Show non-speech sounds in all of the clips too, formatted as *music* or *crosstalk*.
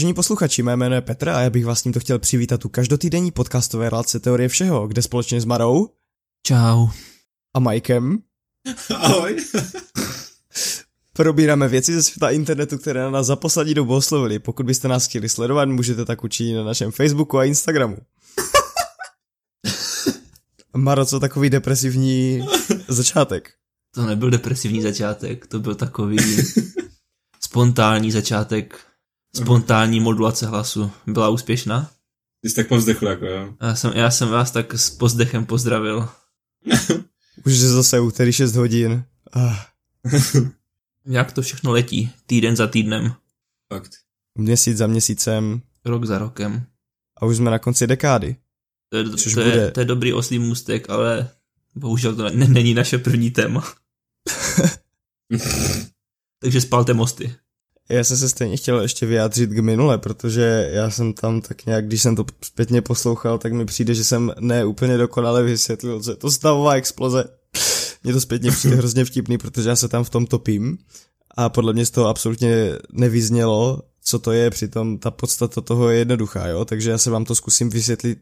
Vážení posluchači, mé jméno je Petr a já bych vás tímto chtěl přivítat u každotýdenní podcastové relace Teorie všeho, kde společně s Marou Čau. a Mikem Ahoj. *laughs* probíráme věci ze světa internetu, které na nás za poslední dobu oslovili. Pokud byste nás chtěli sledovat, můžete tak učinit na našem Facebooku a Instagramu. *laughs* Maro, co takový depresivní začátek? To nebyl depresivní začátek, to byl takový *laughs* spontánní začátek, spontánní modulace hlasu. Byla úspěšná? Ty jsi tak povzdechl, jako jo. Já jsem, já jsem vás tak s pozdechem pozdravil. *laughs* Už je zase úterý 6 hodin. Ah, *laughs* Jak to všechno letí, týden za týdnem, Fakt. měsíc za měsícem rok za rokem. a už jsme na konci dekády. To je, Což to, bude- je, to je dobrý oslý můstek, ale bohužel to ne, není naše první téma. *laughs* Takže spalte mosty. Já jsem se stejně chtěl ještě vyjádřit k minule, protože já jsem tam tak nějak, když jsem to zpětně poslouchal, tak mi přijde, že jsem ne úplně dokonale vysvětlil, co je to stavová exploze. Mně to zpětně přijde *laughs* hrozně vtipný, protože já se tam v tom topím a podle mě z toho absolutně nevyznělo, co to je, přitom ta podstata toho je jednoduchá, jo, takže já se vám to zkusím vysvětlit,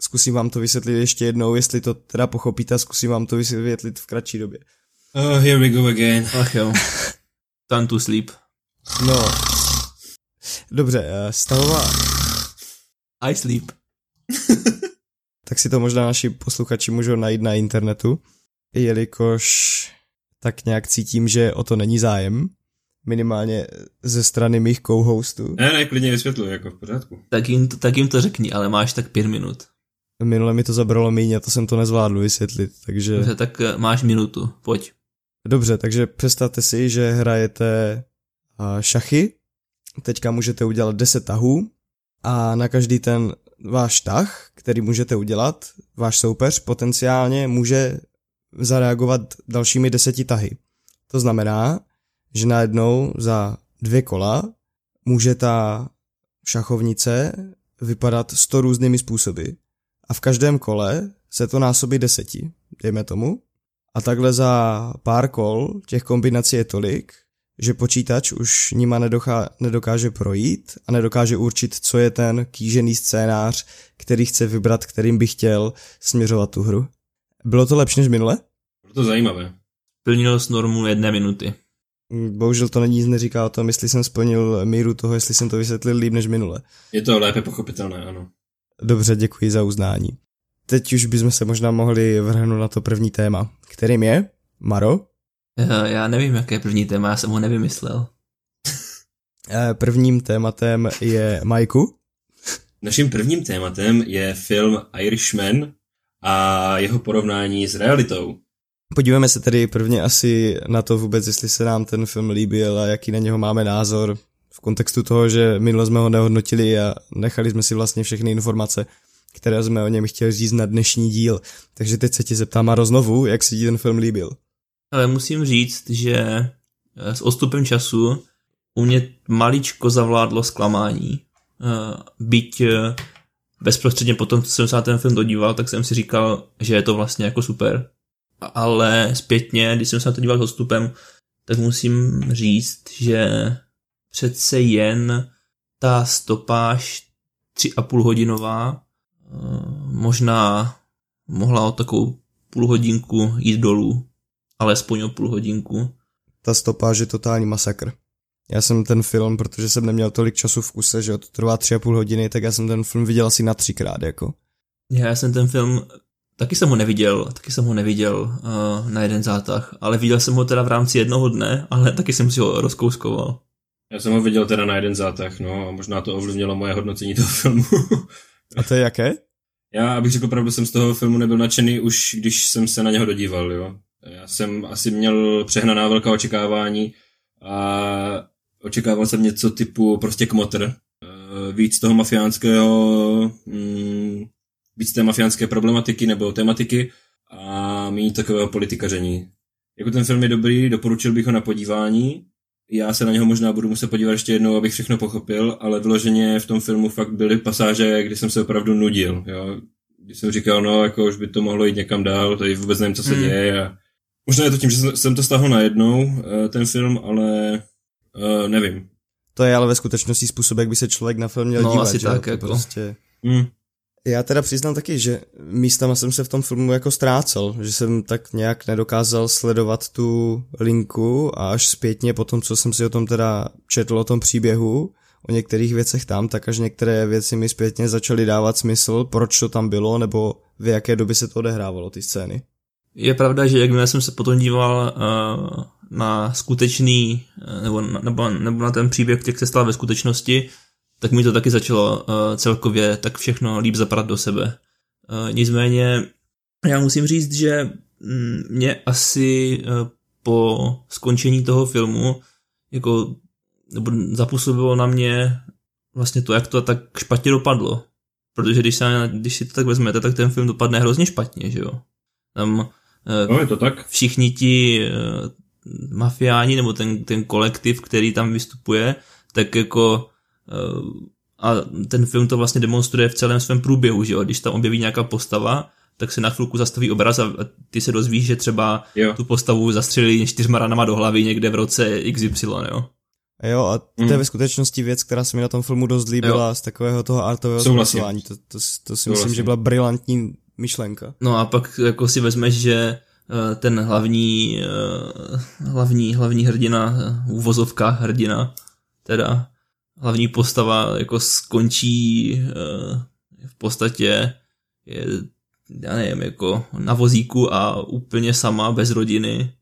zkusím vám to vysvětlit ještě jednou, jestli to teda pochopíte a zkusím vám to vysvětlit v kratší době. Oh, here we go again. Ach jo. *laughs* Time to sleep. No, dobře, eh, stavová, I sleep. *laughs* tak si to možná naši posluchači můžou najít na internetu, jelikož tak nějak cítím, že o to není zájem, minimálně ze strany mých co-hostů. Ne, ne, klidně vysvětluji, jako v pořádku. Tak jim, to, tak jim to řekni, ale máš tak pět minut. Minule mi to zabralo méně a to jsem to nezvládl vysvětlit, takže... Dobře, tak eh, máš minutu, pojď. Dobře, takže představte si, že hrajete šachy, teďka můžete udělat 10 tahů a na každý ten váš tah, který můžete udělat, váš soupeř potenciálně může zareagovat dalšími deseti tahy. To znamená, že najednou za dvě kola může ta šachovnice vypadat 100 různými způsoby. A v každém kole se to násobí deseti, dejme tomu. A takhle za pár kol těch kombinací je tolik, že počítač už nima nedochá, nedokáže projít a nedokáže určit, co je ten kýžený scénář, který chce vybrat, kterým by chtěl směřovat tu hru. Bylo to lepší než minule? Bylo to zajímavé. Plnil s normu jedné minuty. Mm, Bohužel to není nic neříká o tom, jestli jsem splnil míru toho, jestli jsem to vysvětlil líp než minule. Je to lépe pochopitelné, ano. Dobře, děkuji za uznání. Teď už bychom se možná mohli vrhnout na to první téma, kterým je Maro. Eh, Já nevím, jaké je první téma, já jsem ho nevymyslel. Eh, Prvním tématem je Majku. Naším prvním tématem je film Irishman a jeho porovnání s realitou. Podíváme se tedy prvně asi na to vůbec, jestli se nám ten film líbil a jaký na něho máme názor v kontextu toho, že minule jsme ho nehodnotili a nechali jsme si vlastně všechny informace, které jsme o něm chtěli říct na dnešní díl. Takže teď se ti zeptám Maro znovu, jak se ti ten film líbil. Ale musím říct, že eh, s odstupem času u mě maličko zavládlo zklamání. Eh, Byť eh, bezprostředně potom, co jsem se na ten film dodíval, tak jsem si říkal, že je to vlastně jako super. Ale zpětně, když jsem se na to díval s odstupem, tak musím říct, že přece jen ta stopáž tři a půl hodinová možná mohla o takovou půl hodinku jít dolů alespoň o půl hodinku. Ta stopáž je totální masakr. Já jsem ten film, protože jsem neměl tolik času v kuse, že to trvá tři a půl hodiny, tak já jsem ten film viděl asi na třikrát, jako. Já jsem ten film, taky jsem ho neviděl, taky jsem ho neviděl uh, na jeden zátah, ale viděl jsem ho teda v rámci jednoho dne, ale taky jsem si ho rozkouskoval. Já jsem ho viděl teda na jeden zátah, no a možná to ovlivnilo moje hodnocení toho filmu. *laughs* A to je jaké? Já, abych řekl pravdu, jsem z toho filmu nebyl nadšený už, když jsem se na něho dodíval, jo. Já jsem asi měl přehnaná velká očekávání a očekával jsem něco typu prostě kmotr. Eh, Víc toho mafiánského, mm, víc té mafiánské problematiky nebo tematiky a méně takového politikaření. Jako ten film je dobrý, doporučil bych ho na podívání. Já se na něho možná budu muset podívat ještě jednou, abych všechno pochopil, ale vyloženě v tom filmu fakt byly pasáže, kdy jsem se opravdu nudil, jo. Když jsem říkal, no, jako už by to mohlo jít někam dál, tady vůbec nevím, co se Hmm. děje a možná je to tím, že jsem- to stáhl najednou, eh, ten film, ale eh, nevím. to je ale ve skutečnosti způsob, jak by se člověk na film měl No, dívat. asi že tak, To jako. Prostě... Hmm. Já teda přiznám taky, že místama jsem se v tom filmu jako ztrácel, že jsem tak nějak nedokázal sledovat tu linku a až zpětně po tom, co jsem si o tom teda četl o tom příběhu, o některých věcech tam, tak až některé věci mi zpětně začaly dávat smysl, proč to tam bylo, nebo v jaké době se to odehrávalo, ty scény. Je pravda, že jakmile jsem se potom díval uh, na skutečný, uh, nebo, nebo, nebo na ten příběh, jak se stal ve skutečnosti, tak mi to taky začalo uh, celkově tak všechno líp zapadat do sebe. Uh, nicméně já musím říct, že mm, mě asi uh, po skončení toho filmu jako nebo zapůsobilo na mě vlastně to, jak to tak špatně dopadlo. Protože když, se, když si to tak vezmete, tak ten film dopadne hrozně špatně, že jo. Tam eh, No, je to tak. všichni ti eh, mafiáni nebo ten, ten kolektiv, který tam vystupuje, tak jako eh, a ten film to vlastně demonstruje v celém svém průběhu, že jo, když tam objeví nějaká postava, tak se na chvilku zastaví obraz a ty se dozvíš, že třeba Jo. tu postavu zastřelili čtyřma ranama do hlavy někde v roce XY, jo. A jo, a to Mhm. je ve skutečnosti věc, která se mi na tom filmu dost líbila z takového toho artového zpracování. To, to, to si myslím, Souhlasím. že byla brilantní myšlenka. No a pak jako si vezmeš, že eh, ten hlavní, eh, hlavní, hlavní hrdina, eh, v uvozovkách hrdina, teda hlavní postava jako skončí v podstatě je, já nevím, jako na vozíku a úplně sama, bez rodiny.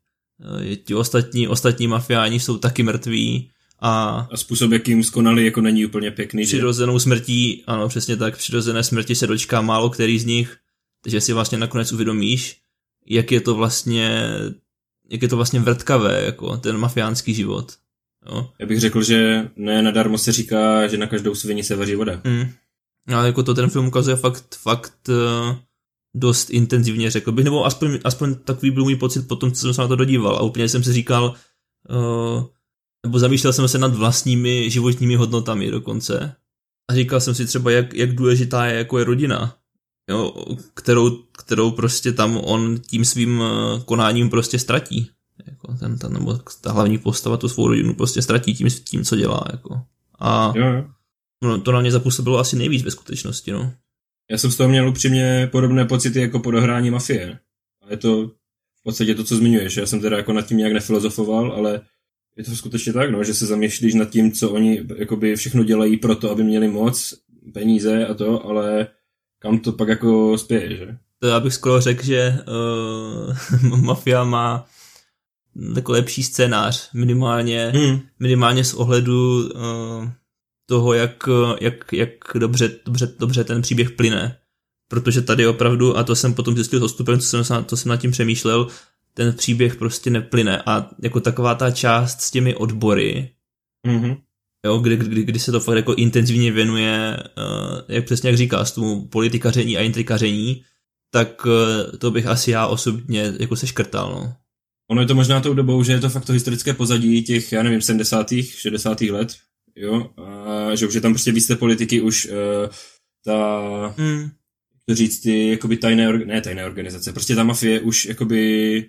Eh, Ti ostatní, ostatní mafiáni jsou taky mrtví a A způsob, jakým skonali, jako není úplně pěkný. že? přirozenou smrtí, ano, přesně tak, přirozené smrti se dočká málo který z nich, takže si vlastně nakonec uvědomíš, jak je to vlastně, jak je to vlastně vrtkavé, jako ten mafiánský život. Jo. Já bych řekl, že ne nadarmo se říká, že na každou svini se vaří voda. Mm. No, ale jako to ten film ukazuje fakt, fakt uh, dost intenzivně, řekl bych, nebo aspoň, aspoň takový byl můj pocit po tom, co jsem se na to dodíval a úplně jsem si říkal, uh, nebo zamýšlel jsem se nad vlastními životními hodnotami dokonce a říkal jsem si třeba, jak, jak důležitá je jako je rodina, jo, kterou, kterou prostě tam on tím svým eh, konáním prostě ztratí. Jako ten, ten, nebo ta hlavní postava tu svou rodinu prostě ztratí tím, tím co dělá. Jako. A Jo, jo. no, to na mě zapůsobilo asi nejvíc ve skutečnosti. No. Já jsem z toho měl upřímně podobné pocity jako po dohrání mafie. A je to v podstatě to, co zmiňuješ. Já jsem teda jako nad tím nějak nefilozofoval, ale je to skutečně tak, no, že se zamýšlíš nad tím, co oni jakoby všechno dělají pro to, aby měli moc, peníze a to, ale kam to pak jako spěje, že? To já bych skoro řekl, že *laughs* uh, Mafia má takový lepší scénář, minimálně, Hmm. minimálně z ohledu uh, toho, jak, jak, jak dobře, dobře, dobře ten příběh plyne. Protože tady opravdu, a to jsem potom zjistil s odstupem, co jsem, se- co jsem nad tím přemýšlel, ten příběh prostě neplyne. A jako taková ta část s těmi odbory, Mhm. Jo, kdy, kdy, kdy se to fakt jako intenzivně věnuje, uh, jak přesně jak říkáš, tomu politikaření a intrikaření, tak uh, to bych asi já osobně jako se škrtal, no. Ono je to možná tou dobou, že je to fakt to historické pozadí těch, já nevím, 70. 60. let, jo, a že už je tam prostě víc té politiky, už uh, ta, Mm. to říct, ty jakoby tajné, ne tajné organizace, prostě ta mafie už jakoby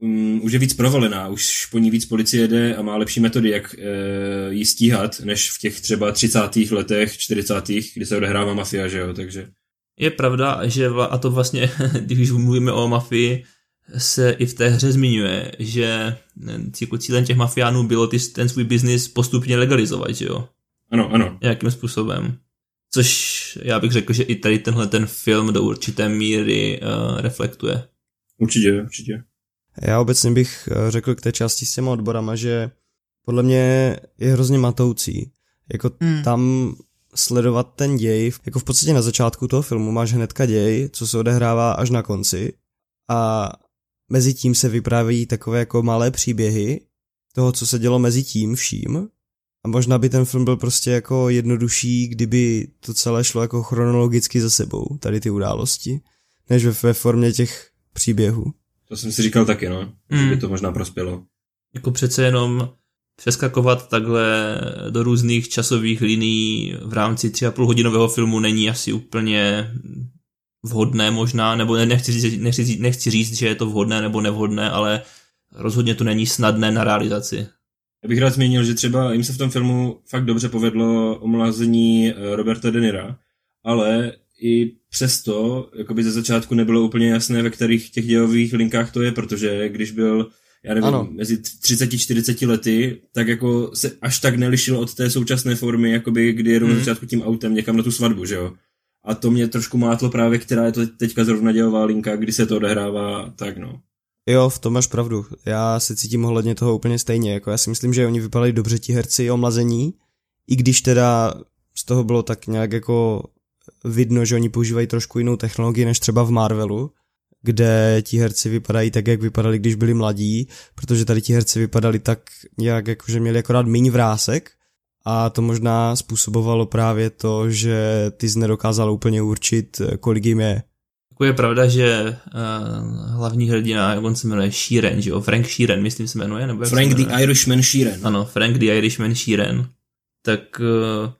um, už je víc provalená, už po ní víc policie jde a má lepší metody, jak uh, jí stíhat, než v těch třeba 30. letech, 40. kdy se odehrává mafia, že jo, takže Je pravda, že vla, a to vlastně, *laughs* když mluvíme o mafii, se i v té hře zmiňuje, že jako cílem těch mafiánů bylo ty, ten svůj biznis postupně legalizovat, že jo? ano, ano, Nějakým způsobem. Což já bych řekl, že i tady tenhle ten film do určité míry uh, reflektuje. určitě, určitě. Já obecně bych eh, řekl k té části s těma odborama, že podle mě je hrozně matoucí. Jako Hmm. tam sledovat ten děj, jako v podstatě na začátku toho filmu máš hnedka děj, co se odehrává až na konci a mezi tím se vyprávějí takové jako malé příběhy toho, co se dělo mezi tím vším a možná by ten film byl prostě jako jednodušší, kdyby to celé šlo jako chronologicky za sebou, tady ty události, než ve, ve formě těch příběhů. To jsem si říkal taky, no, že Mm. by to možná prospělo. Jako přece jenom přeskakovat takhle do různých časových linií v rámci tři a půl hodinového filmu není asi úplně vhodné možná, nebo ne- nechci říct, nechci, říct- nechci říct, že je to vhodné nebo nevhodné, ale rozhodně to není snadné na realizaci. Já bych rád zmínil, že třeba jim se v tom filmu fakt dobře povedlo omlazení eh, Roberta De Nira, ale i přesto, jakoby ze začátku nebylo úplně jasné, ve kterých těch dějových linkách to je, protože když byl já nevím, ano. mezi 30-40 lety, tak jako se až tak nelišil od té současné formy, jakoby kdy jedu mm. na mhm. začátku tím autem někam na tu svatbu, že jo. A to mě trošku mátlo právě, která je to teďka zrovna dějová linka, kdy se to odehrává, tak no. Jo, v tom máš pravdu. Já se cítím ohledně toho úplně stejně. Jako já si myslím, že oni vypadali dobře ti herci omlazení, i když teda z toho bylo tak nějak jako vidno, že oni používají trošku jinou technologii než třeba v Marvelu, kde ti herci vypadají tak, jak vypadali, když byli mladí, protože tady ti herci vypadali tak nějak, jako že měli akorát méně vrásek a to možná způsobovalo právě to, že ty jsi nedokázal úplně určit, kolik jim je. Jako je pravda, že uh, hlavní hrdina, on se jmenuje Sheeran, že jo? Frank Sheeran, myslím se jmenuje, nebo Frank the Irishman Sheeran. Ano, Frank the Irishman Sheeran. Tak uh,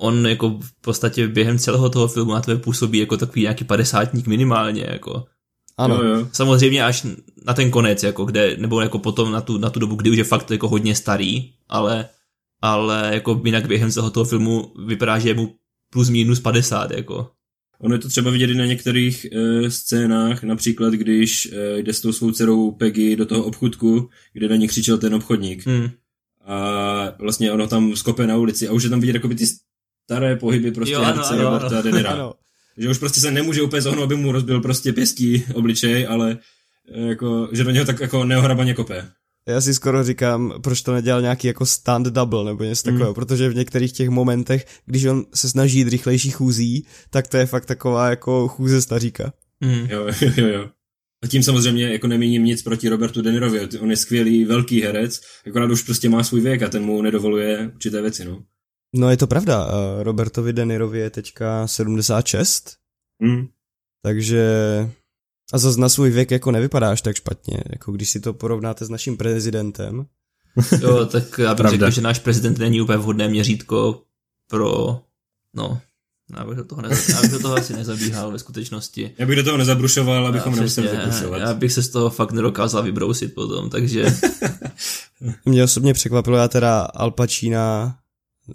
on jako v podstatě během celého toho filmu na tebe působí jako takový nějaký padesátník minimálně, jako. Ano. Jo, jo. Samozřejmě až na ten konec, jako kde, nebo jako potom na tu, na tu dobu, kdy už je fakt jako hodně starý, ale, ale jako jinak během celého toho filmu vypadá, že je mu plus minus 50, jako. Ono je to třeba vidět i na některých e, scénách, například když e, jde s tou svou dcerou Peggy do toho obchudku, kde na ní křičel ten obchodník. Hmm. A vlastně ono tam skope na ulici a už je tam vidět jako ty staré pohyby prostě jo, ano, ano, Roberta ano. Denira. ano. Že už prostě se nemůže úplně zohnout, aby mu rozbil prostě pěstí obličej, ale e, jako, že do něho tak jako neohrabaně kope. Já si skoro říkám, proč to nedělal nějaký jako stand double nebo něco takového, mm. protože v některých těch momentech, když on se snaží jít rychlejší chůzí, tak to je fakt taková jako chůze staříka. Mm. Jo, *laughs* jo, jo, jo. A tím samozřejmě jako nemíním nic proti Robertu Denirovi, on je skvělý, velký herec, akorát už prostě má svůj věk a ten mu nedovoluje určité věci, no. No je to pravda, Robertovi Denirovi je teďka 76, mm. takže a zase na svůj věk jako nevypadáš tak špatně, jako když si to porovnáte s naším prezidentem. *laughs* Jo, tak já bych řekl, že náš prezident není úplně vhodné měřítko pro, no, já bych do toho, neza, já bych do toho asi nezabíhal ve skutečnosti. Já bych do toho nezabrušoval, abychom nemuseli zabrušovat. Já bych se z toho fakt nedokázal vybrousit potom, takže... *laughs* Mě osobně překvapilo, já teda Al Pacina,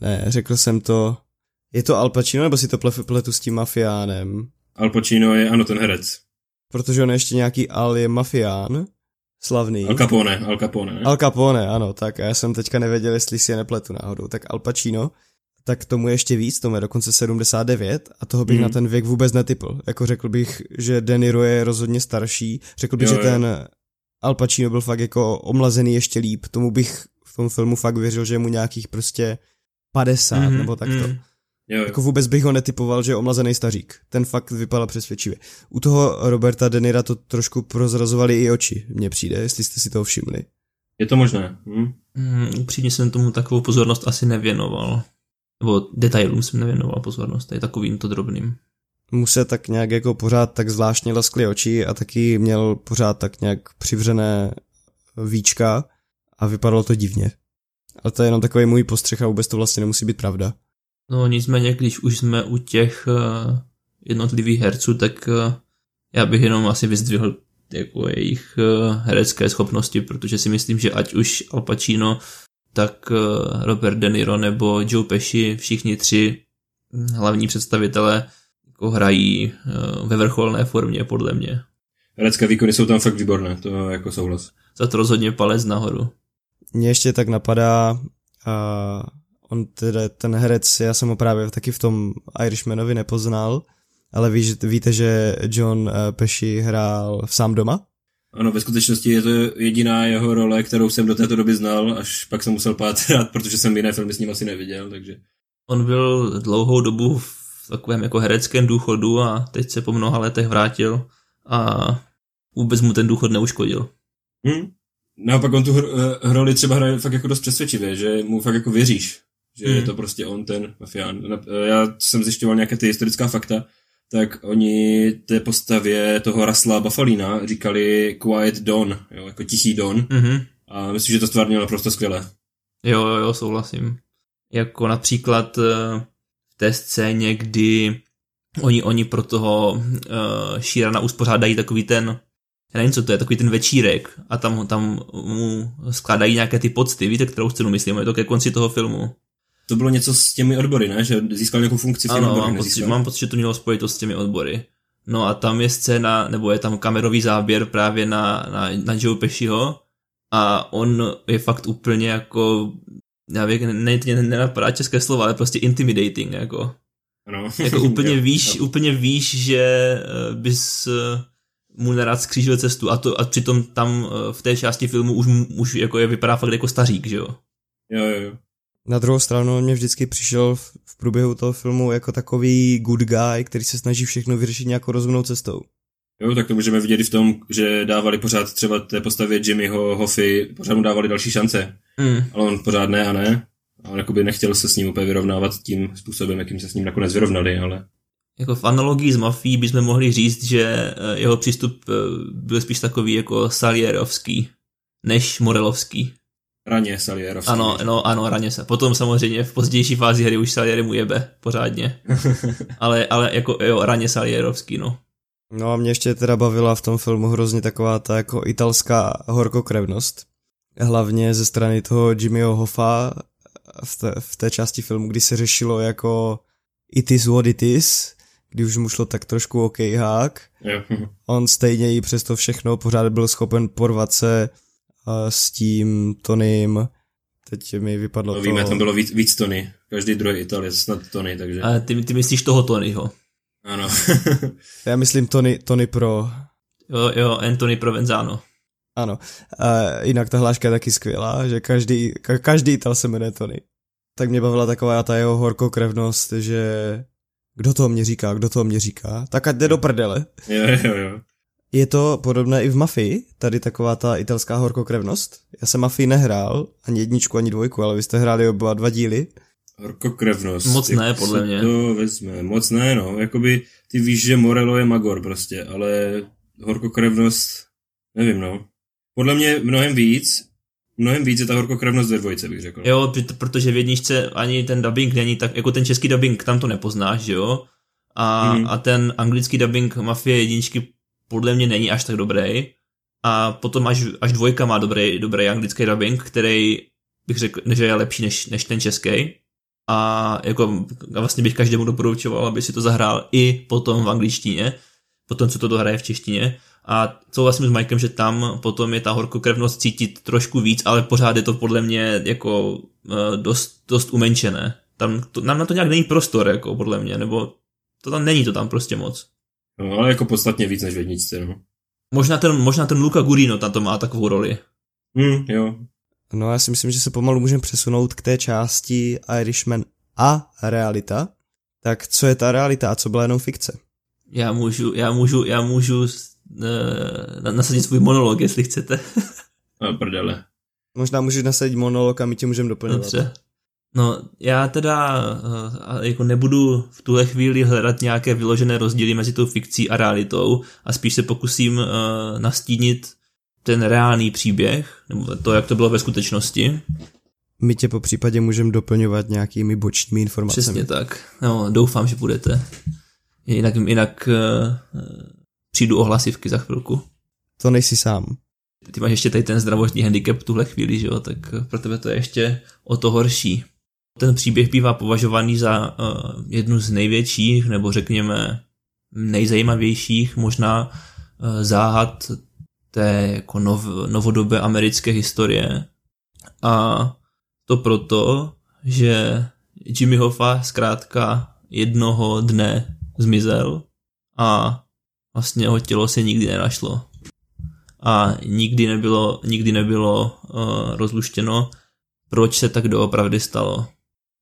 ne, řekl jsem to, je to Al Pacino, nebo si to pletu s tím mafiánem? Al Pacino je, ano, ten herec protože on je ještě nějaký Al je mafián, slavný. Al Capone, Al Capone. Ne? Al Capone, ano, tak a já jsem teďka nevěděl, jestli si je nepletu náhodou. Tak Al Pacino, tak tomu ještě víc, tomu je dokonce 79 a toho bych mm. na ten věk vůbec netypl. Jako řekl bych, že Deniro je rozhodně starší, řekl bych, jo, že jo. ten Al Pacino byl fakt jako omlazený ještě líp, tomu bych v tom filmu fakt věřil, že mu nějakých prostě 50 mm, nebo takto. Mm. Jo, jo. Jako vůbec bych ho netypoval, že je omlazený stařík. Ten fakt vypadal přesvědčivě. U toho Roberta Denira to trošku prozrazovali i oči, mně přijde, jestli jste si toho všimli. Je to možné. Hm? Mm, upřímně jsem tomu takovou pozornost asi nevěnoval. Nebo detailům jsem nevěnoval pozornost, je takovým to drobným. Mu se tak nějak jako pořád tak zvláštně laskly oči a taky měl pořád tak nějak přivřené víčka a vypadalo to divně. Ale to je jenom takový můj postřeh a vůbec to vlastně nemusí být pravda. No nicméně, když už jsme u těch uh, jednotlivých herců, tak uh, já bych jenom asi vyzdvihl jako jejich uh, herecké schopnosti, protože si myslím, že ať už Al Pacino, tak uh, Robert De Niro nebo Joe Pesci, všichni tři hlavní představitelé jako hrají uh, ve vrcholné formě, podle mě. Herecké výkony jsou tam fakt výborné, to jako souhlas. Za to rozhodně palec nahoru. Mně ještě tak napadá uh, on teda, ten herec, já jsem ho právě taky v tom Irishmanovi nepoznal, ale ví, víte, že John eh, Pesci hrál v Sám doma? Ano, ve skutečnosti je to jediná jeho role, kterou jsem do této doby znal, až pak jsem musel pátrat, *laughs* protože jsem jiné filmy s ním asi neviděl, takže... On byl dlouhou dobu v takovém jako hereckém důchodu a teď se po mnoha letech vrátil a vůbec mu ten důchod neuškodil. Hmm. Naopak on tu hr- roli třeba hraje fakt jako dost přesvědčivě, že mu fakt jako věříš že mm. je to prostě on ten mafián. Já jsem zjišťoval nějaké ty historická fakta, tak oni té postavě toho Rasla Bafalína říkali Quiet Don, jo, jako tichý Don. Mm-hmm. A myslím, že to stvárnilo naprosto skvěle. Jo, jo, jo, souhlasím. Jako například eh, v té scéně, kdy oni, oni pro toho uh, Šírana uspořádají takový ten já nevím, co to je, takový ten večírek a tam, tam mu skládají nějaké ty pocty, víte, kterou scénu myslím, je to ke konci toho filmu. To bylo něco s těmi odbory, ne? Že získal nějakou funkci v Ano, odborech, mám pocit, mám pocit, že to mělo spojitost s těmi odbory. No a tam je scéna, nebo je tam kamerový záběr právě na, na, na Joe Pesciho a on je fakt úplně jako, já vím, ne, ne, nenapadá české slovo, ale prostě intimidating, jako. Ano. Jako úplně *laughs* víš, úplně víš, že eh, bys eh, mu nerad skřížil cestu a, to, a přitom tam eh, v té části filmu už, už jako je vypadá fakt jako stařík, že jo? Jo, jo, jo. Na druhou stranu on mě vždycky přišel v, v průběhu toho filmu jako takový good guy, který se snaží všechno vyřešit nějakou rozumnou cestou. Jo, tak to můžeme vidět i v tom, že dávali pořád třeba té postavě Jimmyho Hoffy, pořád mu dávali další šance, Mm. ale on pořád ne a ne. A on jakoby nechtěl se s ním úplně vyrovnávat tím způsobem, jakým se s ním nakonec vyrovnali, ale Jako v analogii s mafií bychom mohli říct, že eh, jeho přístup eh, byl spíš takový jako Salierovský, než Morelovský. raně Salierovský. Ano, no, ano, raně se. Potom samozřejmě v pozdější fázi hry už Salieri mu jebe pořádně. *laughs* ale, ale jako jo, raně Salierovský, no. No a mě ještě teda bavila v tom filmu hrozně taková ta jako italská horkokrevnost. Hlavně ze strany toho Jimmyho Hoffa v té, v té části filmu, kdy se řešilo jako it is what it is, kdy už mu šlo tak trošku OK hák. jo. *laughs* On stejně i přesto všechno pořád byl schopen porvat se uh, s tím Tonym. Teď mi vypadlo No, to... víme, tam bylo víc, víc Tony. Každý druhý Ital je snad Tony, takže A ty, ty myslíš toho Tonyho. ano. *laughs* Já myslím Tony, Tony Pro. Jo, jo, Anthony Provenzano. Ano. Uh, jinak ta hláška je taky skvělá, že každý, ka, každý Ital se jmenuje Tony. Tak mě bavila taková ta jeho horkokrevnost, že kdo to mě říká, kdo to mě říká, tak ať jde do prdele. jo, jo, jo. Je to podobné i v Mafii, tady taková ta italská horkokrevnost. Já jsem Mafii nehrál, ani jedničku, ani dvojku, ale vy jste hráli oba dva díly. Horkokrevnost. Moc ne, podle mě. To vezme. Moc ne, no. Jakoby ty víš, že Morello je Magor prostě, ale horkokrevnost, nevím, no. Podle mě mnohem víc, mnohem víc je ta horkokrevnost ve dvojce, bych řekl. Jo, protože v jedničce ani ten dubbing není tak, jako ten český dubbing, tam to nepoznáš, že jo? A, Mhm. a ten anglický dubbing Mafie jedničky podle mě není až tak dobrý. A potom až, až dvojka má dobrý, dobrý anglický dubbing, který bych řekl, že je lepší než, než ten český. A jako a vlastně bych každému doporučoval, aby si to zahrál i potom v angličtině, potom co to dohraje v češtině. A souhlasím s Mikem, že tam potom je ta horkokrevnost cítit trošku víc, ale pořád je to podle mě jako eh, dost, dost umenšené. Tam to, nám na to nějak není prostor, jako podle mě, nebo to tam není to tam prostě moc. No, ale jako podstatně víc než v jedničce, no. Možná ten, možná ten Luca Gurino tam to má takovou roli. Hm, jo. No já si myslím, že se pomalu můžeme přesunout k té části Irishman a realita. Tak co je ta realita a co byla jenom fikce? Já můžu, já můžu, já můžu uh, nasadit svůj monolog, jestli chcete. A *laughs* prdele. Možná můžeš nasadit monolog a my tě můžeme doplňovat. Dobře. No, já teda uh, jako nebudu v tuhle chvíli hledat nějaké vyložené rozdíly mezi tou fikcí a realitou a spíš se pokusím uh, nastínit ten reálný příběh, nebo to, jak to bylo ve skutečnosti. My tě po případě můžeme doplňovat nějakými bočními informacemi. Přesně tak. No, doufám, že budete. Jinak, jinak uh, přijdu o hlasivky za chvilku. To nejsi sám. Ty máš ještě tady ten zdravotní handicap v tuhle chvíli, že jo, tak pro tebe to je ještě o to horší. Ten příběh bývá považovaný za uh, jednu z největších, nebo řekněme nejzajímavějších možná uh, záhad té jako nov, novodobé americké historie. A to proto, že Jimmy Hoffa zkrátka jednoho dne zmizel a vlastně jeho tělo se nikdy nenašlo a nikdy nebylo, nikdy nebylo uh, rozluštěno, proč se tak doopravdy stalo.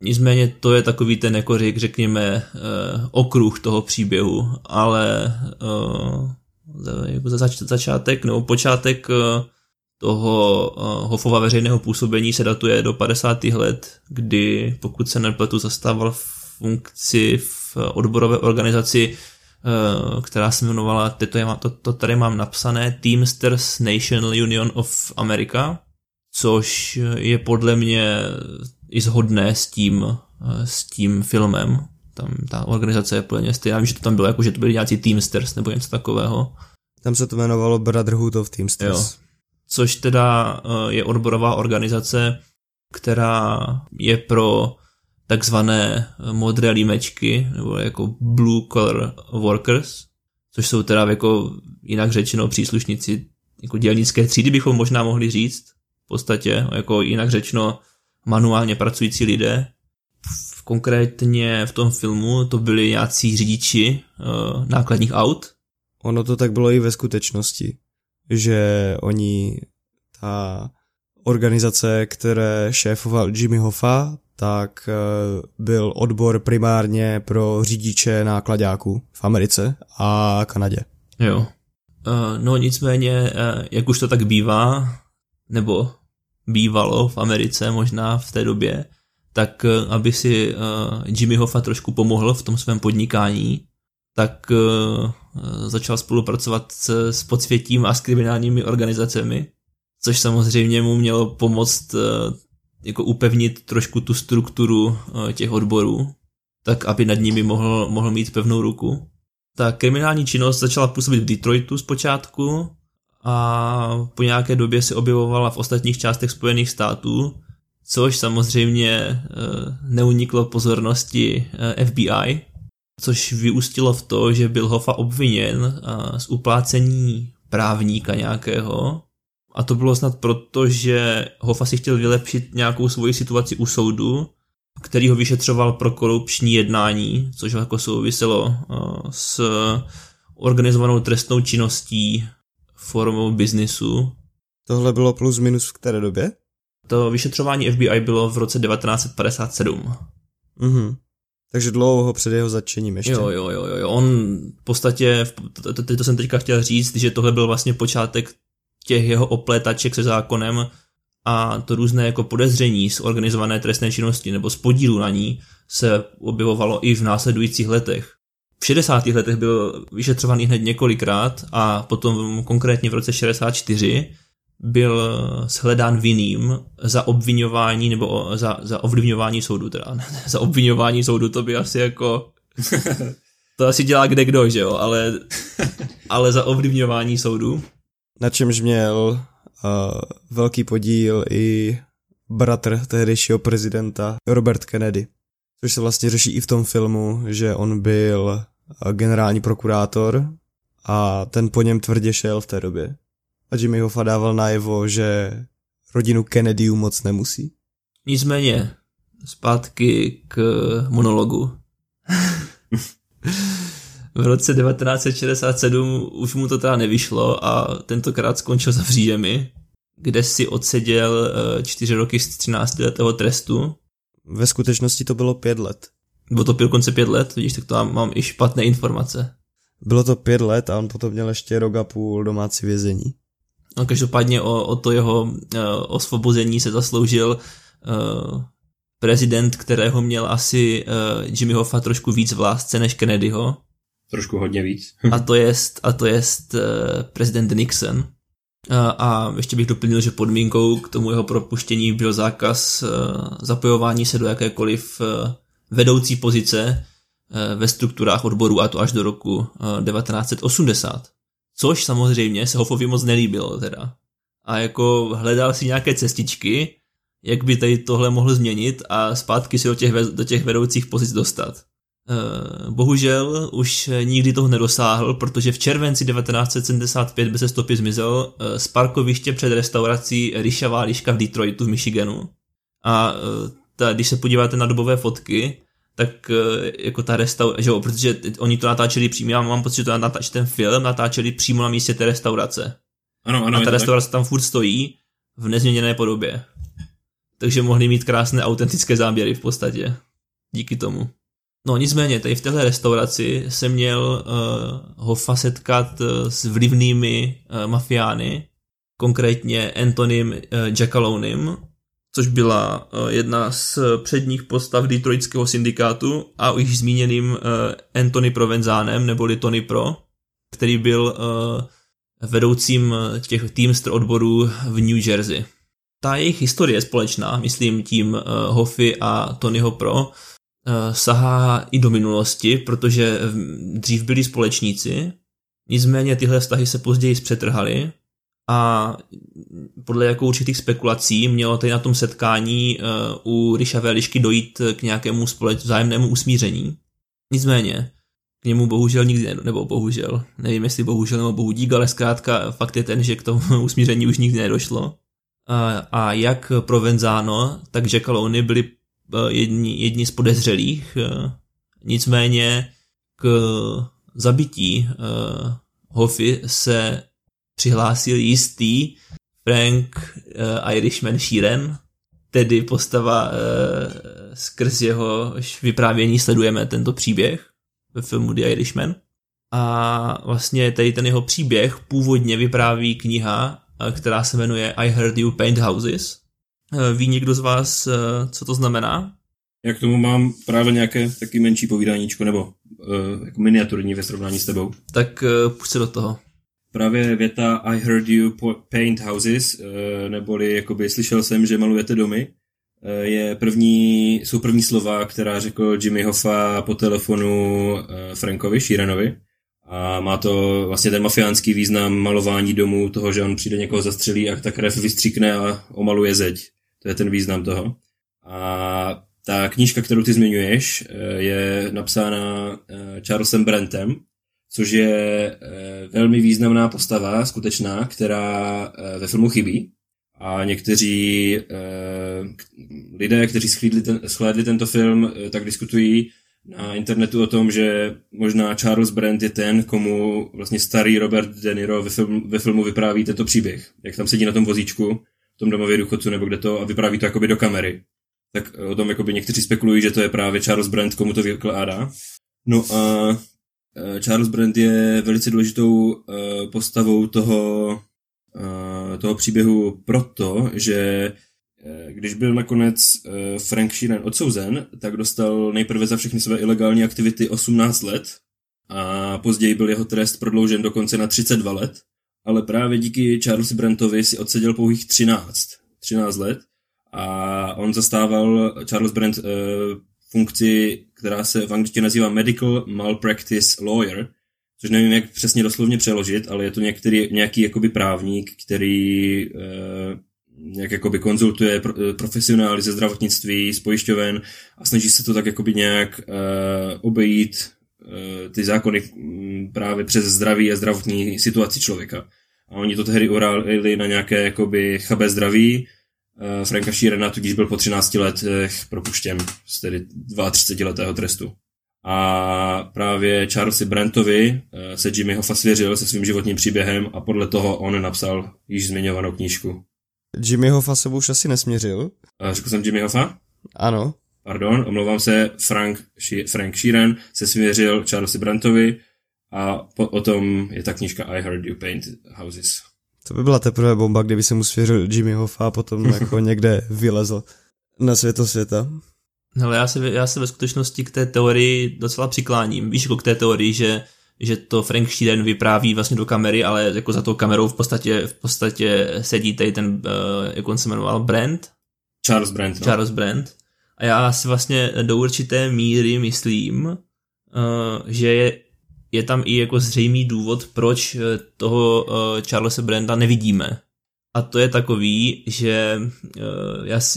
Nicméně to je takový ten, jako řek, řekněme, uh, okruh toho příběhu, ale uh, jako za zač- začátek nebo počátek uh, toho uh, Hofova veřejného působení se datuje do 50. let, kdy, pokud se nepletu, zastával funkci v odborové organizaci která se jmenovala, to, je, to, to tady mám napsané, Teamsters National Union of America, což je podle mě i shodné s tím, s tím filmem. Tam ta organizace je plně stejná, vím, že to tam bylo jako, že to byli nějací Teamsters nebo něco takového. Tam se to jmenovalo Brotherhood of Teamsters. Jo. Což teda eh, je odborová organizace, která je pro takzvané modré límečky, nebo jako blue collar workers, což jsou teda jako jinak řečeno příslušníci jako dělnické třídy bychom možná mohli říct, v podstatě, jako jinak řečeno manuálně pracující lidé. Konkrétně v tom filmu to byli nějací řidiči uh, nákladních aut. Ono to tak bylo i ve skutečnosti, že oni, ta organizace, které šéfoval Jimmy Hoffa, tak uh, byl odbor primárně pro řidiče nákladáků v Americe a Kanadě. Jo. Uh, no nicméně, uh, jak už to tak bývá, nebo bývalo v Americe možná v té době, tak aby si Jimmy Hoffa trošku pomohl v tom svém podnikání, tak začal spolupracovat s, s podsvětím a s kriminálními organizacemi, což samozřejmě mu mělo pomoct jako upevnit trošku tu strukturu uh, těch odborů, tak aby nad nimi mohl, mohl mít pevnou ruku. Ta kriminální činnost začala působit v Detroitu zpočátku a po nějaké době se objevovala v ostatních částech Spojených států, což samozřejmě eh, neuniklo pozornosti eh, FBI, což vyústilo v to, že byl Hoffa obviněn eh, z uplácení právníka nějakého. A to bylo snad proto, že Hoffa si chtěl vylepšit nějakou svoji situaci u soudu který ho vyšetřoval pro korupční jednání, což jako souviselo eh, s organizovanou trestnou činností formou biznisu. Tohle bylo plus minus v které době? To vyšetřování FBI bylo v roce 1957. Mhm. Takže dlouho před jeho zatčením ještě. Jo, jo, jo, jo. On v podstatě, to, to, to jsem teďka chtěl říct, že tohle byl vlastně počátek těch jeho oplétaček se zákonem, a to různé jako podezření z organizované trestné činnosti nebo z podílu na ní se objevovalo i v následujících letech. V 60. letech byl vyšetřovaný hned několikrát a potom konkrétně v roce 64 byl shledán vinným za obvinování nebo za, za ovlivňování soudu teda. za obvinování soudu to by asi jako *laughs* to asi dělá kde kdo, že jo, ale, ale za ovlivňování soudu. Na čemž měl uh, velký podíl i bratr tehdejšího prezidenta Robert Kennedy, což se vlastně řeší i v tom filmu, že on byl generální prokurátor a ten po něm tvrdě šel v té době. A Jimmy Hoffa dával najevo, že rodinu Kennedyů moc nemusí. Nicméně, zpátky k monologu. *laughs* v roce 1967 už mu to teda nevyšlo a tentokrát skončil za vříjemi, kde si odseděl eh, čtyři roky z 13 letého trestu. Ve skutečnosti to bylo pět let. Bylo to dokonce pět let, vidíš, tak to mám, mám i špatné informace. Bylo to pět let a on potom měl ještě rok a půl domácí vězení. No každopádně o, o to jeho uh, osvobození se zasloužil uh, prezident, kterého měl asi uh, Jimmy Hoffa trošku víc v lásce než Kennedyho. Trošku hodně víc. *laughs* a to jest, a to jest uh, prezident Nixon. Uh, a ještě bych doplnil, že podmínkou k tomu jeho propuštění byl zákaz uh, zapojování se do jakékoliv uh, vedoucí pozice ve strukturách odborů a to až do roku uh, 1980. Což samozřejmě se Hoffovi moc nelíbilo teda. A jako hledal si nějaké cestičky, jak by tady tohle mohl změnit a zpátky si do těch, do těch vedoucích pozic dostat. Eh, bohužel už nikdy toho nedosáhl, protože v červenci 1975 bez stopy zmizel eh, z parkoviště před restaurací Ryšavá liška v Detroitu v Michiganu. A eh, ta, když se podíváte na dobové fotky, tak jako ta restaurace, že jo, protože oni to natáčeli přímo, já mám pocit, že to natáčeli ten film, natáčeli přímo na místě té restaurace. Ano, ano. A ta restaurace tak. tam furt stojí v nezměněné podobě. Takže mohli mít krásné autentické záběry v podstatě. Díky tomu. No nicméně, tady v téhle restauraci se měl uh, Hoffa setkat uh, s vlivnými uh, mafiány, konkrétně Antonym uh, Jackalonem, což byla uh, jedna z předních postav Detroitského syndikátu a už zmíněným uh, Anthony Provenzánem, neboli Tony Pro, který byl uh, vedoucím těch Teamster odborů v New Jersey. Ta jejich historie je společná, myslím tím uh, Hoffy a Tonyho Pro, sahá i do minulosti, protože dřív byli společníci Nicméně tyhle vztahy se později zpřetrhaly a podle jako určitých spekulací mělo tady na tom setkání uh, u Ryša Velišky dojít k nějakému společ vzájemnému usmíření. Nicméně, k němu bohužel nikdy, ne, nebo bohužel, nevím jestli bohužel nebo bohu dík, ale zkrátka fakt je ten, že k tomu *laughs* usmíření už nikdy nedošlo. A, a jak Provenzano, tak Jack Calony byli jedni, jedni z podezřelých, nicméně k zabití Hoffy se přihlásil jistý Frank Irishman Sheeran, tedy postava skrz jeho vyprávění sledujeme tento příběh ve filmu The Irishman. A vlastně tady ten jeho příběh původně vypráví kniha, která se jmenuje I Heard You Paint Houses. Uh, ví někdo z vás, uh, co to znamená? Já k tomu mám právě nějaké taky menší povídáníčko, nebo uh, jako miniaturní ve srovnání s tebou. Tak uh, půjď se do toho právě věta I heard you paint houses, eh, neboli jakoby slyšel jsem, že malujete domy, eh, je první, jsou první slova, která řekl Jimmy Hoffa po telefonu eh, Frankovi, Sheeranovi. A má to vlastně ten mafiánský význam malování domů, toho, že on přijde někoho zastřelí a ta krev vystříkne a omaluje zeď. To je ten význam toho. A ta knížka, kterou ty zmiňuješ, je napsána Charlesem Brentem, což je eh, velmi významná postava, skutečná, která eh, ve filmu chybí. A někteří eh, lidé, kteří schlédli, ten, schlédli tento film, tak diskutují na internetu o tom, že možná Charles Brand je ten, komu vlastně starý Robert De Niro ve, ve filmu vypráví tento příběh. Jak tam sedí na tom vozíčku, v tom domově důchodců nebo kde to a vypráví to jakoby do kamery. Tak o tom jakoby někteří spekulují, že to je právě Charles Brand, komu to vykládá. No a Eh, Charles Brand je velice důležitou eh, postavou toho, eh, toho příběhu proto, že když byl nakonec Frank Sheeran odsouzen, tak dostal nejprve za všechny své ilegální aktivity 18 let a později byl jeho trest prodloužen dokonce na 32 let, ale právě díky Charlesu Brantovi si odseděl pouhých 13, 13 let a on zastával, Charles Brand funkci, která se v angličtině nazývá Medical Malpractice Lawyer, což nevím, jak přesně doslovně přeložit, ale je to některý, nějaký jakoby právník, který eh, nějak jakoby konzultuje pro, eh, profesionály ze zdravotnictví, z pojišťoven a snaží se to tak jakoby nějak eh, obejít eh, ty zákony mm, právě přes zdraví a zdravotní situaci člověka. A oni to tehdy uráli na nějaké jakoby chabé zdraví, Eh, Franka Sheerana tudíž byl po 13 letech propuštěn z tedy 32 letého trestu. A právě Charlesi Brantovi eh, se Jimmy Hoffa svěřil se svým životním příběhem a podle toho on napsal již zmiňovanou knížku. Jimmy Hoffa se už asi nesměřil. A řekl jsem Jimmy Hoffa? Ano. Pardon, omlouvám se, Frank, Frank Sheeran se svěřil Charlesi Brantovi a po, o tom je ta knížka I Heard You Paint Houses. To by byla teprve bomba, kdyby se mu svěřil Jimmy Hoffa a potom *laughs* jako někde vylezl na světo světa. Hele, já se, já se ve skutečnosti k té teorii docela přikláním. Víš, jako k té teorii, že, že to Frank Sheeran vypráví vlastně do kamery, ale jako za tou kamerou v podstatě, v podstatě sedí tady ten, uh, jak on se jmenoval, Brand? Charles Brand. No. Charles Brand. A já si vlastně do určité míry myslím, uh, že je je tam i jako zřejmý důvod, proč eh, toho uh, Charlesa Brenda nevidíme. A to je takový, že,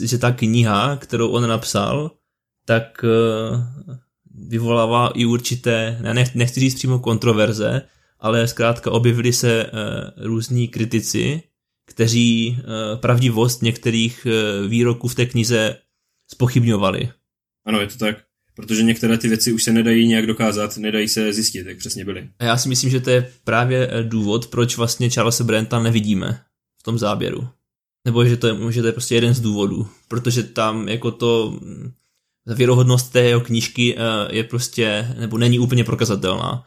že ta kniha, kterou on napsal, tak vyvolává i určité, ne, nechci říct přímo kontroverze, ale zkrátka objevili se různí kritici, kteří pravdivost některých výroků v té knize spochybňovali. Ano, je to tak protože některé ty věci už se nedají nějak dokázat, nedají se zjistit, jak přesně byly. A já si myslím, že to je právě eh, důvod, proč vlastně Charlesa Brenta nevidíme v tom záběru. Nebo že to je, že to je prostě jeden z důvodů, protože tam jako to mm, věrohodnost té jeho knížky eh, je prostě, nebo není úplně prokazatelná.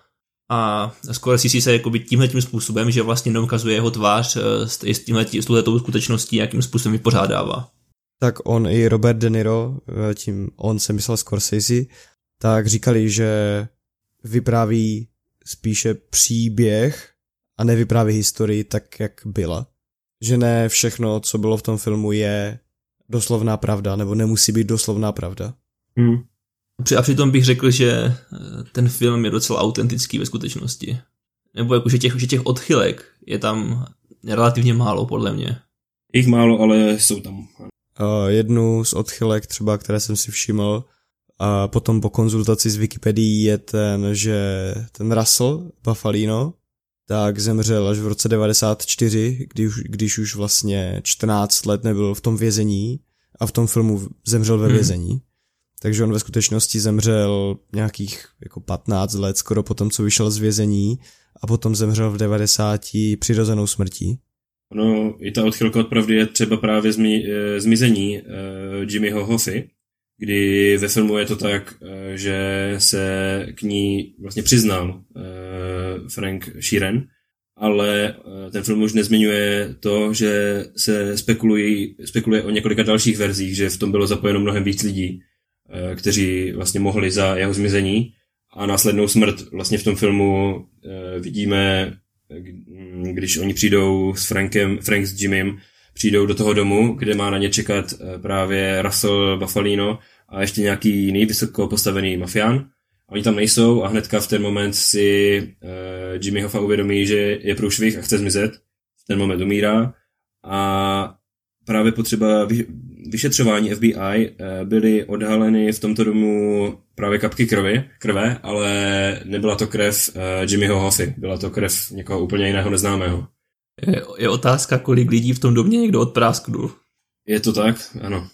A skoro si se jakoby tímhle tím způsobem, že vlastně neukazuje jeho tvář eh, s, tímhle, s skutečností, jakým způsobem vypořádává tak on i Robert De Niro, eh, tím on se myslel Scorsese, tak říkali, že vypráví spíše příběh a nevypráví historii tak, jak byla. Že ne všechno, co bylo v tom filmu, je doslovná pravda, nebo nemusí být doslovná pravda. Hmm. A přitom bych řekl, že eh, ten film je docela autentický ve skutečnosti. Nebo jakože těch, že těch odchylek je tam relativně málo, podle mě. Jich málo, ale jsou tam. Uh, jednu z odchylek třeba, které jsem si všiml, a potom po konzultaci s Wikipedií je ten, že ten Russell Buffalino, tak zemřel až v roce 94, když, když už vlastně 14 let nebyl v tom vězení a v tom filmu zemřel ve vězení. Hmm. Takže on ve skutečnosti zemřel nějakých jako 15 let skoro potom, co vyšel z vězení a potom zemřel v 90 přirozenou smrtí. No, i ta odchylka od pravdy je třeba právě zmi, e, zmizení e, Jimmyho Hoffy, kdy ve filmu je to tak, e, že se k ní vlastně přiznal e, Frank Sheeran, ale e, ten film už nezmiňuje to, že se spekulují, spekuluje o několika dalších verzích, že v tom bylo zapojeno mnohem víc lidí, e, kteří vlastně mohli za jeho zmizení a následnou smrt vlastně v tom filmu e, vidíme když oni přijdou s Frankem, Frank s Jimmym, přijdou do toho domu, kde má na ně čekat eh, právě Russell Buffalino a ještě nějaký jiný vysoko postavený mafián. Oni tam nejsou a hnedka v ten moment si uh, Jimmy Hoffa uvědomí, že je průšvih a chce zmizet. V ten moment umírá a právě potřeba vyšetřování FBI eh, byly odhaleny v tomto domu právě kapky krvi, krve, ale nebyla to krev uh, Jimmyho Hoffy, byla to krev někoho úplně jiného neznámého. Je, je otázka, kolik lidí v tom domě někdo odprásknul. Je to tak? Ano.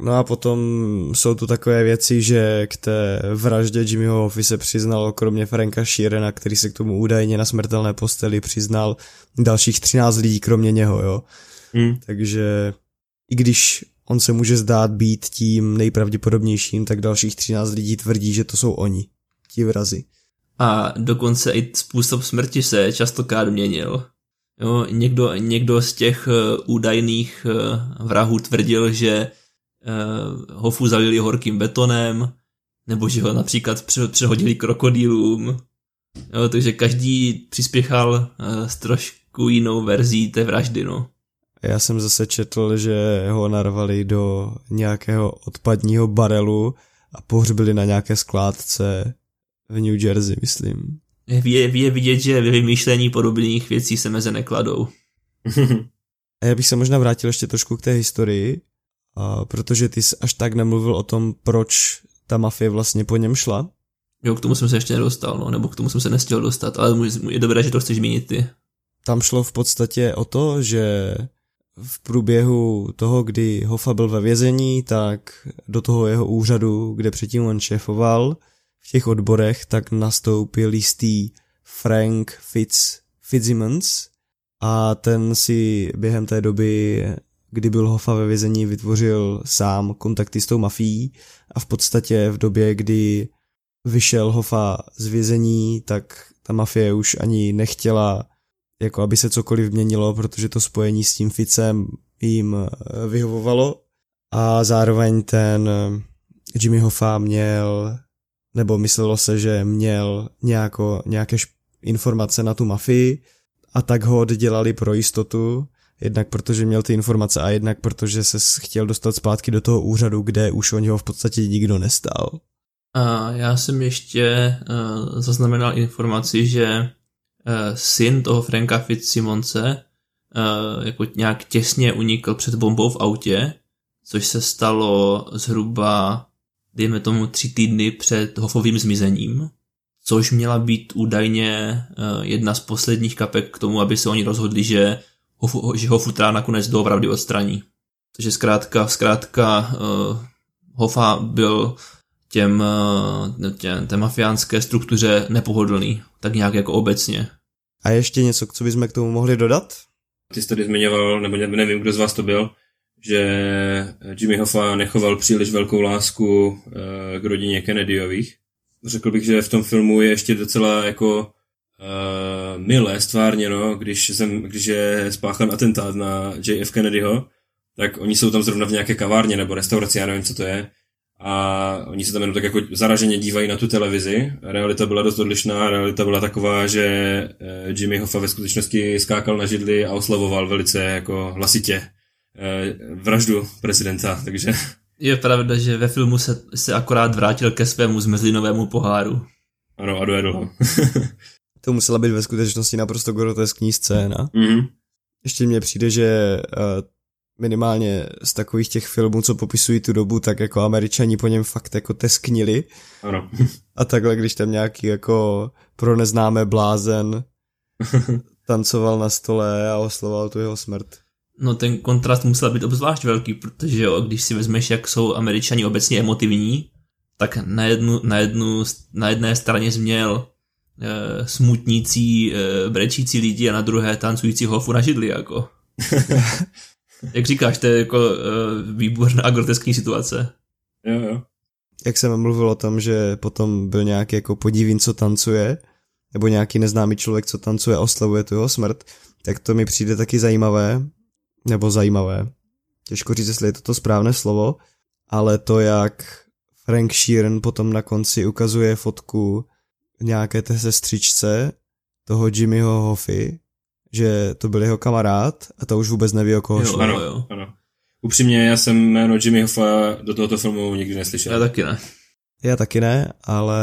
No a potom jsou tu takové věci, že k té vraždě Jimmyho Hoffy se přiznal kromě Franka Sheerana, který se k tomu údajně na smrtelné posteli přiznal dalších 13 lidí kromě něho, jo. Hmm. Takže i když on se může zdát být tím nejpravděpodobnějším, tak dalších 13 lidí tvrdí, že to jsou oni, ti vrazy. A dokonce i způsob smrti se častokrát měnil. Jo, někdo, někdo z těch uh, údajných uh, vrahů tvrdil, že uh, Hofu zalili horkým betonem, nebo že ho například přehodili krokodýlům. Jo, takže každý přispěchal s trošku jinou verzí té vraždy, no. Já jsem zase četl, že ho narvali do nějakého odpadního barelu a pohřbili na nějaké skládce v New Jersey, myslím. Je, je vidět, že ve vymýšlení podobných věcí se meze nekladou. *laughs* a já bych se možná vrátil ještě trošku k té historii, a protože ty jsi až tak nemluvil o tom, proč ta mafie vlastně po něm šla. Jo, k tomu jsem se ještě nedostal, no, nebo k tomu jsem se nestihl dostat, ale je dobré, že to chceš zmínit ty. Tam šlo v podstatě o to, že v průběhu toho, kdy Hoffa byl ve vězení, tak do toho jeho úřadu, kde předtím on šéfoval, v těch odborech, tak nastoupil jistý Frank Fitz, Fitzsimmons. A ten si během té doby, kdy byl Hoffa ve vězení, vytvořil sám kontakty s tou mafií. A v podstatě v době, kdy vyšel Hoffa z vězení, tak ta mafie už ani nechtěla jako aby se cokoliv měnilo, protože to spojení s tím Ficem jim eh, vyhovovalo a zároveň ten eh, Jimmy Hoffa měl, nebo myslelo se, že měl nějako, nějaké informace na tu mafii a tak ho oddělali pro jistotu, jednak protože měl ty informace a jednak protože se chtěl dostat zpátky do toho úřadu, kde už o něho v podstatě nikdo nestál. A já jsem ještě uh, zaznamenal informaci, že syn toho Franka Fitzsimonce uh, jako nějak těsně unikl před bombou v autě, což se stalo zhruba, dejme tomu, tři týdny před Hofovým zmizením, což měla být údajně uh, jedna z posledních kapek k tomu, aby se oni rozhodli, že, Hofu, že Hofutra nakonec doopravdy odstraní. Takže zkrátka, zkrátka Hofa byl těm, těm té mafiánské struktuře nepohodlný, tak nějak jako obecně. A ještě něco, co bychom k tomu mohli dodat? Ty jsi tady zmiňoval, nebo nevím, kdo z vás to byl, že Jimmy Hoffa nechoval příliš velkou lásku eh, k rodině Kennedyových. Řekl bych, že v tom filmu je ještě docela jako uh, milé stvárněno, když, jsem, když je spáchan atentát na JF Kennedyho, tak oni jsou tam zrovna v nějaké kavárně nebo restauraci, já nevím, co to je, a oni se tam jenom tak jako zaraženě dívají na tu televizi. Realita byla dost odlišná, realita byla taková, že eh, Jimmy Hoffa ve skutečnosti skákal na židli a oslavoval velice jako hlasitě eh, vraždu prezidenta, takže... Je pravda, že ve filmu se, se akorát vrátil ke svému zmezlinovému poháru. Ano, a dojedl ho. *laughs* to musela být ve skutečnosti naprosto groteskní scéna. Mhm. Ještě mně přijde, že uh, minimálně z takových těch filmů, co popisují tu dobu, tak jako američani po něm fakt jako tesknili. Ano. A takhle, když tam nějaký jako pro neznámé blázen *laughs* tancoval na stole a osloval tu jeho smrt. No ten kontrast musel být obzvlášť velký, protože jo, když si vezmeš, jak jsou američani obecně emotivní, tak na, jednu, na, jednu, na jedné straně jsi měl e, smutnící, e, brečící lidi a na druhé tancující hofu na židli, jako. *laughs* jak říkáš, to je jako e, výborná a groteskní situace. Jo, jo. Jak jsem mluvil o tom, že potom byl nějaký jako podivín, co tancuje, nebo nějaký neznámý člověk, co tancuje a oslavuje tu jeho smrt, tak to mi přijde taky zajímavé, nebo zajímavé. Těžko říct, jestli je to to správné slovo, ale to, jak Frank Sheeran potom na konci ukazuje fotku nějaké té sestřičce toho Jimmyho Hoffy, že to byl jeho kamarád a to už vůbec neví, o koho Jo, šlo. Ano, jo. ano. Upřímně, já jsem jméno Jimmy Hoffa do tohoto filmu nikdy neslyšel. Já taky ne. Já taky ne, ale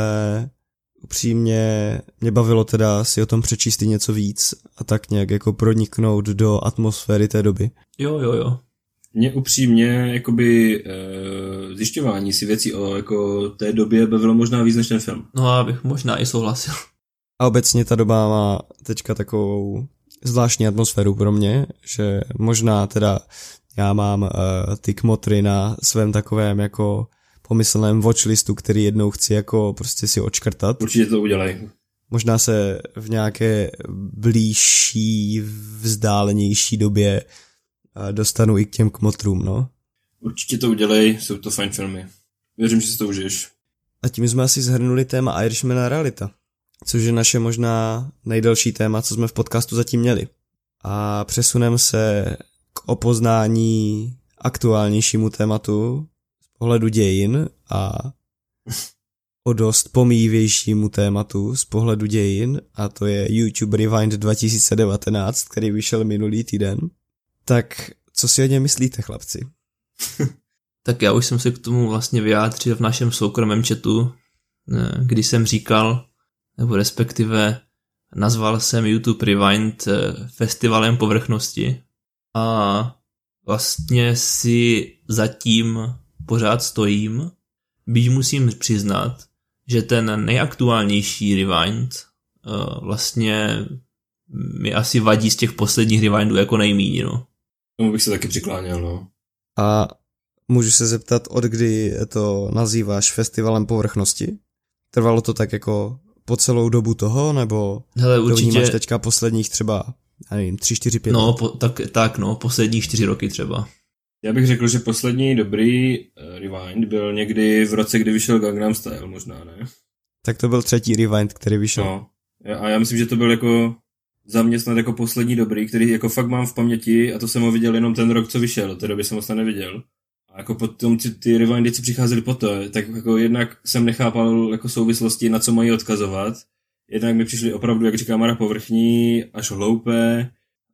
upřímně mě bavilo teda si o tom přečíst i něco víc a tak nějak jako proniknout do atmosféry té doby. Jo, jo, jo. Mě upřímně, jakoby, e, zjišťování si věcí o jako, té době bavilo možná víc než ten film. No a bych možná i souhlasil. A obecně ta doba má teďka takovou zvláštní atmosféru pro mě, že možná teda já mám uh, ty kmotry na svém takovém jako pomyslném watchlistu, který jednou chci jako prostě si odškrtat. Určitě to udělej. Možná se v nějaké blížší, vzdálenější době uh, dostanu i k těm kmotrům, no. Určitě to udělej, jsou to fajn filmy. Věřím, že si to užiješ. A tím jsme asi zhrnuli téma Irishmana realita, což je naše možná nejdelší téma, co jsme v podcastu zatím měli. A přesuneme se k opoznání aktuálnějšímu tématu z pohledu dějin a o dost pomíjivějšímu tématu z pohledu dějin a to je YouTube Rewind 2019, který vyšel minulý týden. Tak co si o něm myslíte, chlapci? *laughs* Tak já už jsem se k tomu vlastně vyjádřil v našem soukromém chatu, eh, kdy jsem říkal, nebo respektive nazval jsem YouTube Rewind eh, festivalem povrchnosti a vlastně si zatím pořád stojím, byť musím přiznat, že ten nejaktuálnější Rewind eh, vlastně mi asi vadí z těch posledních Rewindů jako nejmíň, no. Tomu bych se taky přikláněl, no. A můžu se zeptat, od kdy to nazýváš festivalem povrchnosti? Trvalo to tak jako po celou dobu toho, nebo Hele, to vnímáš určitě, teďka posledních třeba, já nevím, tři, čtyři, pět no, let? po, tak, tak no, poslední čtyři roky třeba. Já bych řekl, že poslední dobrý uh, rewind byl někdy v roce, kdy vyšel Gangnam Style, možná, ne? Tak to byl třetí rewind, který vyšel. No. A já myslím, že to byl jako za mě snad jako poslední dobrý, který jako fakt mám v paměti a to jsem ho viděl jenom ten rok, co vyšel, do té doby jsem ho snad neviděl. A jako potom ty, ty rewindy, co přicházely po to, tak jako jednak jsem nechápal jako souvislosti, na co mají odkazovat. Jednak mi přišly opravdu, jak říká Mara, povrchní, až hloupé,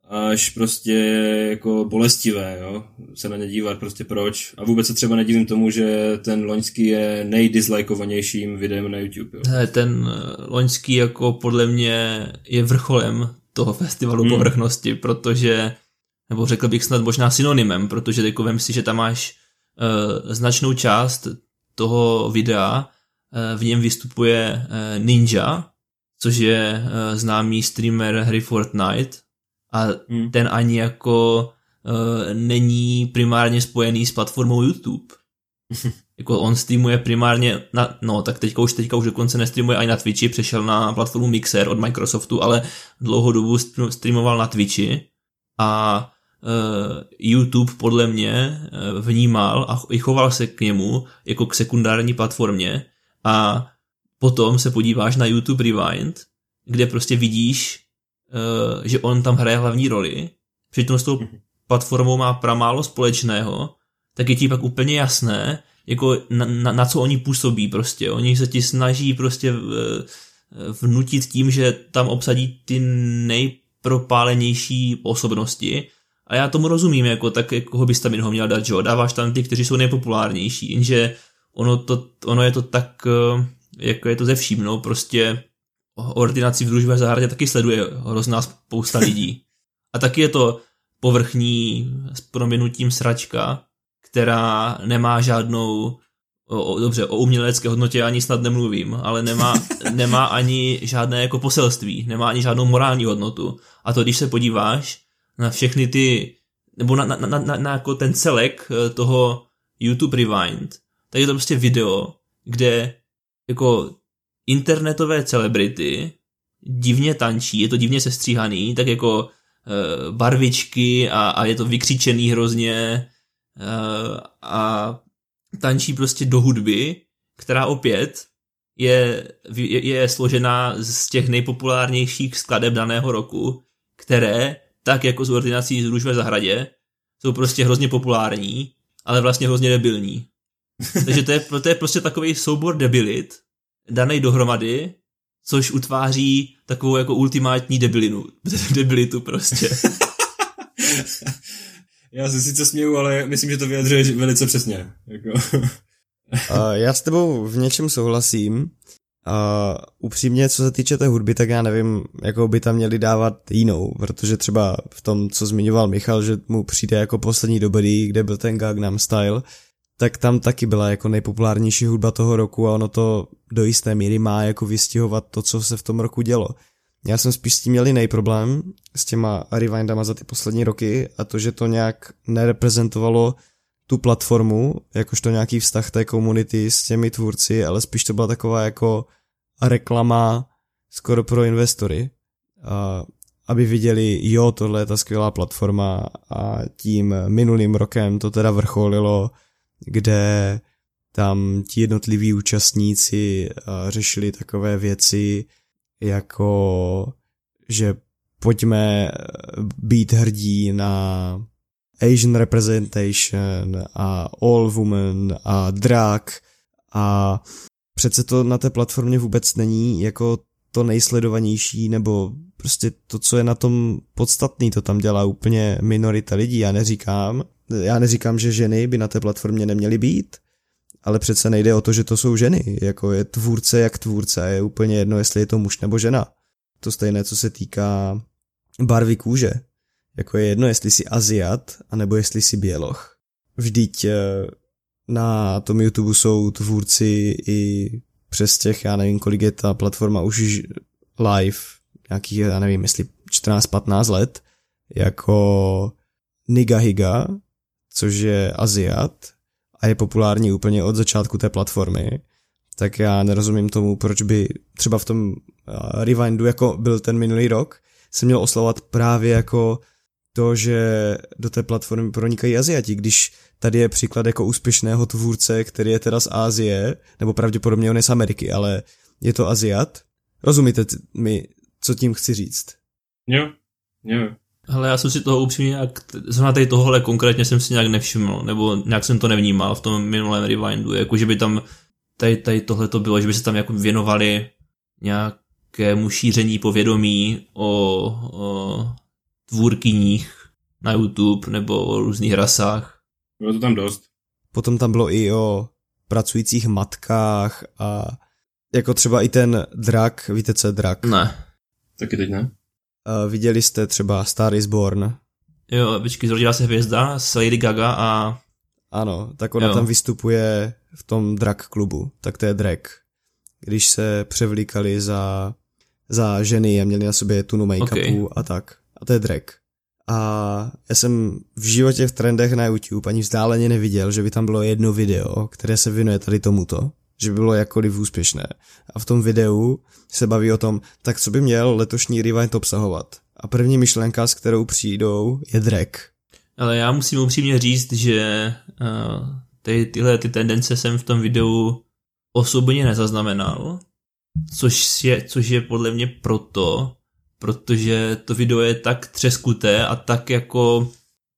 až prostě jako bolestivé, jo, se na ně dívat, prostě proč. A vůbec se třeba nedivím tomu, že ten loňský je nejdislajkovanějším videem na YouTube, jo. Hele, ten eh, loňský jako podle mě je vrcholem toho festivalu Hmm. povrchnosti, protože, nebo řekl bych snad možná synonymem, protože jako vem si, že tam máš značnou část toho videa, uh, v něm vystupuje uh, Ninja, což je známý streamer hry Fortnite a Hmm. ten ani jako není primárně spojený s platformou YouTube. *laughs* jako on streamuje primárně, na, no tak teďka už, teďka už dokonce nestreamuje ani na Twitchi, přešel na platformu Mixer od Microsoftu, ale dlouhou dobu st- streamoval na Twitchi a YouTube podle mě uh, vnímal a i choval se k němu jako k sekundární platformě a potom se podíváš na YouTube Rewind, kde prostě vidíš, uh, že on tam hraje hlavní roli, přitom s tou platformou má pramálo společného, tak je ti pak úplně jasné, jako na, na, na co oni působí prostě. Oni se ti snaží prostě vnutit tím, že tam obsadí ty nejpropálenější osobnosti a já tomu rozumím, jako tak jako ho bys tam jednoho měl dát, že jo? Dáváš tam ty, kteří jsou nejpopulárnější, jenže ono, to, ono je to tak, eh, jako je to ze vším, no, prostě ordinací v družbě zahradě taky sleduje hrozná spousta *laughs* lidí. A taky je to povrchní s proměnutím sračka, která nemá žádnou o, o, dobře, o umělecké hodnotě ani snad nemluvím, ale nemá, *laughs* nemá ani žádné jako poselství, nemá ani žádnou morální hodnotu. A to, když se podíváš na všechny ty, nebo na, na, na, na, na jako ten celek eh, toho YouTube Rewind, tak je to prostě video, kde jako internetové celebrity divně tančí, je to divně sestříhaný, tak jako e, barvičky a, a je to vykřičený hrozně e, a tančí prostě do hudby, která opět je, je, je složená z těch nejpopulárnějších skladeb daného roku, které, tak jako z ordinací z Růž zahradě, jsou prostě hrozně populární, ale vlastně hrozně debilní. *laughs* Takže to je, to je prostě takový soubor debilit, daný dohromady, což utváří takovou jako ultimátní debilinu. *laughs* Debilitu prostě. *laughs* Já se sice směju, ale myslím, že to vyjadřuje velice přesně. Jako. já s tebou v něčem souhlasím. A upřímně, co se týče té hudby, tak já nevím, jakou by tam měli dávat jinou, protože třeba v tom, co zmiňoval Michal, že mu přijde jako poslední dobrý, kde byl ten Gangnam Style, tak tam taky byla jako nejpopulárnější hudba toho roku a ono to do jisté míry má jako vystihovat to, co se v tom roku dělo. Já jsem spíš s tím měl jiný problém, s těma rewindama za ty poslední roky a to, že to nějak nereprezentovalo tu platformu, jakožto nějaký vztah té komunity s těmi tvůrci, ale spíš to byla taková jako reklama skoro pro investory, a aby viděli, jo, tohle je ta skvělá platforma a tím minulým rokem to teda vrcholilo, kde tam ti jednotliví účastníci řešili takové věci, jako že pojďme být hrdí na Asian representation a all women a drag a přece to na té platformě vůbec není jako to nejsledovanější nebo prostě to, co je na tom podstatný, to tam dělá úplně minorita lidí. Já neříkám, já neříkám, že ženy by na té platformě neměly být, ale přece nejde o to, že to jsou ženy, jako je tvůrce jak tvůrce, je úplně jedno, jestli je to muž nebo žena. To stejné, co se týká barvy kůže. Jako je jedno, jestli jsi Aziat, anebo jestli jsi Běloch. Vždyť eh, na tom YouTube jsou tvůrci i přes těch, já nevím, kolik je ta platforma už live, nějakých, já nevím, jestli 14-15 let, jako Niga Higa, což je Aziat, a je populární úplně od začátku té platformy, tak já nerozumím tomu, proč by třeba v tom Rewindu, jako byl ten minulý rok, se měl oslavovat právě jako to, že do té platformy pronikají Aziati, když tady je příklad jako úspěšného tvůrce, který je teda z Ázie, nebo pravděpodobně on je z Ameriky, ale je to Aziat. Rozumíte mi, co tím chci říct? Jo, jo. Ale já jsem si toho upřímně nějak, zrovna tady tohle konkrétně jsem si nějak nevšiml, nebo nějak jsem to nevnímal v tom minulém rewindu, jako že by tam tady, tady tohle to bylo, že by se tam jako věnovali nějakému šíření povědomí o, o tvůrkyních na YouTube nebo o různých rasách. Bylo to tam dost. Potom tam bylo i o pracujících matkách a jako třeba i ten drak, víte co je drak? Ne. Taky teď ne. Uh, viděli jste třeba Star is Born? Jo, počkej, zrodila se hvězda s Lady Gaga a... Ano, tak ona jo. tam vystupuje v tom drag klubu, tak to je drag. Když se převlíkali za, za ženy a měli na sobě tunu make-upu okay. a tak. A to je drag. A já jsem v životě v trendech na YouTube ani vzdáleně neviděl, že by tam bylo jedno video, které se věnuje tady tomuto že by bylo jakkoliv úspěšné. A v tom videu se baví o tom, tak co by měl letošní Rewind obsahovat. A první myšlenka, s kterou přijdou, je drag. Ale já musím upřímně říct, že uh, ty, tyhle ty tendence jsem v tom videu osobně nezaznamenal, což je, což je podle mě proto, protože to video je tak třeskuté a tak jako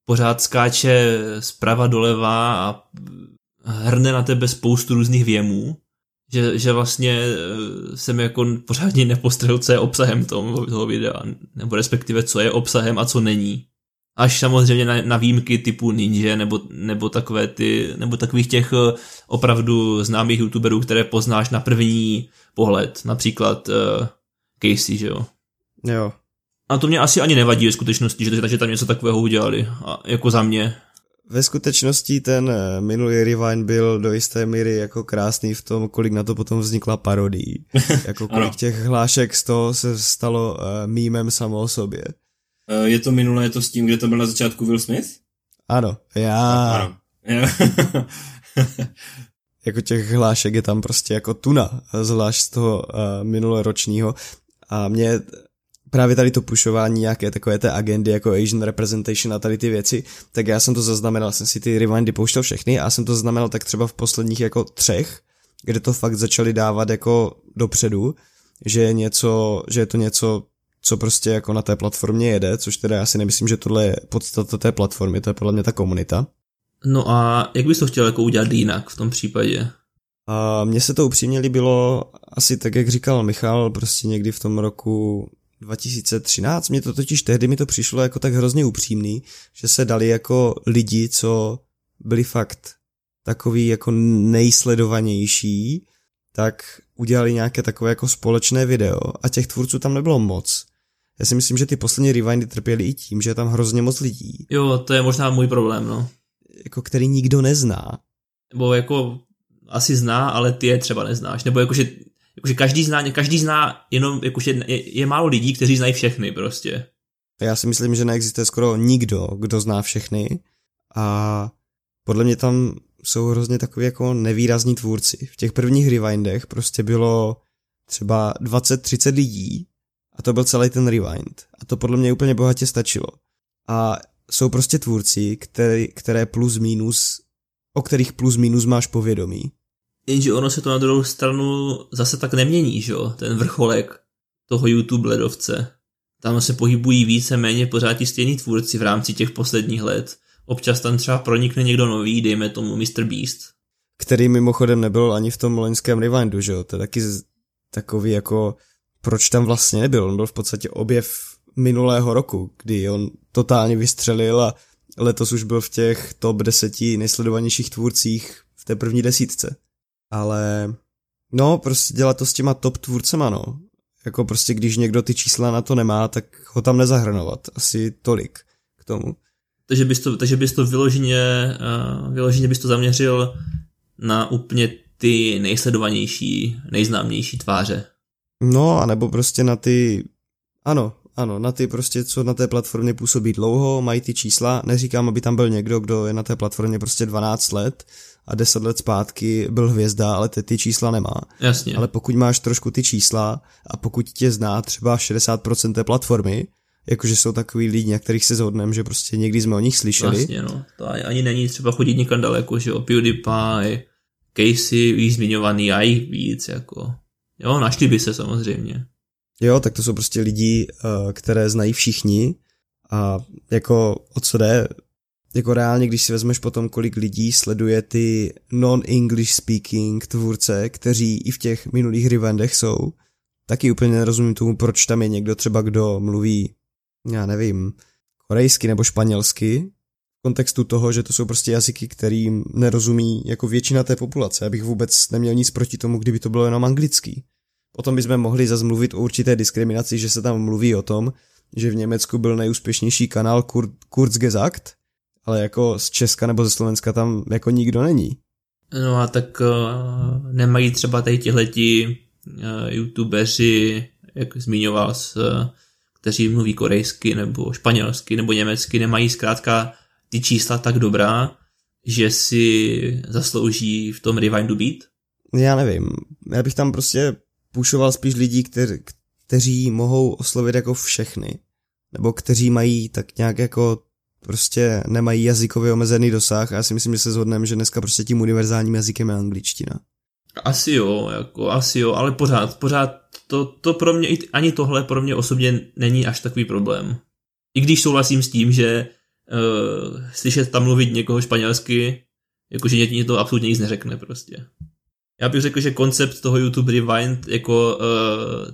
pořád skáče zprava doleva a hrne na tebe spoustu různých věmů, že, že vlastně eh, jsem jako pořádně nepostřehl, co je obsahem toho, toho videa, nebo respektive co je obsahem a co není. Až samozřejmě na, na výjimky typu Ninja nebo, nebo, takové ty, nebo takových těch eh, opravdu známých youtuberů, které poznáš na první pohled. Například uh, Casey, že jo. Jo. A to mě asi ani nevadí ve skutečnosti, že, že tam něco takového udělali, a jako za mě. Ve skutečnosti ten eh, minulý Rewind byl do jisté míry jako krásný v tom, kolik na to potom vznikla parodii. *laughs* jako kolik těch hlášek z toho se stalo uh, mýmem samo o sobě. Uh, je to minulé, je to s tím, kde to byl na začátku Will Smith? Ano, já. Ano. *laughs* jako těch hlášek je tam prostě jako tuna, zvlášť z toho uh, minuloročního. A mě právě tady to pušování nějaké takové té agendy jako Asian representation a tady ty věci, tak já jsem to zaznamenal, jsem si ty rewindy pouštěl všechny a jsem to zaznamenal tak třeba v posledních jako třech, kde to fakt začali dávat jako dopředu, že je něco, že je to něco, co prostě jako na té platformě jede, což teda já si nemyslím, že tohle je podstata té platformy, to je podle mě ta komunita. No a jak bys to chtěl jako udělat jinak v tom případě? A mně se to upřímně líbilo asi tak, jak říkal Michal, prostě někdy v tom roku 2013, mě to totiž tehdy mi to přišlo jako tak hrozně upřímný, že se dali jako lidi, co byli fakt takový jako nejsledovanější, tak udělali nějaké takové jako společné video a těch tvůrců tam nebylo moc. Já si myslím, že ty poslední rewindy trpěly i tím, že je tam hrozně moc lidí. Jo, to je možná můj problém, no. Jako který nikdo nezná. Nebo jako asi zná, ale ty je třeba neznáš. Nebo jakože jakože každý zná, každý zná jenom, jakože je, je málo lidí, kteří znají všechny prostě. Já si myslím, že neexistuje skoro nikdo, kdo zná všechny a podle mě tam jsou hrozně takový jako nevýrazní tvůrci. V těch prvních rewindech prostě bylo třeba 20-30 lidí a to byl celý ten rewind. A to podle mě úplně bohatě stačilo. A jsou prostě tvůrci, který, které plus minus, o kterých plus minus máš povědomí. Jenže ono se to na druhou stranu zase tak nemění, že jo, ten vrcholek toho YouTube ledovce. Tam se pohybují více méně pořád ti stejní tvůrci v rámci těch posledních let. Občas tam třeba pronikne někdo nový, dejme tomu Mr. Beast. Který mimochodem nebyl ani v tom loňském rewindu, že jo, to je taky takový jako, proč tam vlastně nebyl, on byl v podstatě objev minulého roku, kdy on totálně vystřelil a letos už byl v těch top deseti nejsledovanějších tvůrcích v té první desítce ale no, prostě dělat to s těma top tvůrcema, no. Jako prostě, když někdo ty čísla na to nemá, tak ho tam nezahrnovat. Asi tolik k tomu. Takže bys to, takže bys to vyloženě, uh, vyloženě bys to zaměřil na úplně ty nejsledovanější, nejznámější tváře. No, anebo prostě na ty, ano, ano, na ty prostě, co na té platformě působí dlouho, mají ty čísla, neříkám, aby tam byl někdo, kdo je na té platformě prostě 12 let, a deset let zpátky byl hvězda, ale ty, ty čísla nemá. Jasně. Ale pokud máš trošku ty čísla a pokud tě zná třeba 60% té platformy, jakože jsou takový lidi, na kterých se zhodneme, že prostě někdy jsme o nich slyšeli. Vlastně, no. To ani není třeba chodit někam daleko, že jo, PewDiePie, Casey, víc zmiňovaný, a jich víc, jako. Jo, našli by se samozřejmě. Jo, tak to jsou prostě lidi, eh, které znají všichni a jako o co jde, jako reálně, když si vezmeš potom, kolik lidí sleduje ty non-English speaking tvůrce, kteří i v těch minulých revendech jsou, taky úplně nerozumím tomu, proč tam je někdo třeba, kdo mluví, já nevím, korejsky nebo španělsky, v kontextu toho, že to jsou prostě jazyky, kterým nerozumí jako většina té populace. Abych vůbec neměl nic proti tomu, kdyby to bylo jenom anglický. Potom bychom mohli zase mluvit o určité diskriminaci, že se tam mluví o tom, že v Německu byl nejúspěšnější kanál Kur- Kurzgesagt, ale jako z Česka nebo ze Slovenska tam jako nikdo není. No a tak uh, nemají třeba tady tihleti uh, youtubeři, jak zmiňoval, s, uh, kteří mluví korejsky nebo španělsky nebo německy, nemají zkrátka ty čísla tak dobrá, že si zaslouží v tom rewindu být? Já nevím. Já bych tam prostě pušoval spíš lidí, kter, kteří mohou oslovit jako všechny. Nebo kteří mají tak nějak jako prostě nemají jazykově omezený dosah a já si myslím, že se zhodneme, že dneska prostě tím univerzálním jazykem je angličtina. Asi jo, jako asi jo, ale pořád, pořád to, to pro mě, ani tohle pro mě osobně není až takový problém. I když souhlasím s tím, že uh, slyšet tam mluvit někoho španělsky, jakože mě to absolutně nic neřekne prostě. Já bych řekl, že koncept toho YouTube Rewind jako uh,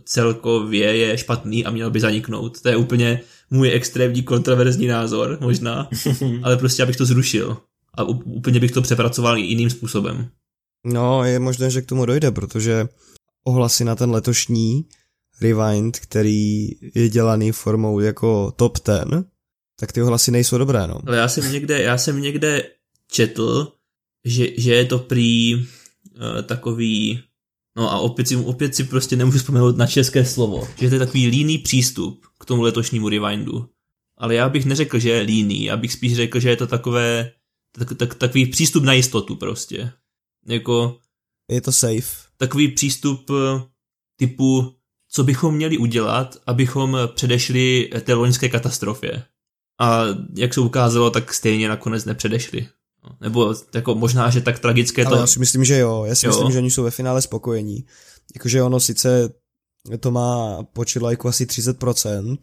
celkově je špatný a měl by zaniknout. To je úplně můj extrémní kontroverzní názor, možná, *laughs* ale prostě abych to zrušil a úplně bych to přepracoval jiným způsobem. No, je možné, že k tomu dojde, protože ohlasy na ten letošní Rewind, který je dělaný formou jako top ten, tak ty hlasy nejsou dobré, no. Ale já jsem někde, já jsem někde četl, že, že je to prý takový, no a opět si, opět si prostě nemůžu vzpomenout na české slovo, že to je takový líný přístup k tomu letošnímu Rewindu. Ale já bych neřekl, že je líný, já bych spíš řekl, že je to takové, tak, tak, takový přístup na jistotu prostě. Jako... Je to safe. Takový přístup eh, typu, co bychom měli udělat, abychom předešli té loňské katastrofě. A jak se ukázalo, tak stejně nakonec nepředešli. Nebo jako možná, že tak tragické Ale to... já si myslím, že jo. Já si Jo. myslím, že oni jsou ve finále spokojení. Jakože ono sice to má počet lajků asi 30%,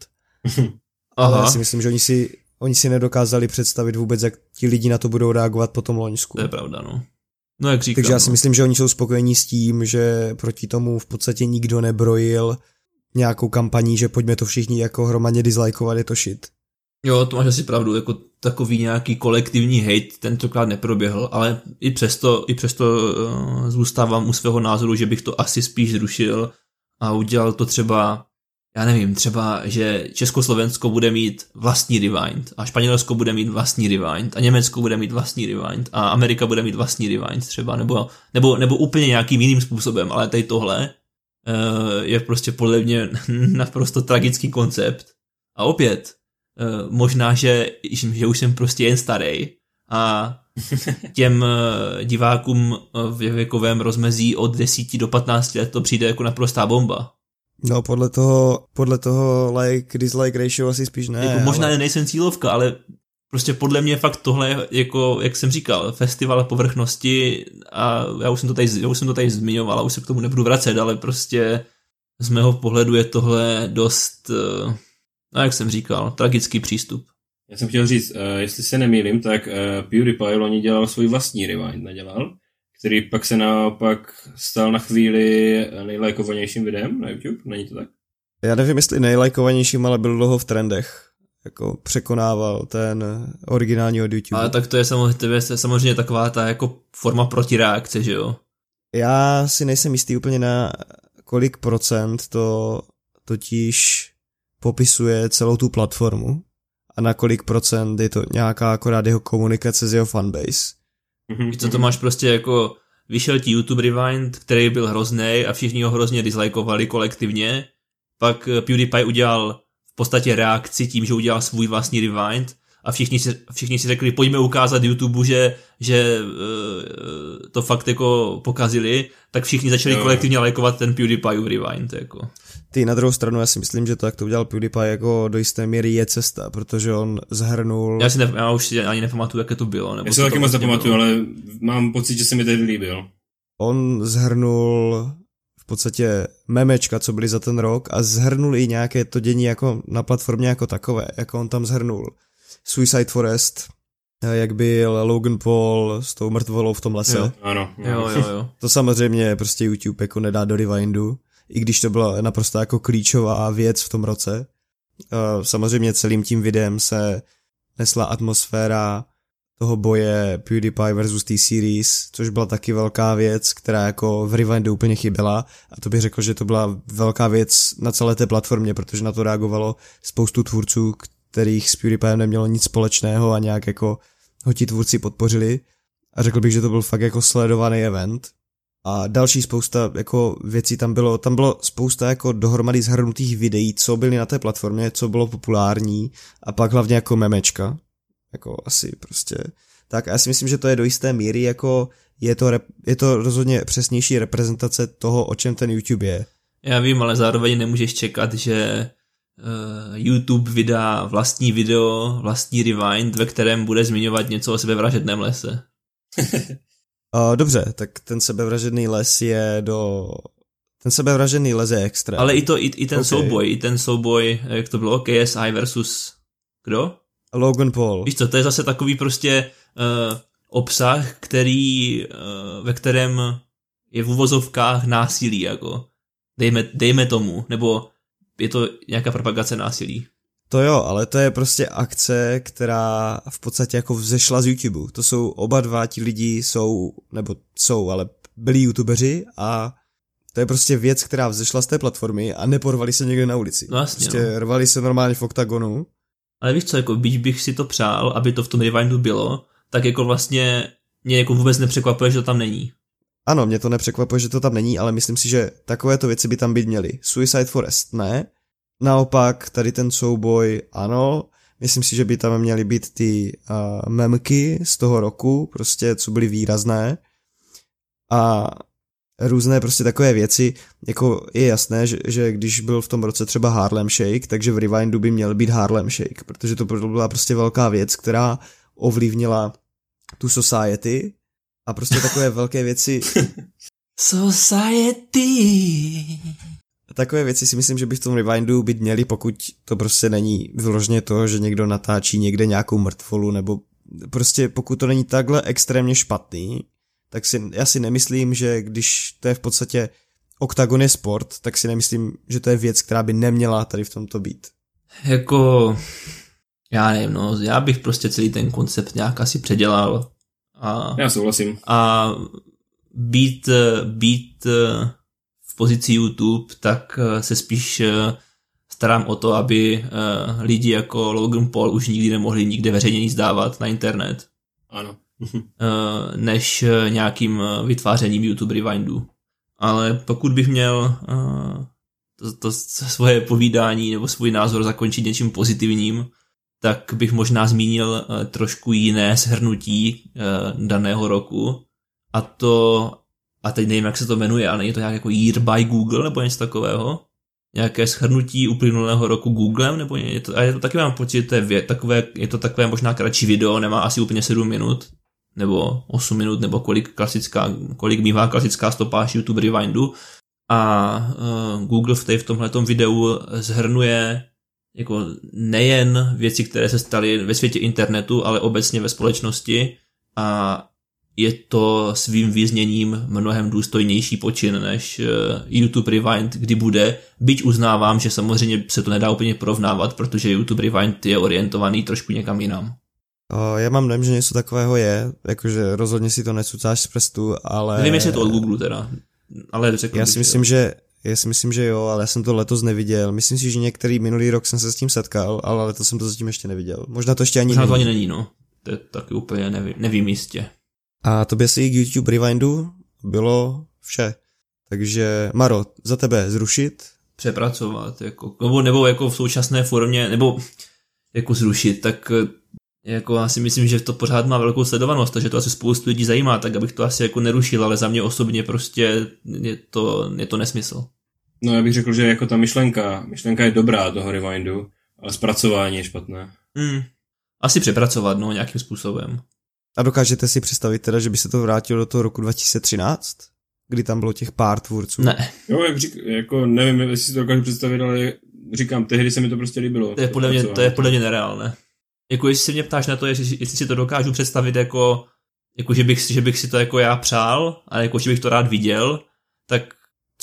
*laughs* ale já Aha, si myslím, že oni si, oni si nedokázali představit vůbec, jak ti lidi na to budou reagovat po tom Loňsku. to je pravda, no. No jak říkám, Takže já si no. myslím, že oni jsou spokojení s tím, že proti tomu v podstatě nikdo nebrojil nějakou kampaní, že pojďme to všichni jako hromadně dislikeovat, je to shit. Jo, to máš asi pravdu, jako takový nějaký kolektivní hate tentokrát neproběhl, ale i přesto, i přesto uh, zůstávám u svého názoru, že bych to asi spíš zrušil a udělal to třeba, já nevím, třeba, že Československo bude mít vlastní rewind a Španělsko bude mít vlastní rewind a Německo bude mít vlastní rewind a Amerika bude mít vlastní rewind třeba, nebo, nebo, nebo úplně nějakým jiným způsobem, ale tady tohle uh, je prostě podle mě *laughs* naprosto tragický koncept. A opět, možná, že, že už jsem prostě jen starý a *laughs* těm uh, divákům uh, v věkovém rozmezí od 10 do 15 let to přijde jako naprostá bomba. No podle toho, podle toho like dislike ratio asi spíš ne. jako možná ale... nejsem cílovka, ale prostě podle mě fakt tohle je jako, jak jsem říkal, festival povrchnosti a já už jsem to tady, já už jsem to tady zmiňoval a už se k tomu nebudu vracet, ale prostě z mého pohledu je tohle dost, uh, no jak jsem říkal, tragický přístup. Já jsem chtěl říct, uh, jestli se nemýlím, tak uh, PewDiePie loni dělal svůj vlastní rewind, nedělal? Který pak se naopak stal na chvíli nejlajkovanějším videem na YouTube, není to tak? Já nevím, jestli nejlajkovanějším, ale byl dlouho v trendech. Jako překonával ten originální od YouTube. Ale tak to je samozřejmě, to je samozřejmě taková ta jako forma protireakce, že jo? Já si nejsem jistý úplně na kolik procent to totiž popisuje celou tu platformu a na kolik procent je to nějaká akorát jeho komunikace s jeho fanbase. Mhm, Víš co, to máš prostě jako, vyšel ti YouTube Rewind, který byl hrozný a všichni ho hrozně dislajkovali kolektivně, pak eh, PewDiePie udělal v podstatě reakci tím, že udělal svůj vlastní Rewind a všichni si, všichni si řekli, pojďme ukázat YouTube, že, že uh, to fakt jako pokazili, tak všichni začali Jo. kolektivně lajkovat ten PewDiePie Rewind, jako. Ty na druhou stranu, já si myslím, že to, jak to udělal PewDiePie, jako do jisté míry je cesta, protože on zhrnul... Já si ne, já už si ani nepamatuju, jaké to bylo. Nebo Já si to taky moc vlastně nepamatuju, bylo. ale mám pocit, že se mi tehdy líbil. On zhrnul v podstatě memečka, co byly za ten rok a zhrnul i nějaké to dění jako na platformě jako takové, jako on tam zhrnul Suicide Forest, eh, jak byl Logan Paul s tou mrtvolou v tom lese. Jo. Ano. Jo, jo, jo. To samozřejmě prostě YouTube jako nedá do Rewindu, i když to byla naprosto jako klíčová věc v tom roce. Eh, Samozřejmě celým tím videem se nesla atmosféra toho boje PewDiePie versus T-Series, což byla taky velká věc, která jako v Rewindu úplně chyběla a to bych řekl, že to byla velká věc na celé té platformě, protože na to reagovalo spoustu tvůrců, kterých s PewDiePiem nemělo nic společného a nějak jako ho ti tvůrci podpořili a řekl bych, že to byl fakt jako sledovaný event. A další spousta jako věcí tam bylo, tam bylo spousta jako dohromady zhrnutých videí, co byly na té platformě, co bylo populární a pak hlavně jako memečka. Jako asi prostě. Tak a já si myslím, že to je do jisté míry jako je to, rep, je to rozhodně přesnější reprezentace toho, o čem ten YouTube je. Já vím, ale zároveň nemůžeš čekat, že YouTube vydá vlastní video, vlastní rewind, ve kterém bude zmiňovat něco o sebevražedném lese. *laughs* Dobře, tak ten sebevražedný les je do... Ten sebevražedný les je extra. Ale i, to, i, i ten Ok. souboj, i ten souboj, jak to bylo, KSI versus kdo? Logan Paul. Víš co, to je zase takový prostě uh, obsah, který, uh, ve kterém je v uvozovkách násilí, jako dejme, dejme tomu, nebo je to nějaká propagace násilí. To jo, ale to je prostě akce, která v podstatě jako vzešla z YouTube. To jsou oba dva ti lidi jsou, nebo jsou, ale byli youtubeři a To je prostě věc, která vzešla z té platformy a neporvali se někde na ulici. No jasně, prostě no. rvali se normálně v oktagonu. Ale víš co, jako byť bych si to přál, aby to v tom Rewindu bylo, tak jako vlastně mě jako vůbec nepřekvapuje, že to tam není. Ano, mě to nepřekvapuje, že to tam není, ale myslím si, že takovéto věci by tam být měly. Suicide Forest ne. Naopak, tady ten souboj ano. Myslím si, že by tam měly být ty uh, memky z toho roku, prostě, co byly výrazné. A různé prostě takové věci, jako je jasné, že, že když byl v tom roce třeba Harlem Shake, takže v Rewindu by měl být Harlem Shake, protože to byla prostě velká věc, která ovlivnila tu society a prostě takové velké věci. *laughs* Society. Takové věci si myslím, že by v tom Rewindu být měli, pokud to prostě není vyloženě to, že někdo natáčí někde nějakou mrtvolu, nebo prostě pokud to není takhle extrémně špatný, tak si, já si nemyslím, že když to je v podstatě oktagon je sport, tak si nemyslím, že to je věc, která by neměla tady v tomto být. Jako, já nevím, no, já bych prostě celý ten koncept nějak asi předělal. A, Já souhlasím. a být, být v pozici YouTube, tak se spíš starám o to, aby lidi jako Logan Paul už nikdy nemohli nikde veřejně nic dávat na internet. Ano. než nějakým vytvářením YouTube Rewindu. Ale pokud bych měl to, to svoje povídání nebo svůj názor zakončit něčím pozitivním, tak bych možná zmínil trošku jiné shrnutí daného roku. A to, a teď nevím, jak se to jmenuje, ale je to nějak jako Year by Google nebo něco takového. Nějaké shrnutí uplynulého roku Googlem, nebo je to, a je to taky mám pocit, to je, takové, je to takové možná kratší video, nemá asi úplně 7 minut, nebo 8 minut, nebo kolik, klasická, kolik mývá klasická stopáž YouTube Rewindu. A uh, Google v, v tomhletom videu zhrnuje jako nejen věci, které se staly ve světě internetu, ale obecně ve společnosti. A je to svým význěním mnohem důstojnější počin než YouTube Rewind, kdy bude, byť uznávám, že samozřejmě se to nedá úplně porovnávat, protože YouTube Rewind je orientovaný trošku někam jinam. Já mám dojem, že něco takového je, jakože rozhodně si to necucáš z prstu, ale... Nevím, jestli je to od Google teda, ale řekl Já si myslím, že já si myslím, že jo, ale já jsem to letos neviděl. Myslím si, že některý minulý rok jsem se s tím setkal, ale letos jsem to zatím ještě neviděl. Možná to ještě ani Možná to ani není, no. To je taky úplně nevím, nevím jistě. A tobě si k YouTube Rewindu bylo vše. Takže Maro, za tebe zrušit? Přepracovat, jako, nebo, nebo jako v současné formě, nebo jako zrušit, tak jako já si myslím, že to pořád má velkou sledovanost, takže to asi spoustu lidí zajímá, tak abych to asi jako nerušil, ale za mě osobně prostě je to, je to nesmysl. No já bych řekl, že jako ta myšlenka, myšlenka je dobrá toho rewindu, ale zpracování je špatné. Hmm. Asi přepracovat, no, nějakým způsobem. A dokážete si představit teda, že by se to vrátilo do toho roku 2013? Kdy tam bylo těch pár tvůrců? Ne. Jo, jak řík, jako nevím, jestli si to dokážu představit, ale říkám, tehdy se mi to prostě líbilo. To je podle mě, to je podle mě nereálné. Jako jestli se mě ptáš na to, jestli, jestli si to dokážu představit jako, jako že, bych, že bych si to jako já přál, ale jako že bych to rád viděl, tak...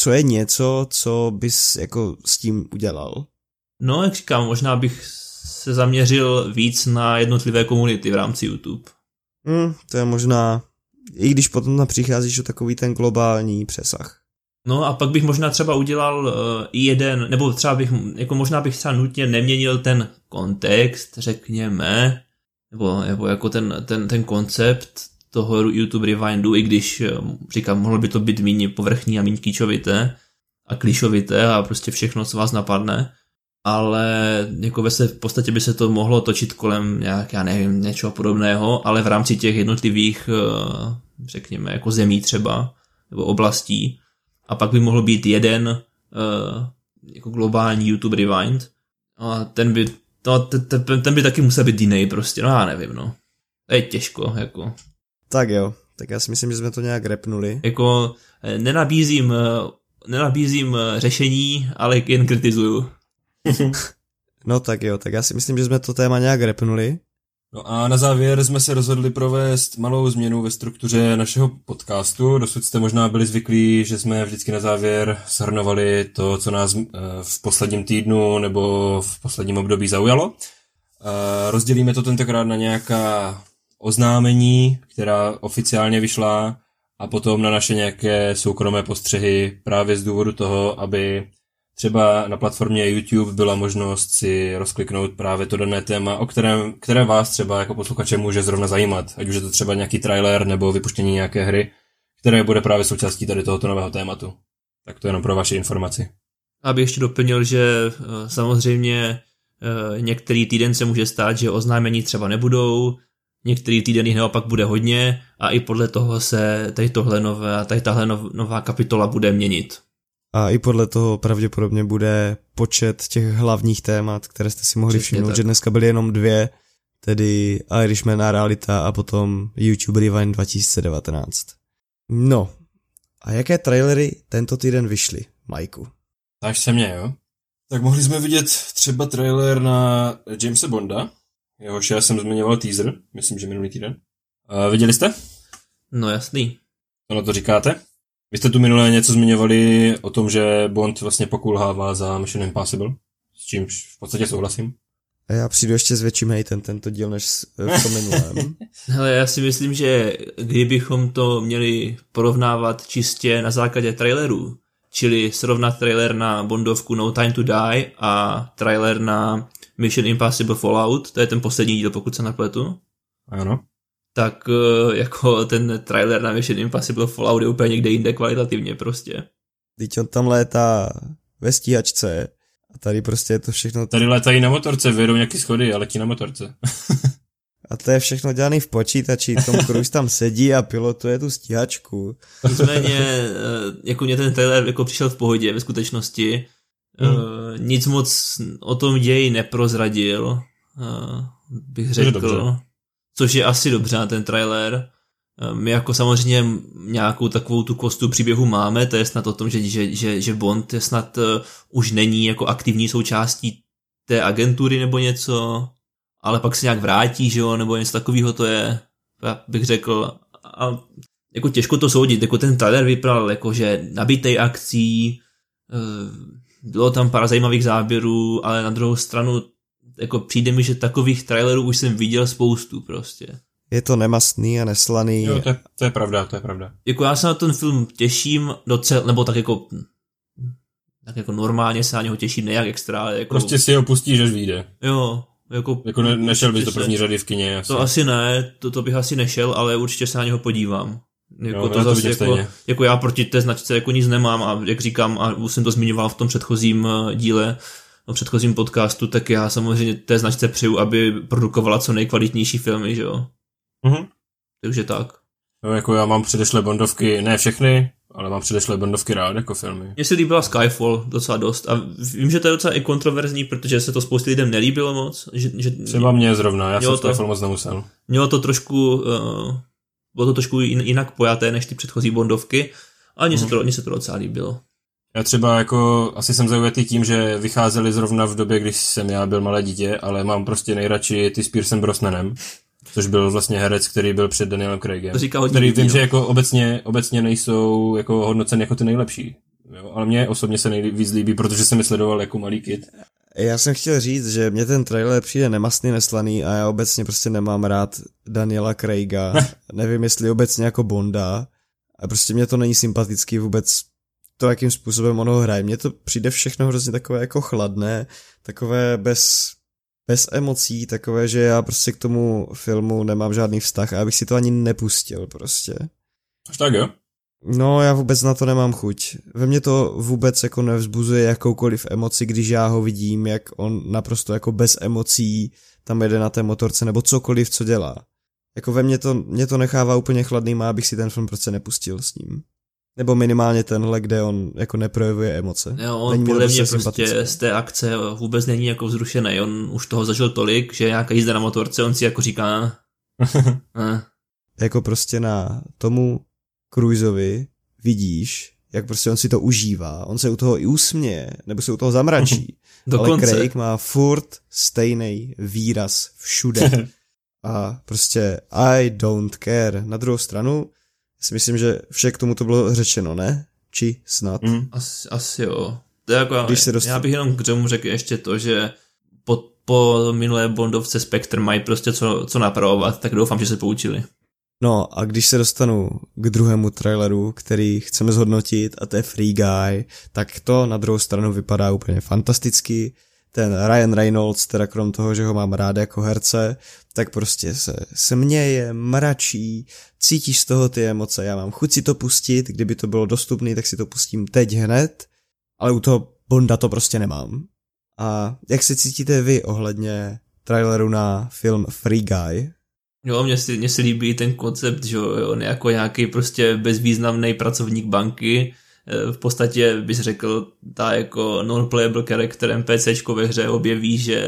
Co je něco, co bys jako s tím udělal? No, jak říkám, možná bych se zaměřil víc na jednotlivé komunity v rámci YouTube. Hmm, to je možná, i když potom tam přicházíš o takový ten globální přesah. No a pak bych možná třeba udělal uh, jeden, nebo třeba bych, jako možná bych třeba nutně neměnil ten kontext, řekněme, nebo, nebo jako ten, ten, ten koncept toho YouTube Rewindu, i když říkám, mohlo by to být méně povrchní a méně kýčovité a klišovité a prostě všechno, co vás napadne, ale jako ve se, v podstatě by se to mohlo točit kolem nějak, já nevím, něčeho podobného, ale v rámci těch jednotlivých, řekněme, jako zemí třeba, nebo oblastí, a pak by mohl být jeden uh, jako globální YouTube Rewind a ten by, no, ten, ten, ten by taky musel být jiný prostě, no já nevím, no. To je těžko, jako. Tak jo, tak já si myslím, že jsme to nějak repnuli. Jako nenabízím, nenabízím řešení, ale jen kritizuju. *laughs* no tak jo, tak já si myslím, že jsme to téma nějak repnuli. No a na závěr jsme se rozhodli provést malou změnu ve struktuře našeho podcastu. Dosud jste možná byli zvyklí, že jsme vždycky na závěr shrnovali to, co nás v posledním týdnu nebo v posledním období zaujalo. Rozdělíme to tentokrát na nějaká oznámení, která oficiálně vyšla a potom na naše nějaké soukromé postřehy právě z důvodu toho, aby třeba na platformě YouTube byla možnost si rozkliknout právě to dané téma, o kterém, které vás třeba jako posluchače může zrovna zajímat. Ať už je to třeba nějaký trailer nebo vypuštění nějaké hry, které bude právě součástí tady tohoto nového tématu. Tak to jenom pro vaši informaci. Aby ještě doplnil, že eh, samozřejmě eh, některý týden se může stát, že oznámení třeba nebudou, některý týden jich naopak bude hodně a i podle toho se tady tohle nové, tady tahle nová kapitola bude měnit. A i podle toho pravděpodobně bude počet těch hlavních témat, které jste si mohli Přesně všimnout, tak. že dneska byly jenom dvě, tedy Irishman a Realita a potom YouTube Rewind 2019. No, a jaké trailery tento týden vyšly, Majku? Tak se mě, jo? Tak mohli jsme vidět třeba trailer na Jamesa Bonda, jehož já jsem zmiňoval teaser, myslím, že minulý týden. A viděli jste? No jasný. Co na to říkáte? Vy jste tu minule něco zmiňovali o tom, že Bond vlastně pokulhává za Mission Impossible, s čímž v podstatě souhlasím. A já přijdu ještě s větším hejtem tento díl než v tom minulém. *laughs* Hele, já si myslím, že kdybychom to měli porovnávat čistě na základě trailerů, čili srovnat trailer na Bondovku No Time to Die a trailer na Mission Impossible Fallout, to je ten poslední díl, pokud se napletu. Ano. Tak eh, jako ten trailer na Mission Impossible Fallout je úplně někde jinde kvalitativně prostě. Teď on tam létá ve stíhačce a tady prostě je to všechno... Tady létají na motorce, vyjedou nějaký schody a letí na motorce. *laughs* a to je všechno dělané v počítači, Tom Cruise tam sedí a pilotuje tu stíhačku. Nicméně, eh, jako mě ten trailer jako přišel v pohodě ve skutečnosti, Hmm. Uh, nic moc o tom ději neprozradil, uh, bych řekl. Což je asi dobře na ten trailer. Uh, my jako samozřejmě nějakou takovou tu kostu příběhu máme, to je snad o tom, že, že, že, že Bond je snad uh, už není jako aktivní součástí té agentury nebo něco, ale pak se nějak vrátí, že jo, nebo něco takového to je, já bych řekl, a jako těžko to soudit, jako ten trailer vypadal jako, že nabitej akcí, uh, bylo tam pár zajímavých záběrů, ale na druhou stranu jako přijde mi, že takových trailerů už jsem viděl spoustu prostě. Je to nemastný a neslaný. Jo, to je, to je pravda, to je pravda. Jako já se na ten film těším docela, nebo tak jako tak jako normálně se na něho těším, nejak extra, ale jako... Prostě si ho pustíš, až vyjde. Jo, jako... Jako ne, nešel bys do první řady v kině, asi. To asi ne, to, to bych asi nešel, ale určitě se na něho podívám. Jako jo, to, zase jako, jako, já proti té značce jako nic nemám a jak říkám, a už jsem to zmiňoval v tom předchozím eh, díle, v předchozím podcastu, tak já samozřejmě té značce přeju, aby produkovala co nejkvalitnější filmy, že jo. Mhm. Takže tak. No, jako já mám předešlé Bondovky, ne všechny, ale mám předešlé Bondovky rád jako filmy. Mně se líbila Skyfall docela dost a vím, že to je docela i kontroverzní, protože se to spoustě lidem nelíbilo moc. Že, že Třeba mě zrovna, já jsem to, Skyfall moc nemusel. Mělo to trošku uh, bylo to trošku jinak pojaté než ty předchozí Bondovky, ale mně se, to, se to docela líbilo. Já třeba jako, asi jsem zaujatý tím, že vycházeli zrovna v době, když jsem já byl malé dítě, ale mám prostě nejradši ty s Piercem Brosnanem, což byl vlastně herec, který byl před Danielem Craigem. To říká hodně který lidí, vím, jo. že jako obecně, obecně nejsou jako hodnocen jako ty nejlepší. Jo, ale mě osobně se nejvíc líbí, protože jsem je sledoval jako malý kid. Já jsem chtěl říct, že mě ten trailer přijde nemastný, neslaný a já obecně prostě nemám rád Daniela Craiga. *laughs* Nevím, jestli obecně jako Bonda. A prostě mě to není sympatický vůbec to, jakým způsobem ono hraje. Mně to přijde všechno hrozně takové jako chladné, takové bez, bez emocí, takové, že já prostě k tomu filmu nemám žádný vztah a abych si to ani nepustil prostě. Až tak jo? No, já vůbec na to nemám chuť. Ve mně to vůbec jako nevzbuzuje jakoukoliv emoci, když já ho vidím, jak on naprosto jako bez emocí tam jede na té motorce, nebo cokoliv, co dělá. Jako ve mně to, mě to nechává úplně chladným a abych si ten film prostě nepustil s ním. Nebo minimálně tenhle, kde on jako neprojevuje emoce. Jo, on není podle mě prostě z té akce vůbec není jako vzrušený. On už toho zažil tolik, že nějaká jízda na motorce, on si jako říká... eh. *laughs* Jako prostě na tomu Cruiseovi vidíš, jak prostě on si to užívá, on se u toho i usměje, nebo se u toho zamračí. *laughs* Dokonce. Ale Craig má furt stejný výraz všude. *laughs* A prostě I don't care. Na druhou stranu si myslím, že vše k tomu to bylo řečeno, ne? Či snad? Mm. Asi, asi jo. To je jako, Když se dost... Já bych jenom k tomu řekl ještě to, že po, po minulé Bondovce Spectre mají prostě co, co napravovat, tak doufám, že se poučili. No a když se dostanu k druhému traileru, který chceme zhodnotit, a to je Free Guy, tak to na druhou stranu vypadá úplně fantasticky. Ten Ryan Reynolds, teda krom toho, že ho mám rád jako herce, tak prostě se směje, mračí, cítíš z toho ty emoce. Já mám chuť si to pustit, kdyby to bylo dostupné, tak si to pustím teď hned, ale u toho Bonda to prostě nemám. A jak se cítíte vy ohledně traileru na film Free Guy? Jo, mně si, mně si líbí ten koncept, že on je jako nějaký prostě bezvýznamný pracovník banky, e, v podstatě bys řekl, ta jako non-playable character NPCčko ve hře objeví, že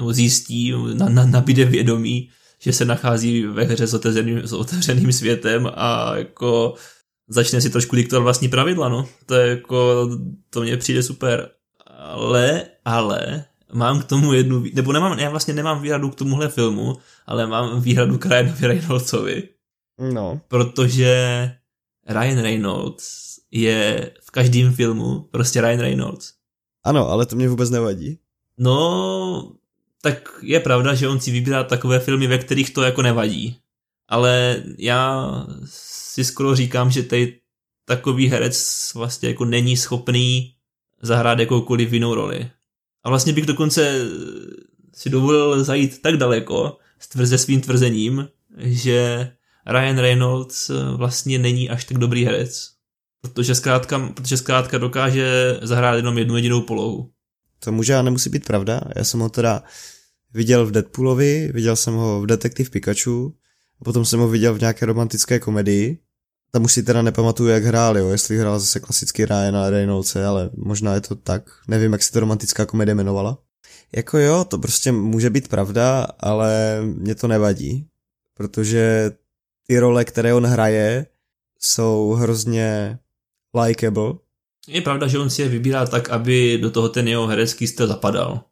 mu zjistí, na, na, nabíde vědomí, že se nachází ve hře s otevřeným, s otevřeným světem a jako začne si trošku diktovat vlastní pravidla, no. To je jako, to mně přijde super. Ale, ale, mám k tomu jednu, nebo nemám, já vlastně nemám výhradu k tomuhle filmu, ale mám výhradu k Ryanovi Reynoldsovi. No. Protože Ryan Reynolds je v každém filmu prostě Ryan Reynolds. Ano, ale to mě vůbec nevadí. No, tak je pravda, že on si vybírá takové filmy, ve kterých to jako nevadí. Ale já si skoro říkám, že tady takový herec vlastně jako není schopný zahrát jakoukoliv jinou roli. A vlastně bych dokonce si dovolil zajít tak daleko se svým tvrzením, že Ryan Reynolds vlastně není až tak dobrý herec. Protože zkrátka, protože zkrátka dokáže zahrát jenom jednu jedinou polohu. To může a nemusí být pravda. Já jsem ho teda viděl v Deadpoolovi, viděl jsem ho v Detektiv Pikachu, a potom jsem ho viděl v nějaké romantické komedii. Tam už si teda nepamatuju, jak hrál, jo, jestli hrál zase klasický Ryan a Reynolds, ale možná je to tak. Nevím, jak se to romantická komedie jmenovala. Jako jo, to prostě může být pravda, ale mě to nevadí, protože ty role, které on hraje, jsou hrozně likeable. Je pravda, že on si je vybírá tak, aby do toho ten jeho herecký styl zapadal.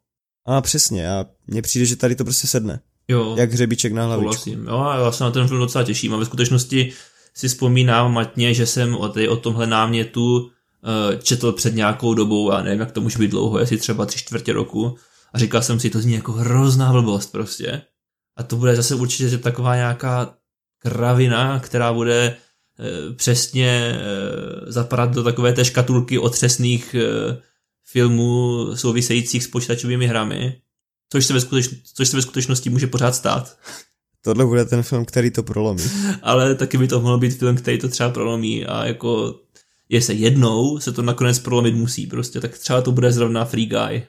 A přesně, a mně přijde, že tady to prostě sedne. Jo. Jak hřebíček na hlavičku. Souhlasím. Jo, a já se na ten film docela těším a ve skutečnosti si vzpomínám matně, že jsem o, tady, o tomhle námětu uh, četl před nějakou dobou, a nevím, jak to může být dlouho, jestli třeba tři čtvrtě roku, a říkal jsem si, to zní jako hrozná blbost prostě. A to bude zase určitě taková nějaká kravina, která bude uh, přesně uh, zapadat do takové té škatulky otřesných uh, filmů souvisejících s počítačovými hrami, což se, ve skuteč- což se ve skutečnosti může pořád stát. Tohle bude ten film, který to prolomí. *laughs* Ale taky by to mohl být film, který to třeba prolomí a jako jestli jednou se to nakonec prolomit musí prostě, tak třeba to bude zrovna Free Guy.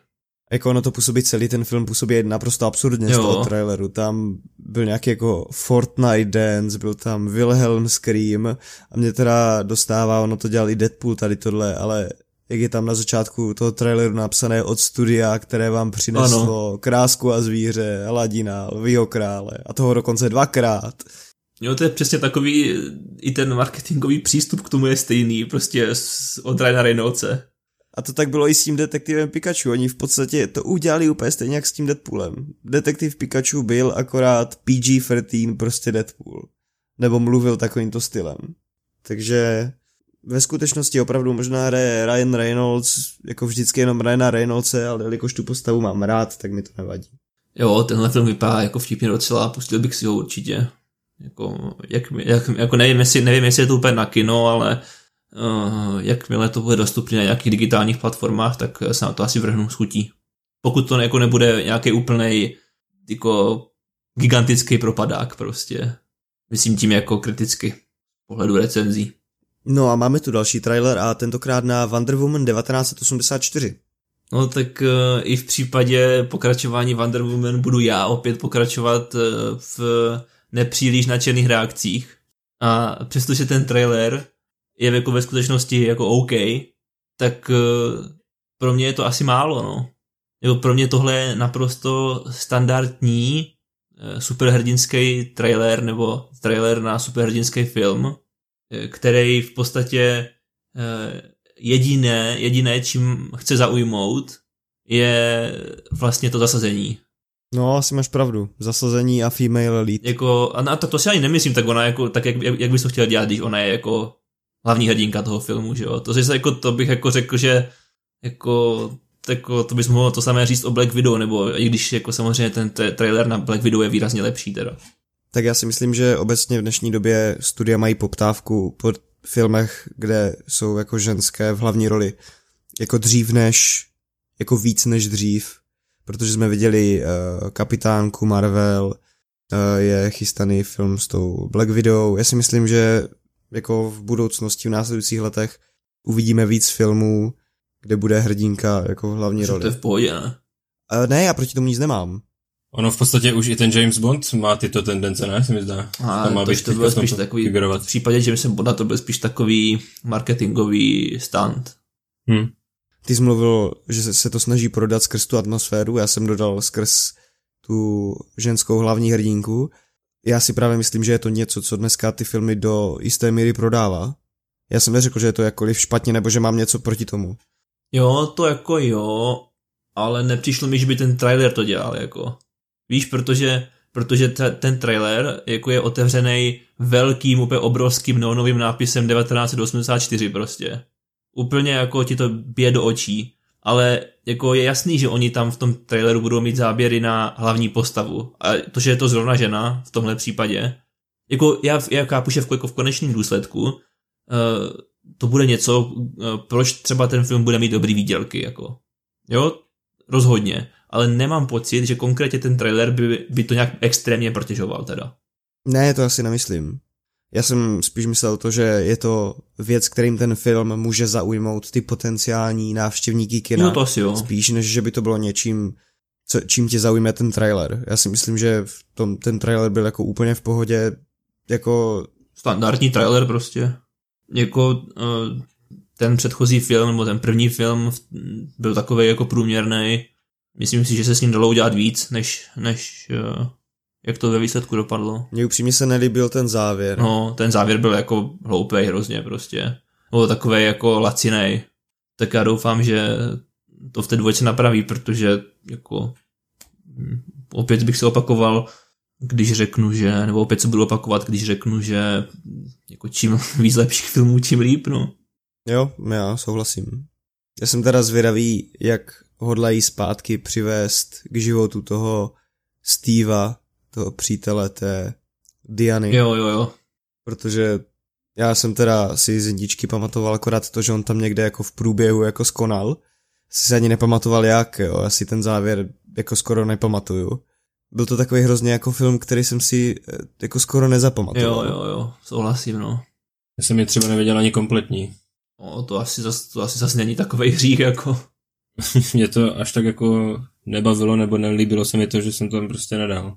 Jako ono to působí celý ten film působí naprosto absurdně jo. z toho traileru. Tam byl nějaký jako Fortnite dance, byl tam Wilhelm Scream a mě teda dostává, ono to dělal i Deadpool tady tohle, ale jak je tam na začátku toho traileru napsané od studia, které vám přineslo ano. krásku a zvíře, Aladina, Lvýho krále a toho dokonce dvakrát. Jo, to je přesně takový, i ten marketingový přístup k tomu je stejný, prostě od Ryana Reynoldse. A to tak bylo i s tím detektivem Pikachu, oni v podstatě to udělali úplně stejně jak s tím Deadpoolem. Detektiv Pikachu byl akorát PG-13, prostě Deadpool. Nebo mluvil takovýmto stylem. Takže ve skutečnosti opravdu možná Ryan Reynolds, jako vždycky jenom Ryana Reynoldse, ale jelikož tu postavu mám rád, tak mi to nevadí. Jo, tenhle film vypadá jako vtipně docela, pustil bych si ho určitě. Jako, jak, jak, jako nevím, jestli, nevím, jestli je to úplně na kino, ale uh, jakmile to bude dostupné na nějakých digitálních platformách, tak se na to asi vrhnu s chutí. Pokud to jako nebude nějaký úplný jako gigantický propadák prostě. Myslím tím jako kriticky pohledu recenzí. No a máme tu další trailer a tentokrát na Wonder Woman 1984. No tak uh, i v případě pokračování Wonder Woman budu já opět pokračovat uh, v nepříliš nadšených reakcích. A přestože ten trailer je jako ve skutečnosti jako OK, tak uh, pro mě je to asi málo, no. Jako pro mě tohle je naprosto standardní superhrdinský trailer nebo trailer na superhrdinský film, který v podstatě eh, jediné, jediné, čím chce zaujmout, je vlastně to zasazení. No, asi máš pravdu. Zasazení a female lead. Jako, a to, to si ani nemyslím, tak ona jako, tak jak, jak bys to chtěl dělat, když ona je jako hlavní hrdinka toho filmu, že jo. To, si, jako, to bych jako řekl, že jako, jako to bys mohl to samé říct o Black Widow, nebo i když jako samozřejmě ten trailer na Black Widow je výrazně lepší teda. Tak já si myslím, že obecně v dnešní době studia mají poptávku po filmech, kde jsou jako ženské v hlavní roli. Jako dřív než, jako víc než dřív, protože jsme viděli uh, kapitánku Marvel, uh, je chystaný film s tou Black Widow. Já si myslím, že jako v budoucnosti, v následujících letech uvidíme víc filmů, kde bude hrdinka jako v hlavní roli. To je v pohodě, ne? Uh, ne, já proti tomu nic nemám. Ono v podstatě už i ten James Bond má tyto tendence, ne, se mi zdá. A to, má to, být to bylo spíš takový, figurovat. v případě Jamesa Bonda to byl spíš takový marketingový stand. Hmm. Ty jsi mluvil, že se to snaží prodat skrz tu atmosféru, já jsem dodal skrz tu ženskou hlavní hrdinku. Já si právě myslím, že je to něco, co dneska ty filmy do jisté míry prodává. Já jsem neřekl, že je to jakkoliv špatně, nebo že mám něco proti tomu. Jo, to jako jo, ale nepřišlo mi, že by ten trailer to dělal, jako. Víš, protože, protože t- ten trailer jako je otevřený velkým, úplně obrovským neonovým nápisem 1984 prostě. Úplně jako ti to bije do očí. Ale jako je jasný, že oni tam v tom traileru budou mít záběry na hlavní postavu. A to, že je to zrovna žena v tomhle případě, jako já, já kápu, že v, jako v konečném důsledku uh, to bude něco, uh, proč třeba ten film bude mít dobrý výdělky, jako. Jo, rozhodně ale nemám pocit, že konkrétně ten trailer by, by to nějak extrémně protěžoval teda. Ne, to asi nemyslím. Já jsem spíš myslel to, že je to věc, kterým ten film může zaujmout ty potenciální návštěvníky kina. No to asi jo. Spíš, než že by to bylo něčím, co, čím tě zaujme ten trailer. Já si myslím, že v tom, ten trailer byl jako úplně v pohodě, jako... Standardní trailer prostě. Jako uh, ten předchozí film, nebo ten první film byl takový jako průměrný Myslím si, že se s ním dalo udělat víc, než, než uh, jak to ve výsledku dopadlo. Mně upřímně se nelíbil ten závěr. No, ten závěr byl jako hloupý hrozně prostě. Byl takový jako lacinej. Tak já doufám, že to v té dvojce napraví, protože jako hm, opět bych se opakoval, když řeknu, že, nebo opět se budu opakovat, když řeknu, že jako čím *laughs* víc lepších filmů, tím líp, no. Jo, já souhlasím. Já jsem teda zvědavý, jak hodlají zpátky přivést k životu toho Steva, toho přítele té Diany. Jo, jo, jo. Protože já jsem teda si z jedničky pamatoval akorát to, že on tam někde jako v průběhu jako skonal. Si se ani nepamatoval jak, jo, asi ten závěr jako skoro nepamatuju. Byl to takový hrozně jako film, který jsem si eh, jako skoro nezapamatoval. Jo, jo, jo, souhlasím, no. Já jsem je třeba nevěděl ani kompletní. No, to asi zas, to asi zase není takový hřích, jako. *laughs* mě to až tak jako nebavilo nebo nelíbilo se mi to, že jsem tam prostě nedal.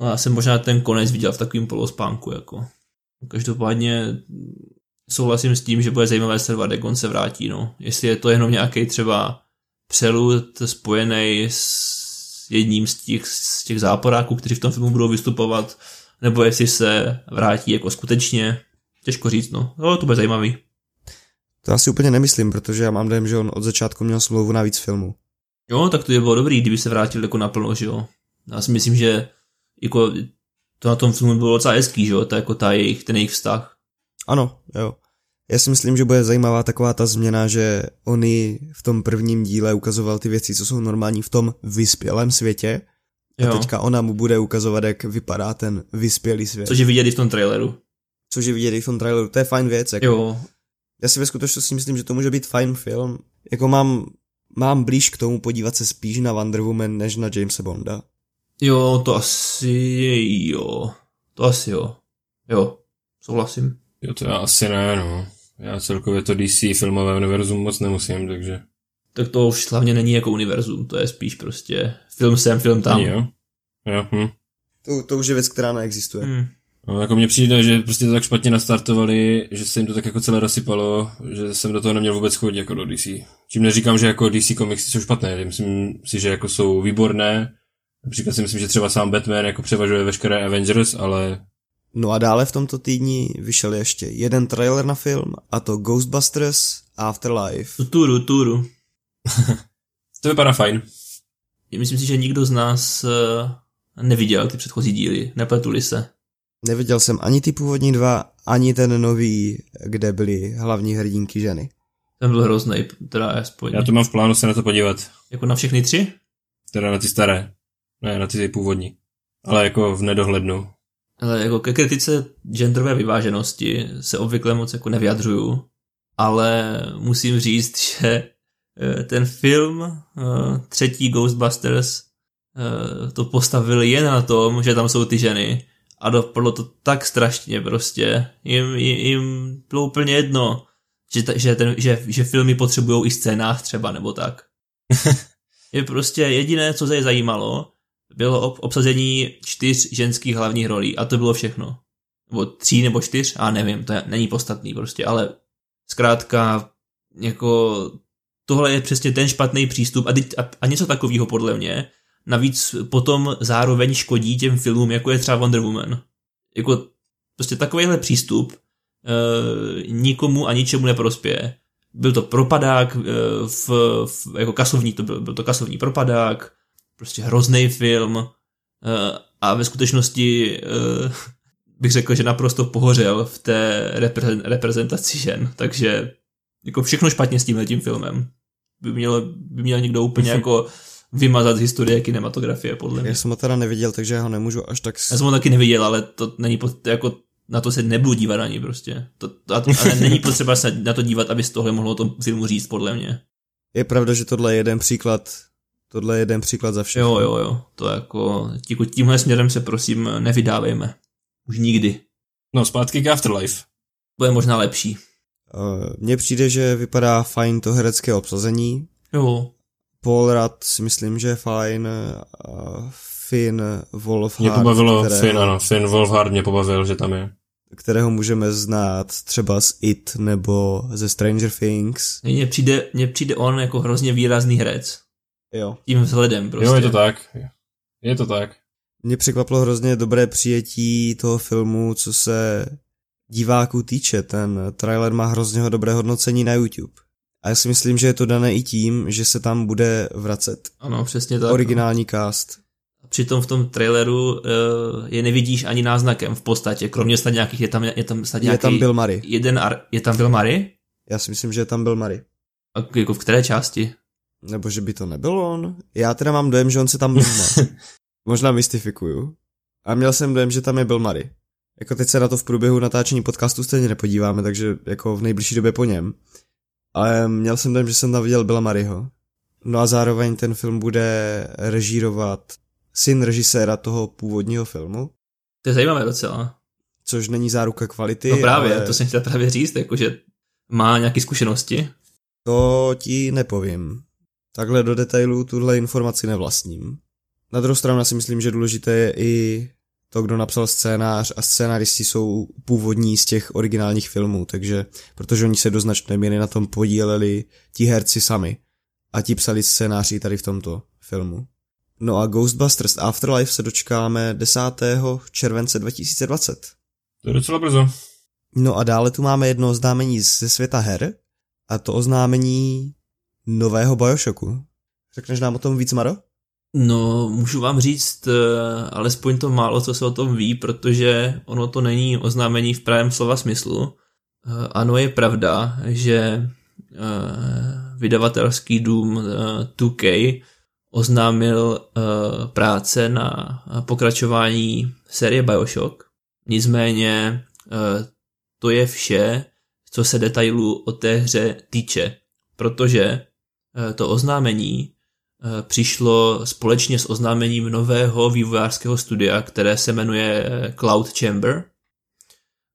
No, já jsem možná ten konec viděl v takovém polospánku, jako. Každopádně souhlasím s tím, že bude zajímavé sledovat, jak on se vrátí, no. Jestli je to jenom nějaký třeba přelud spojený s jedním z těch, z těch záporáků, kteří v tom filmu budou vystupovat, nebo jestli se vrátí jako skutečně, těžko říct, no. No, to bude zajímavý. To asi úplně nemyslím, protože já mám dojem, že on od začátku měl smlouvu na víc filmů. Jo, tak to je bylo dobrý, kdyby se vrátil jako naplno, že jo. Já si myslím, že jako to na tom filmu bylo docela hezký, že jo, to jako ta jejich, ten jejich vztah. Ano, jo. Já si myslím, že bude zajímavá taková ta změna, že oni v tom prvním díle ukazoval ty věci, co jsou normální v tom vyspělém světě. A jo. teďka ona mu bude ukazovat, jak vypadá ten vyspělý svět. Což je vidět i v tom traileru. Což je vidět i v tom traileru, to je fajn věc. Jako. Jo, já si ve skutečnosti myslím, že to může být fajn film. Jako mám, mám blíž k tomu podívat se spíš na Wonder Woman, než na Jamesa Bonda. Jo, to asi jo. To asi jo. Jo, souhlasím. Jo, to já asi ne, no. Já celkově to DC filmové univerzum moc nemusím, takže... Tak to už hlavně není jako univerzum, to je spíš prostě film sem, film tam. Jo. Jo, hm. to, to už je věc, která neexistuje. Hmm. No, jako mně přijde, že prostě to tak špatně nastartovali, že se jim to tak jako celé rozsypalo, že jsem do toho neměl vůbec chodit jako do DC. Čím neříkám, že jako DC komiksy jsou špatné, myslím si, že jako jsou výborné. Například si myslím, že třeba sám Batman jako převažuje veškeré Avengers, ale... No a dále v tomto týdni vyšel ještě jeden trailer na film, a to Ghostbusters Afterlife. Turu, turu. *laughs* to vypadá fajn. Myslím si, že nikdo z nás eh, neviděl ty předchozí díly, nepletuli se. Neviděl jsem ani ty původní dva, ani ten nový, kde byly hlavní hrdinky ženy. Ten byl hrozný, teda aspoň. Já to mám v plánu se na to podívat. Jako na všechny tři? Teda na ty staré. Ne, na ty původní. Ale jako v nedohlednu. Ale jako ke kritice genderové vyváženosti se obvykle moc jako nevyjadřuju, ale musím říct, *laughs* že eh, ten film eh, třetí Ghostbusters eh, to postavil jen na tom, že tam jsou ty ženy a dopadlo to tak strašně prostě. Jim, jim, jim bylo úplně jedno, že, ta, že, ten, že, že filmy potřebují i scénář třeba nebo tak. *laughs* je prostě jediné, co se je zajímalo, bylo ob- obsazení čtyř ženských hlavních rolí a to bylo všechno. Nebo tří nebo čtyř, a nevím, to není podstatný prostě, ale zkrátka jako tohle je přesně ten špatný přístup a, a, a něco takového podle mě navíc potom zároveň škodí těm filmům, jako je třeba Wonder Woman. Jako prostě takovýhle přístup e, nikomu a ničemu neprospěje. Byl to propadák, e, v, v, jako kasovní, to byl, byl to kasovní propadák, prostě hrozný film e, a ve skutečnosti e, bych řekl, že naprosto pohořel v té reprezentaci žen, takže jako všechno špatně s tímhle tím filmem. By měl, by měl někdo úplně *laughs* jako vymazat z historie kinematografie, podle mě. Já jsem ho teda neviděl, takže já ho nemůžu až tak... Já jsem ho taky neviděl, ale to není pod, jako na to se nebudu dívat ani prostě. To, to, ale není *laughs* potřeba se na to dívat, aby z tohle mohlo o tom filmu říct, podle mě. Je pravda, že tohle je jeden příklad, tohle je jeden příklad za všechno. Jo, jo, jo, to jako, tímhle směrem se prosím nevydávejme. Už nikdy. No, zpátky k Afterlife. Bude možná lepší. Uh, mně přijde, že vypadá fajn to herecké obsazení. Jo. Paul Rudd si myslím, že je fajn. Uh, Finn Wolfhard. Mě pobavilo kterého, Finn, ano. Finn Wolfhard mě pobavil, že tam je. Kterého můžeme znát třeba z It nebo ze Stranger Things. Mně přijde, mně přijde on jako hrozně výrazný herec. Jo. Tím vzhledem prostě. Jo, je to tak. Je to tak. Mě překvapilo hrozně dobré přijetí toho filmu, co se diváků týče. Ten trailer má hrozně dobré hodnocení na YouTube. A já si myslím, že je to dané i tím, že se tam bude vracet. Ano, přesně tak. Originální no. cast. Přitom v tom traileru uh, je nevidíš ani náznakem v podstatě, kromě snad nějakých, je tam, je tam snad nějaký... Je tam Bill Murray. Jeden ar, je tam Bill Murray? Já si myslím, že je tam Bill Murray. A jako v které části? Nebo že by to nebyl on? Já teda mám dojem, že on se tam *laughs* vezme. Možná mystifikuju. A měl jsem dojem, že tam je Bill Murray. Jako teď se na to v průběhu natáčení podcastu stejně nepodíváme, takže jako v nejbližší době po něm. Ale měl jsem dojem, že jsem tam viděl Billa Murrayho. No a zároveň ten film bude režírovat syn režiséra toho původního filmu. To je zajímavé docela. Což není záruka kvality. No právě, ale... to jsem chtěl právě říct, jakože má nějaké zkušenosti. To ti nepovím. Takhle do detailů tuhle informaci nevlastním. Na druhou stranu si myslím, že důležité je i to, kdo napsal scénář a scénáristi jsou původní z těch originálních filmů, takže protože oni se do značné míry na tom podíleli ti herci sami a ti psali scénáři tady v tomto filmu. No a Ghostbusters Afterlife se dočkáme 10. července 2020. To je docela brzo. No a dále tu máme jedno oznámení ze světa her a to oznámení nového Bioshocku. Řekneš nám o tom víc, Maro? No, můžu vám říct uh, alespoň to málo, co se o tom ví, protože ono to není oznámení v pravém slova smyslu. Uh, ano, je pravda, že uh, vydavatelský dům uh, 2K oznámil práce na pokračování série Bioshock. Nicméně to je vše, co se detailů o té hře týče, protože to oznámení přišlo společně s oznámením nového vývojářského studia, které se jmenuje Cloud Chamber.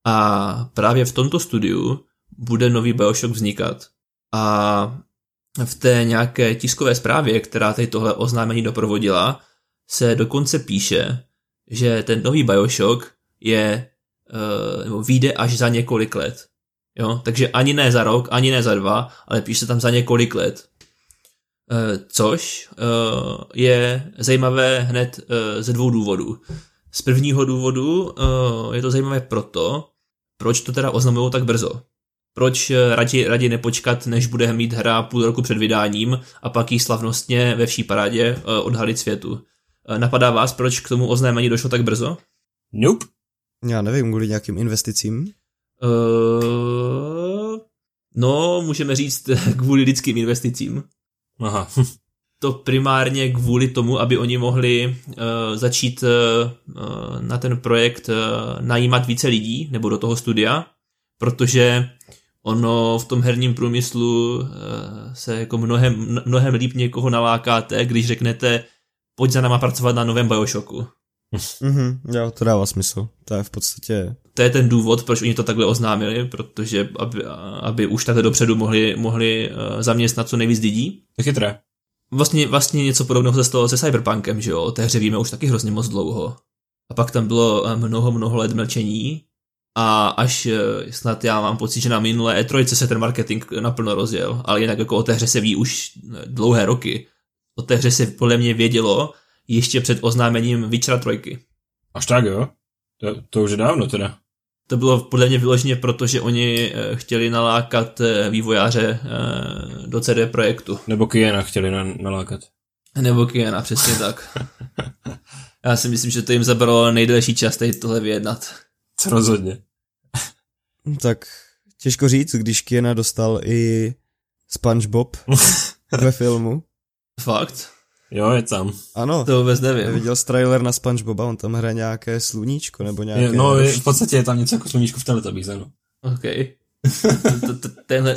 A právě v tomto studiu bude nový Bioshock vznikat. A v té nějaké tiskové zprávě, která tady tohle oznámení doprovodila, se dokonce píše, že ten nový Bioshock je, uh, nebo vyjde až za několik let. Jo? Takže ani ne za rok, ani ne za dva, ale píše tam za několik let. Uh, což uh, je zajímavé hned uh, ze dvou důvodů. Z prvního důvodu je to zajímavé proto, proč to teda oznamují tak brzo proč eh, raději, raději nepočkat, než bude mít hra půl roku před vydáním a pak ji slavnostně ve vší parádě eh, odhalit světu. Eh, napadá vás, proč k tomu oznámení došlo tak brzo? Nope. Já nevím, kvůli nějakým investicím. Uh, no, můžeme říct *laughs* kvůli lidským investicím. Aha. *laughs* to primárně kvůli tomu, aby oni mohli uh, začít uh, na ten projekt uh, najímat více lidí, nebo do toho studia, protože ono v tom herním průmyslu uh, se jako mnohem, mnohem líp někoho nalákáte, když řeknete, pojď za náma pracovat na novém Bioshocku. *laughs* Mhm, jo, to dává smysl. To je v podstatě... To je ten důvod, proč oni to takhle oznámili, protože aby, aby už takhle dopředu mohli, mohli uh, zaměstnat co nejvíc lidí. To chytré. Vlastně, vlastně něco podobného se stalo se Cyberpunkem, že jo, o té hře víme už taky hrozně moc dlouho. A pak tam bylo eh, mnoho, mnoho let mlčení a až eh, snad já mám pocit, že na minulé E3 se ten marketing naplno rozjel, ale jinak jako o té hře se ví už dlouhé roky. O té hře se podle mě vědělo ještě před oznámením Witchera 3. Až tak jo? To, to už je dávno teda. To bylo podle mě vyloženě proto, že oni eh, chtěli nalákat eh, vývojáře do CD projektu. Nebo Kiena chtěli nalákat. Nebo Kiena, přesně tak. *laughs* Já si myslím, že to jim zabralo nejdelší čas tady tohle vyjednat. Co rozhodně. *laughs* tak těžko říct, když Kiena dostal i SpongeBob *laughs* ve filmu. Fakt? Jo, je tam. Ano. To vůbec nevím. Viděl jsi trailer na SpongeBoba, on tam hraje nějaké sluníčko nebo nějaké... Je, no, je, v podstatě je tam něco jako sluníčko v Teletubbies, ano. OK. *laughs* Tenhle...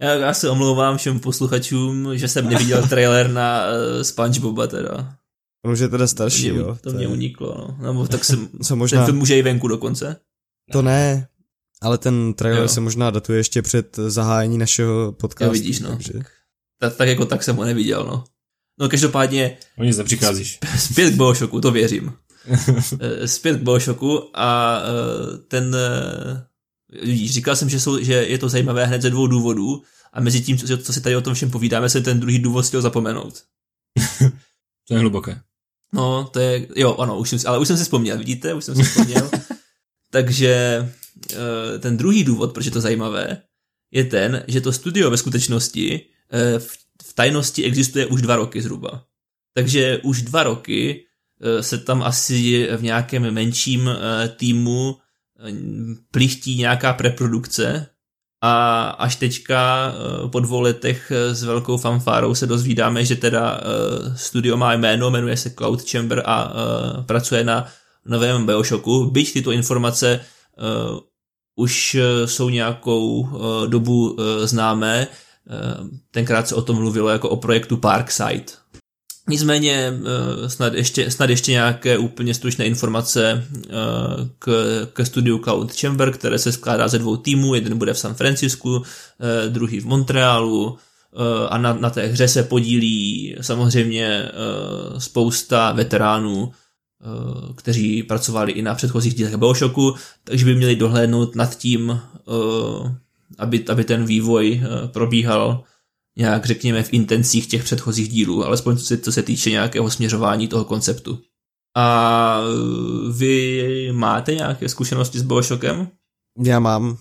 Já se omlouvám všem posluchačům, že jsem neviděl trailer na uh, SpongeBoba teda. On už je teda starší, to mě, jo. To mě uniklo, no. Nebo tak jsem, *laughs* co možná... ten film už je i venku dokonce. To ne, ale ten trailer jo. se možná datuje ještě před zahájení našeho podcastu. Jo, vidíš, no. Takže... Tak, tak jako tak jsem ho neviděl, no. No každopádně... O nic nepřicházíš. Zpět k Bioshocku, to věřím. *laughs* Eh, zpět k Bioshocku a eh, ten... Eh, vidíš, říkal jsem, že, jsou, že je to zajímavé hned ze dvou důvodů a mezi tím, co, co si tady o tom všem povídáme, se ten druhý důvod chtěl zapomenout. *laughs* to je hluboké. No, to je, jo, ano, už jsem, ale už jsem si vzpomněl, vidíte, už jsem si vzpomněl. *laughs* Takže ten druhý důvod, proč je to zajímavé, je ten, že to studio ve skutečnosti v tajnosti existuje už dva roky zhruba. Takže už dva roky eh, se tam asi v nějakém menším eh, týmu eh, plichtí nějaká preprodukce a až teďka po dvou letech s velkou fanfárou se dozvídáme, že teda studio má jméno, jmenuje se Cloud Chamber a pracuje na novém Bioshocku, byť tyto informace už jsou nějakou dobu známé, tenkrát se o tom mluvilo jako o projektu Parkside. Nicméně eh, snad ještě, snad ještě nějaké úplně stručné informace eh, k, k studiu Cloud Chamber, které se skládá ze dvou týmů, jeden bude v San Francisku, druhý v Montrealu a na, na té hře se podílí samozřejmě spousta veteránů, kteří pracovali i na předchozích dílech Bioshocku, takže by měli dohlédnout nad tím, aby, aby ten vývoj eh, probíhal nějak, řekněme, v intencích těch předchozích dílů, alespoň co se, co se týče nějakého směřování toho konceptu. A eh, vy máte nějaké zkušenosti s Bioshockem? Já mám.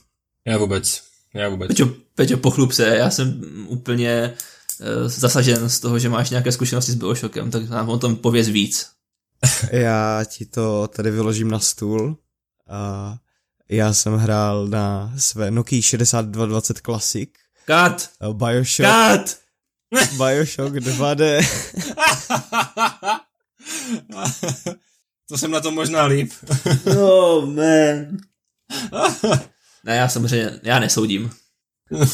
Já vůbec. Já vůbec. Peťo, Peťo pochlup se, já jsem úplně uh, zasažen z toho, že máš nějaké zkušenosti s Bioshockem, tak nám o tom pověz víc. já ti to tady vyložím na stůl. A já jsem hrál na své Nokia 6220 Classic. Cut! Bioshock. Cut! Bioshock 2D. *laughs* to jsem na to možná líp. oh man. *laughs* ne, já samozřejmě, já nesoudím.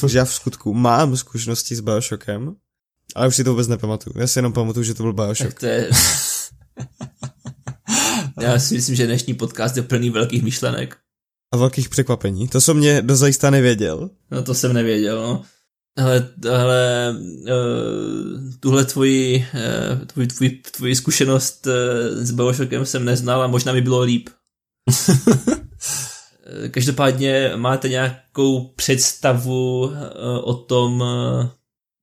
že já v skutku mám zkušenosti s Bioshockem, ale už si to vůbec nepamatuju. Já si jenom pamatuju, že to byl Bioshock. Tak to je... *laughs* já si myslím, že dnešní podcast je plný velkých myšlenek a velkých překvapení. To jsem mě dozajista nevěděl. No to jsem nevěděl, no. Ale, ale uh, tuhle tvoji, uh, tvůj, tvůj, tvůj zkušenost uh, s Bioshockem jsem neznal a možná mi bylo líp. *laughs* Každopádně máte nějakou představu uh, o tom, uh,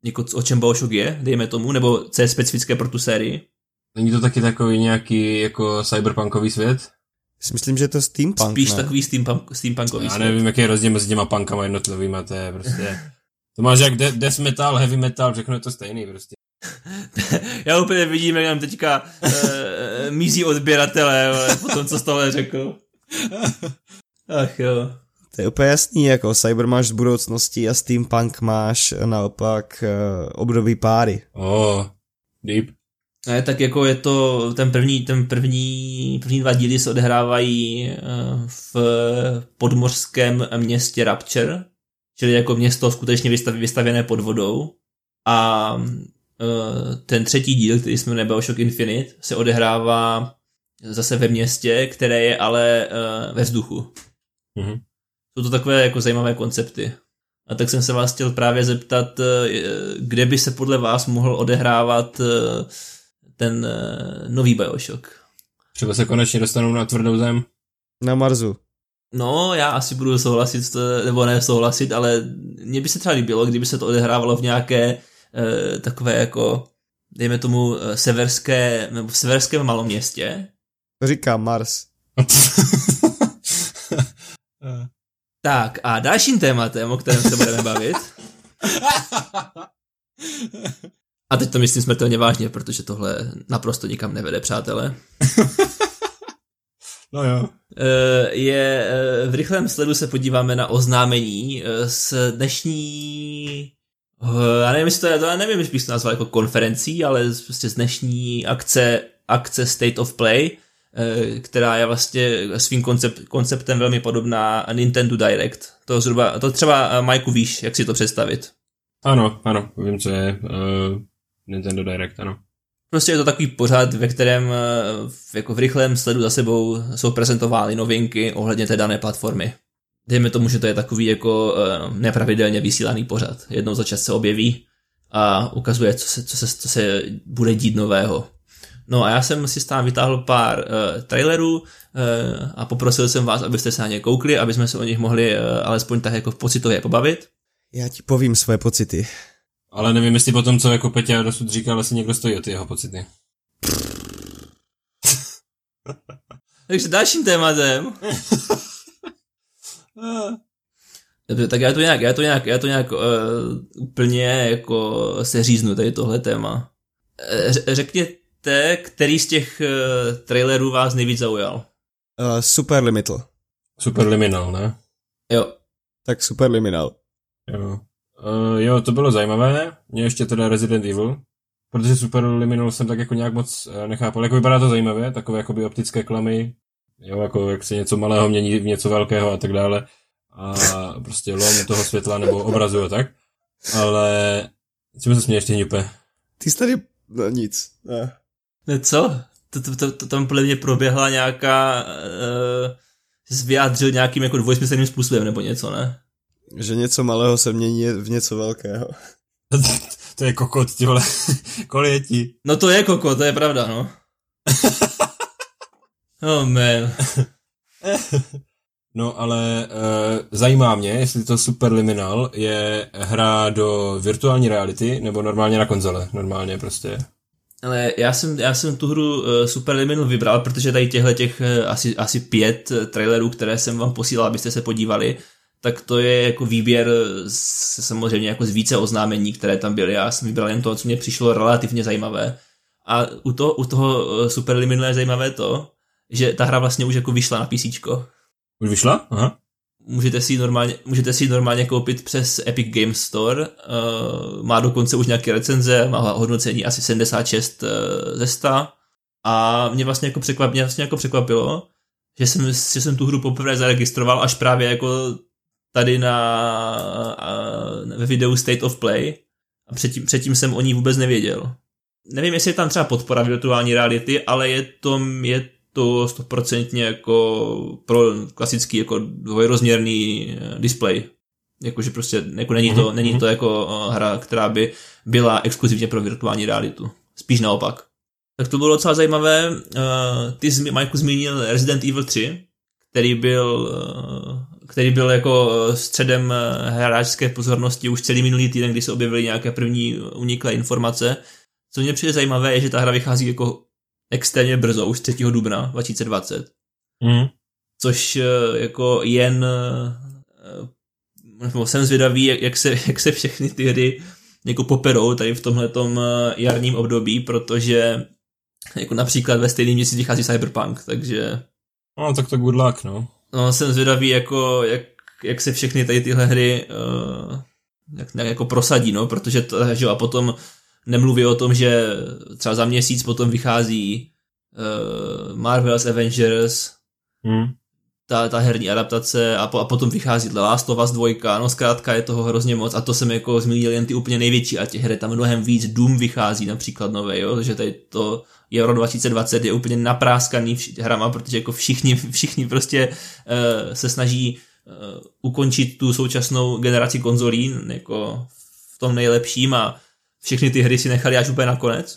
jako, o čem Bioshock je, dejme tomu, nebo co je specifické pro tu sérii? Není to taky takový nějaký jako cyberpunkový svět? Si myslím, že je to steampunk, Spíš ne? takový steampunk, steampunkový Já nevím, jaký je rozdíl mezi těma punkama jednotlivýma, to je prostě... To máš jak de- death metal, heavy metal, všechno je to stejný prostě. *laughs* Já úplně vidím, jak nám teďka uh, mizí odběratele po tom, co jsi řekl. *laughs* Ach jo. To je úplně jasný, jako Cyber máš z budoucnosti a Steampunk máš naopak uh, období páry. Oh, Deep. Ne, tak jako je to, ten první, ten první, první dva díly se odehrávají eh, v podmořském městě Rapture, čili jako město skutečně vystavěné pod vodou. A eh, ten třetí díl, který jsme jmenuje Bioshock Infinite, se odehrává zase ve městě, které je ale eh, ve vzduchu. Mhm. Jsou to takové jako zajímavé koncepty. A tak jsem se vás chtěl právě zeptat, kde by se podle vás mohl odehrávat ten nový Bioshock. Třeba se konečně dostanou na tvrdou zem. Na Marsu. No, já asi budu souhlasit, nebo ne souhlasit, ale mně by se třeba líbilo, kdyby se to odehrávalo v nějaké e, takové jako, dejme tomu, severské, nebo v severském maloměstě. To říká Mars. *laughs* tak a dalším tématem, o kterém se budeme bavit. *laughs* A teď to myslím smrtelně vážně, protože tohle naprosto nikam nevede, přátelé. *laughs* no jo. Je, v rychlém sledu se podíváme na oznámení z dnešní já nevím, jestli to je, to já nevím, jestli bych to nazval jako konferencí, ale prostě z dnešní akce, akce State of Play, která je vlastně svým koncept, konceptem velmi podobná Nintendo Direct. To zhruba, to třeba Majku víš, jak si to představit. Ano, ano, vím, co je. Uh, Nintendo Direct, ano. Prostě je to takový pořad, ve kterém jako v rychlém sledu za sebou jsou prezentovány novinky ohledně té dané platformy. Dejme tomu, že to je takový jako nepravidelně vysílaný pořad. Jednou za čas se objeví a ukazuje, co se, co se, co se bude dít nového. No a já jsem si tam vytáhl pár uh, trailerů uh, a poprosil jsem vás, abyste se na ně koukli, aby jsme se o nich mohli uh, alespoň tak jako pocitově pobavit. Já ti povím své pocity. Ale nevím, jestli potom, co jako Peťa dosud říkal, asi někdo stojí o ty jeho pocity. *laughs* Takže dalším tématem. Dobře, tak já to nějak, já to nějak, já to nějak uh, úplně jako se říznu tady tohle téma. Uh, řekněte, který z těch uh, trailerů vás nejvíc zaujal? Uh, super Limital. Super Liminal, ne? Jo. Tak Super Liminal. Jo. Uh, jo, to bylo zajímavé. Mě ještě teda Resident Evil, protože Super Liminal jsem tak jako nějak moc uh, nechápal. Jako vypadá to zajímavě, takové jakoby optické klamy, jo, jako jak se něco malého mění v něco velkého a tak dále. A prostě lom toho světla nebo obrazu a tak. Ale čemu se směješ ty hňupe? Ty jsi tady... No nic. Ne. Ne co? To, to, to, to tam podle mě proběhla nějaká... Uh, vyjádřil nějakým jako dvojsmyslným způsobem nebo něco, ne? Že něco malého se mění v něco velkého. *laughs* to je kokot, ty vole. *laughs* Kolieti. No to je kokot, to je pravda, no. *laughs* oh man. No ale uh, zajímá mě, jestli to Superliminal je hra do virtuální reality nebo normálně na konzole, normálně prostě. Ale já jsem, já jsem tu hru uh, Superliminal vybral, protože tady těchto těch uh, asi, asi pět trailerů, které jsem vám posílal, abyste se podívali, tak to je jako výběr z, samozřejmě jako z více oznámení, které tam byly. Já jsem vybral jen to, co mě přišlo relativně zajímavé. A u, to, u toho eh, Superliminal je zajímavé to, že ta hra vlastně už jako vyšla na PC. Už vyšla? Aha. Můžete si, normálně, můžete si normálně koupit přes Epic Games Store. Uh, má dokonce už nějaké recenze, má hodnocení asi 76 uh, ze 100. A mě vlastně jako, překvap, mě vlastně jako překvapilo, že jsem, že jsem tu hru poprvé zaregistroval až právě jako tady na, ve videu State of Play a předtím, předtím jsem o ní vůbec nevěděl. Nevím, jestli je tam třeba podpora virtuální reality, ale je to, je to stoprocentně jako pro klasický jako dvojrozměrný eh, display. Jakože prostě jako není, to, mm-hmm. není to jako eh, hra, která by byla exkluzivně pro virtuální realitu. Spíš naopak. Tak to bylo docela zajímavé. Uh, ty Michael, zmínil Resident Evil 3, který byl který byl jako eh, středem eh, hráčské pozornosti už celý minulý týden, kdy se objevily nějaké první uniklé informace. Co mě přijde zajímavé, je, že ta hra vychází jako extrémně brzo, už 3. dubna 2020. Mm. Což eh, jako jen jsem zvědavý, jak se, *laughs* jak se všechny ty hry jako poperou tady v tomhletom jarním období, protože jako například ve stejný měsíc vychází Cyberpunk, takže... No, tak to good luck, no. No, jsem zvědavý, jako, jak, jak se všechny tady tyhle hry uh, jak, jak jako prosadí, no, protože to, že a potom Nemluví o tom, že třeba za měsíc potom vychází uh, Marvel's Avengers, Hmm. Ta, ta herní adaptace a, po, a potom vychází The Last of Us 2, no zkrátka je toho hrozně moc a to jsem jako zmínil jen ty úplně největší a těch her je tam mnohem víc, Doom vychází například nové, jo, že tady to Euro 2020 je úplně napráskaný vš- hrama, protože jako všichni, *laughs* všichni prostě uh, se snaží uh, ukončit tu současnou generaci konzolí jako v tom nejlepším a všechny ty hry si nechali až úplně nakonec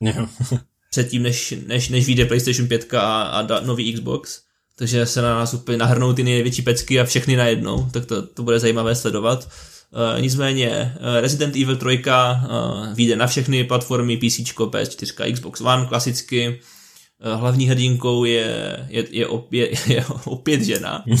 *laughs* předtím, než, než, než vyjde PlayStation 5 a, a da, nový Xbox. Takže se na nás úplně nahrnou ty největší pecky a všechny najednou, tak to, to bude zajímavé sledovat. Uh, nicméně uh, Resident Evil 3 uh, vyjde na všechny platformy PC, PS4, Xbox One klasicky. Uh, hlavní hrdinkou je, je, je, opět, *laughs* je opět žena. Uh,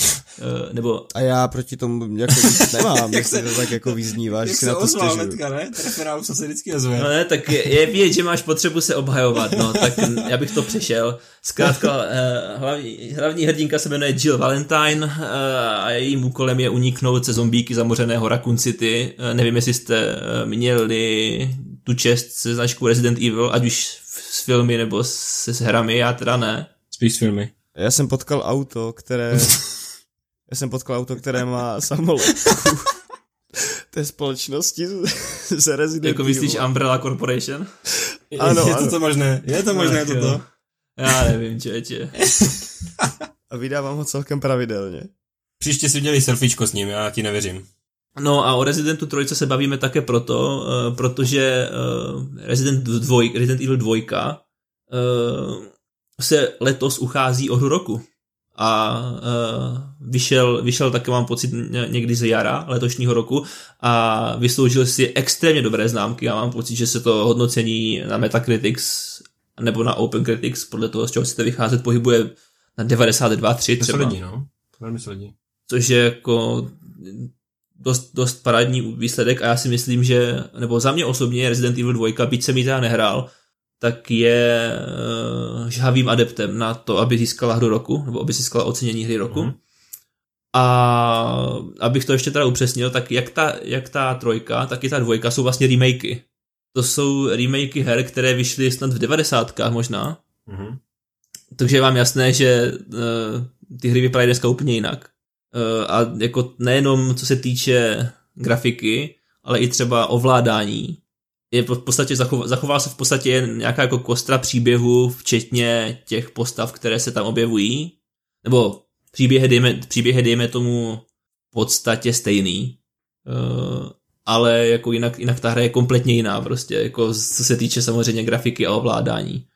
nebo A já proti tomu jako nic *laughs* nemám, Jak se- to tak jako vyznívá, že si na to stěžuju. Letka, ne? Referál se vždycky ozve. No ne, tak je, je vidět, že máš potřebu se obhajovat, no, tak já bych to přešel. Zkrátka, eh, hlavní, hlavní hrdinka se jmenuje Jill Valentine eh, a jejím úkolem je uniknout se zombíky zamořeného Raccoon City. Eh, nevím, jestli jste eh, měli tu čest se značkou Resident Evil, ať už s filmy nebo se s hrami, já teda ne. Spíš s filmy. Já jsem potkal auto, které... *laughs* Já jsem potkal auto, které má samolepku. *laughs* té společnosti z- z Resident Jako myslíš. Umbrella Corporation? Ano, je ano. to, to možné, je to možné Ach, toto. jo. Já nevím, čeče. A vydávám ho celkem pravidelně. Příště si udělej selfiečko s ním, já ti nevěřím. No a o Residentu 3 se bavíme také proto, uh, protože uh, Resident, 2, Resident Evil 2 uh, se letos uchází o hru roku. A uh, vyšel, vyšel také, mám pocit, ně- někdy z jara letošního roku a vysloužil si extrémně dobré známky. Já mám pocit, že se to hodnocení na Metacritics nebo na OpenCritics, podle toho, z čeho chcete vycházet, pohybuje na 92,3 To se třeba lidí, no. Velmi se lidí. což je jako dost, dost parádní výsledek a já si myslím, že, nebo za mě osobně Resident Evil 2, byť jsem ji teda nehrál, tak je uh, žhavým adeptem na to, aby získala hru roku, nebo aby získala ocenění hry roku. Mm. A abych to ještě teda upřesnil, tak jak ta, jak ta trojka, tak i ta dvojka jsou vlastně remakey. To jsou remakey her, které vyšly snad v 90. možná, Mhm. takže je vám jasné, že uh, ty hry vypadají dneska úplně jinak. Uh, a jako nejenom co se týče grafiky, ale i třeba ovládání. Je v podstatě zachoval, zachoval se v podstatě nějaká jako kostra příběhu, včetně těch postav, které se tam objevují. Nebo příběhy, dejme, příběhy, dejme tomu v podstatě stejný. Uh, ale jako jinak, jinak ta hra je kompletně jiná prostě, jako co se týče samozřejmě grafiky a ovládání.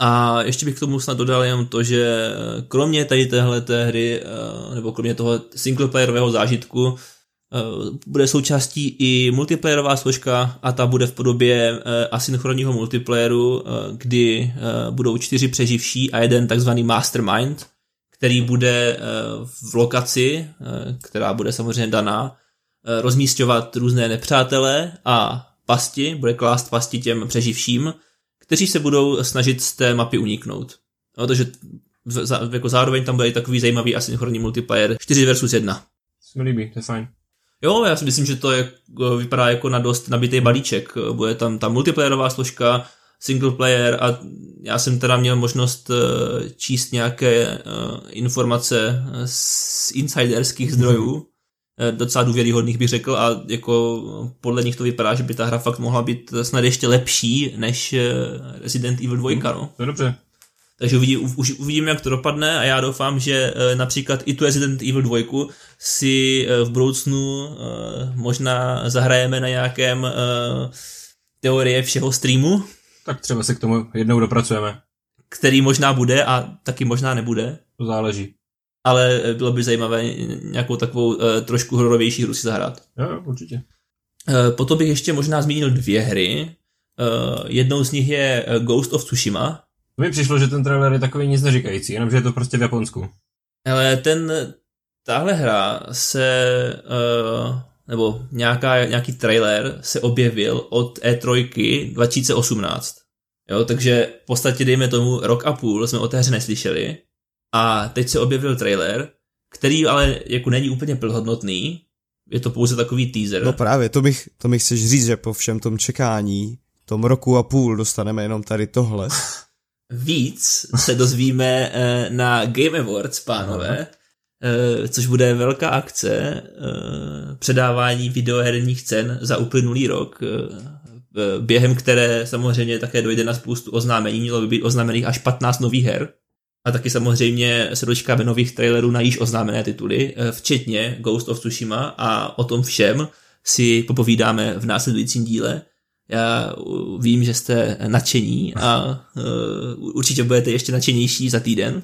A ještě bych k tomu snad dodal jenom to, že kromě tady téhle té hry, eh, nebo kromě toho singleplayerového zážitku, eh, bude součástí i multiplayerová složka a ta bude v podobě eh, asynchronního multiplayeru, kdy budou čtyři přeživší a jeden takzvaný mastermind, který bude v lokaci, která bude samozřejmě daná, rozmístěvat různé nepřátele a pasti, bude klást pasti těm přeživším, kteří se budou snažit z té mapy uniknout. No, takže v- za, jako zároveň tam bude i takový zajímavý asynchronní multiplayer 4 versus 1. Se mi líbí, to je fajn. Jo, já si myslím, že to je, vypadá jako na dost nabitý balíček. Bude tam ta multiplayerová složka, single player a já jsem teda měl možnost eh, číst nějaké eh, informace z insiderských zdrojů, docela důvěryhodných bych řekl a jako podle nich to vypadá, že by ta hra fakt mohla být snad ještě lepší než eh, Resident Evil 2, no. To je dobře. Takže uvidí, už uvidíme, jak to dopadne a já doufám, že eh, například i tu Resident Evil 2 si eh, v budoucnu eh, možná zahrajeme na nějakém eh, teorie všeho streamu, Tak třeba se k tomu jednou dopracujeme. který možná bude a taky možná nebude, To záleží. Ale eh, bylo by zajímavé nějakou takovou eh, trošku hororovější hru si zahrát. Jo, určitě. Eh, Potom bych ještě možná zmínil dvě hry. Jednou z nich je Ghost of Tsushima, To mi přišlo, že ten trailer je takový nic neříkající, jenomže je to prostě v Japonsku. Ale ten, tahle hra se, uh, nebo nějaká, nějaký trailer se objevil od E E3 2018. Jo, takže v podstatě dejme tomu rok a půl jsme o té hře neslyšeli a teď se objevil trailer, který ale jako není úplně plnohodnotný, je to pouze takový teaser. No právě, to bych, to bych chceš říct, že po všem tom čekání tom roku a půl dostaneme jenom tady tohle. *laughs* Víc se dozvíme eh, na Game Awards, pánové, eh, což bude velká akce eh, předávání videoherních cen za uplynulý rok, během které samozřejmě také dojde na spoustu oznámení, mělo by být oznámených až 15 nových her. A taky samozřejmě se dočkáme nových trailerů na již oznámené tituly, včetně Ghost of Tsushima a o tom všem si popovídáme v následujícím díle. Já vím, že jste nadšení a uh, určitě budete ještě nadšenější za týden.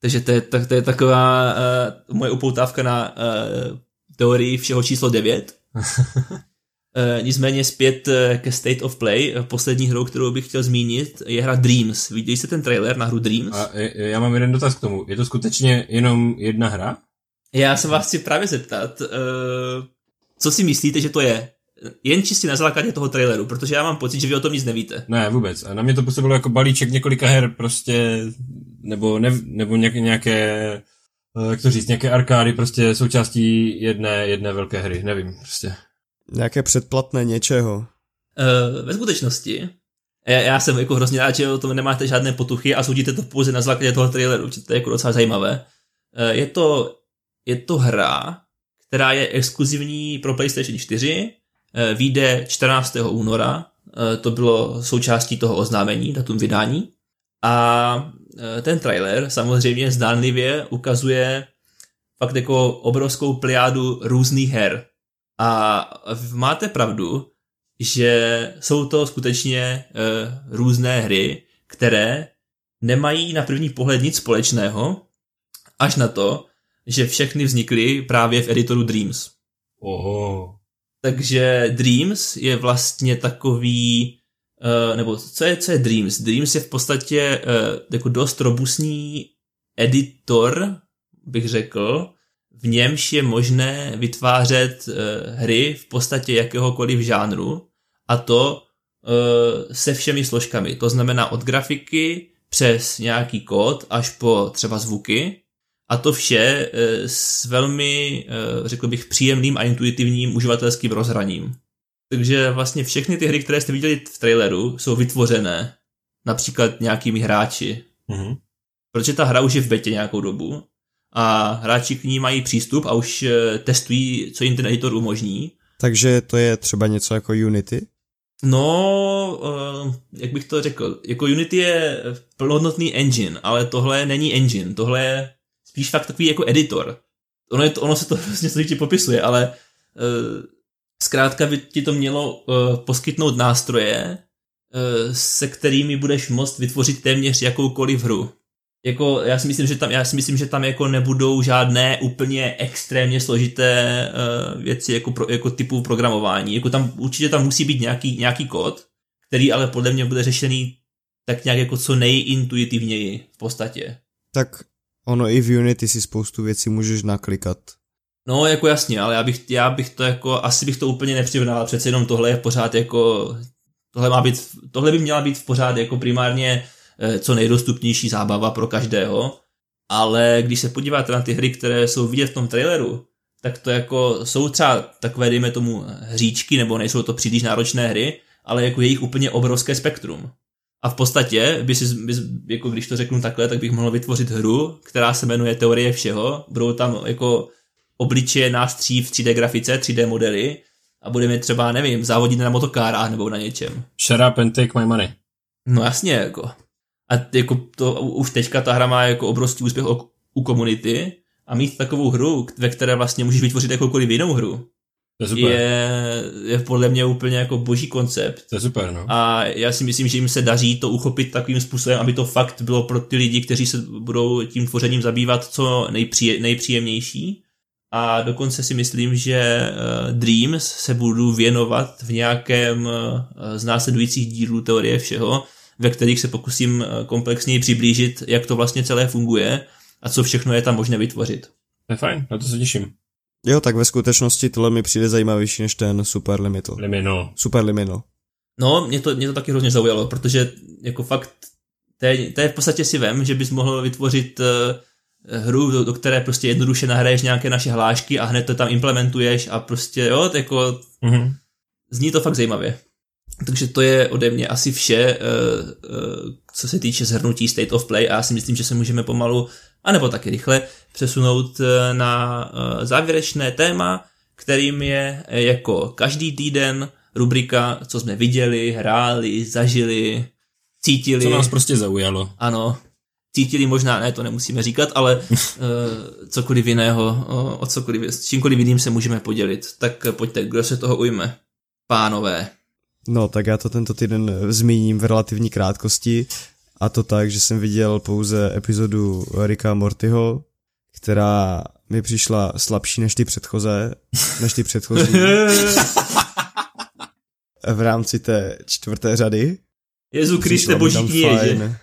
Takže to je, to, to je taková uh, moje upoutávka na uh, teorii všeho číslo 9. *laughs* uh, nicméně zpět ke State of Play. Poslední hrou, kterou bych chtěl zmínit, je hra Dreams. Viděli jste ten trailer na hru Dreams? A já mám jeden dotaz k tomu. Je to skutečně jenom jedna hra? Já se vás chci právě zeptat, co si myslíte, že to je? jen čistě na základě toho traileru, protože já mám pocit, že vy o tom nic nevíte. Ne, vůbec. A na mě to působilo jako balíček několika her prostě, nebo, ne, nebo nějaké, nějaké, eh, jak to říct, nějaké arkády prostě součástí jedné, jedné velké hry, nevím, prostě. Nějaké předplatné něčeho. Uh, ve skutečnosti, já, já jsem jako hrozně rád, že o tom nemáte žádné potuchy a soudíte to pouze na základě toho traileru, to je jako docela zajímavé. Uh, je to, je to hra, která je exkluzivní pro PlayStation 4, Eh, vyjde 14. února, eh, to bylo součástí toho oznámení, datum vydání. A ten trailer samozřejmě zdánlivě ukazuje fakt jako obrovskou pliádu různých her. A máte pravdu, že jsou to skutečně různé hry, které nemají na první pohled nic společného, až na to, že všechny vznikly právě v editoru Dreams. Oho. Takže Dreams je vlastně takový, uh, nebo co je, co je Dreams? Dreams je v podstatě uh, jako dost robustní editor, bych řekl, v němž je možné vytvářet uh, hry v podstatě jakéhokoliv žánru a to uh, se všemi složkami. To znamená od grafiky přes nějaký kód až po třeba zvuky a to vše eh, s velmi, eh, řekl bych, příjemným a intuitivním uživatelským rozhraním. Takže vlastně všechny ty hry, které jste viděli v traileru, jsou vytvořené například nějakými hráči. Mm-hmm. Protože ta hra už je v betě nějakou dobu a hráči k ní mají přístup a už eh, testují, co jim ten editor umožní. Takže to je třeba něco jako Unity? No, jak bych to řekl, jako Unity je plnohodnotný engine, ale tohle není engine, tohle je spíš fakt takový jako editor. Ono, je to, ono se to *laughs* vlastně složitě popisuje, ale uh, zkrátka by ti to mělo poskytnout nástroje, se kterými budeš moct vytvořit téměř jakoukoliv hru. Jako, já si myslím, že tam, já si myslím, že tam jako nebudou žádné úplně extrémně složité uh, věci jako, pro, jako typu programování. Jako tam určitě tam musí být nějaký, nějaký kód, který ale podle mě bude řešený tak nějak jako co nejintuitivněji v podstatě. Tak Ono i v Unity si spoustu věcí můžeš naklikat. No, jako jasně, ale já bych, já bych to jako, asi bych to úplně nepřivnal, přece jenom tohle je pořád jako, tohle má být, tohle by měla být v pořád jako primárně eh, co nejdostupnější zábava pro každého, ale když se podíváte na ty hry, které jsou vidět v tom traileru, tak to jako jsou třeba takové, dejme tomu, hříčky, nebo nejsou to příliš náročné hry, ale jako jejich úplně obrovské spektrum. A v podstatě, by si, by, jako když to řeknu takhle, tak bych mohl vytvořit hru, která se jmenuje Teorie všeho. Budou tam jako obličeje nástří v 3D grafice, 3D modely a budeme třeba, nevím, závodit na motokárách nebo na něčem. Shut up and take my money. No jasně, jako. A jako to, už teďka ta hra má jako obrovský úspěch u komunity a mít takovou hru, ve které vlastně můžeš vytvořit jakoukoliv jinou hru, to je, super. je, je podle mě úplně jako boží koncept. To je super, no. A já si myslím, že jim se daří to uchopit takovým způsobem, aby to fakt bylo pro ty lidi, kteří se budou tím tvořením zabývat co nejpříje, nejpříjemnější. A dokonce si myslím, že eh, Dreams se budu věnovat v nějakém eh, z následujících dílů teorie všeho, ve kterých se pokusím eh, komplexněji přiblížit, jak to vlastně celé funguje a co všechno je tam možné vytvořit. To je fajn, na to se těším. Jo, tak ve skutečnosti tohle mi přijde zajímavější než ten Super Liminal. Liminal. Super Liminal. No, mě to, mě to taky hrozně zaujalo, protože jako fakt, to je, to je v podstatě si vem, že bys mohl vytvořit uh, hru, do, do které prostě jednoduše nahraješ nějaké naše hlášky a hned to tam implementuješ a prostě jo, to jako mm-hmm. zní to fakt zajímavě. Takže to je ode mě asi vše, eh, eh, co se týče zhrnutí State of Play a já si myslím, že se můžeme pomalu, anebo taky rychle, přesunout eh, na závěrečné téma, kterým je jako každý týden rubrika, co jsme viděli, hráli, zažili, cítili. Co nás prostě zaujalo. Ano, cítili možná, ne, to nemusíme říkat, ale uh, *laughs* cokoliv jiného, uh, o cokoliv, s čímkoliv jiným se můžeme podělit. Tak pojďte, kdo se toho ujme? Pánové. No, tak já to tento týden zmíním v relativní krátkosti a to tak, že jsem viděl pouze epizodu Rika Mortyho, která mi přišla slabší než ty předchoze, než ty předchozí. *laughs* v rámci té čtvrté řady. Jezu Kriste, boží kněže.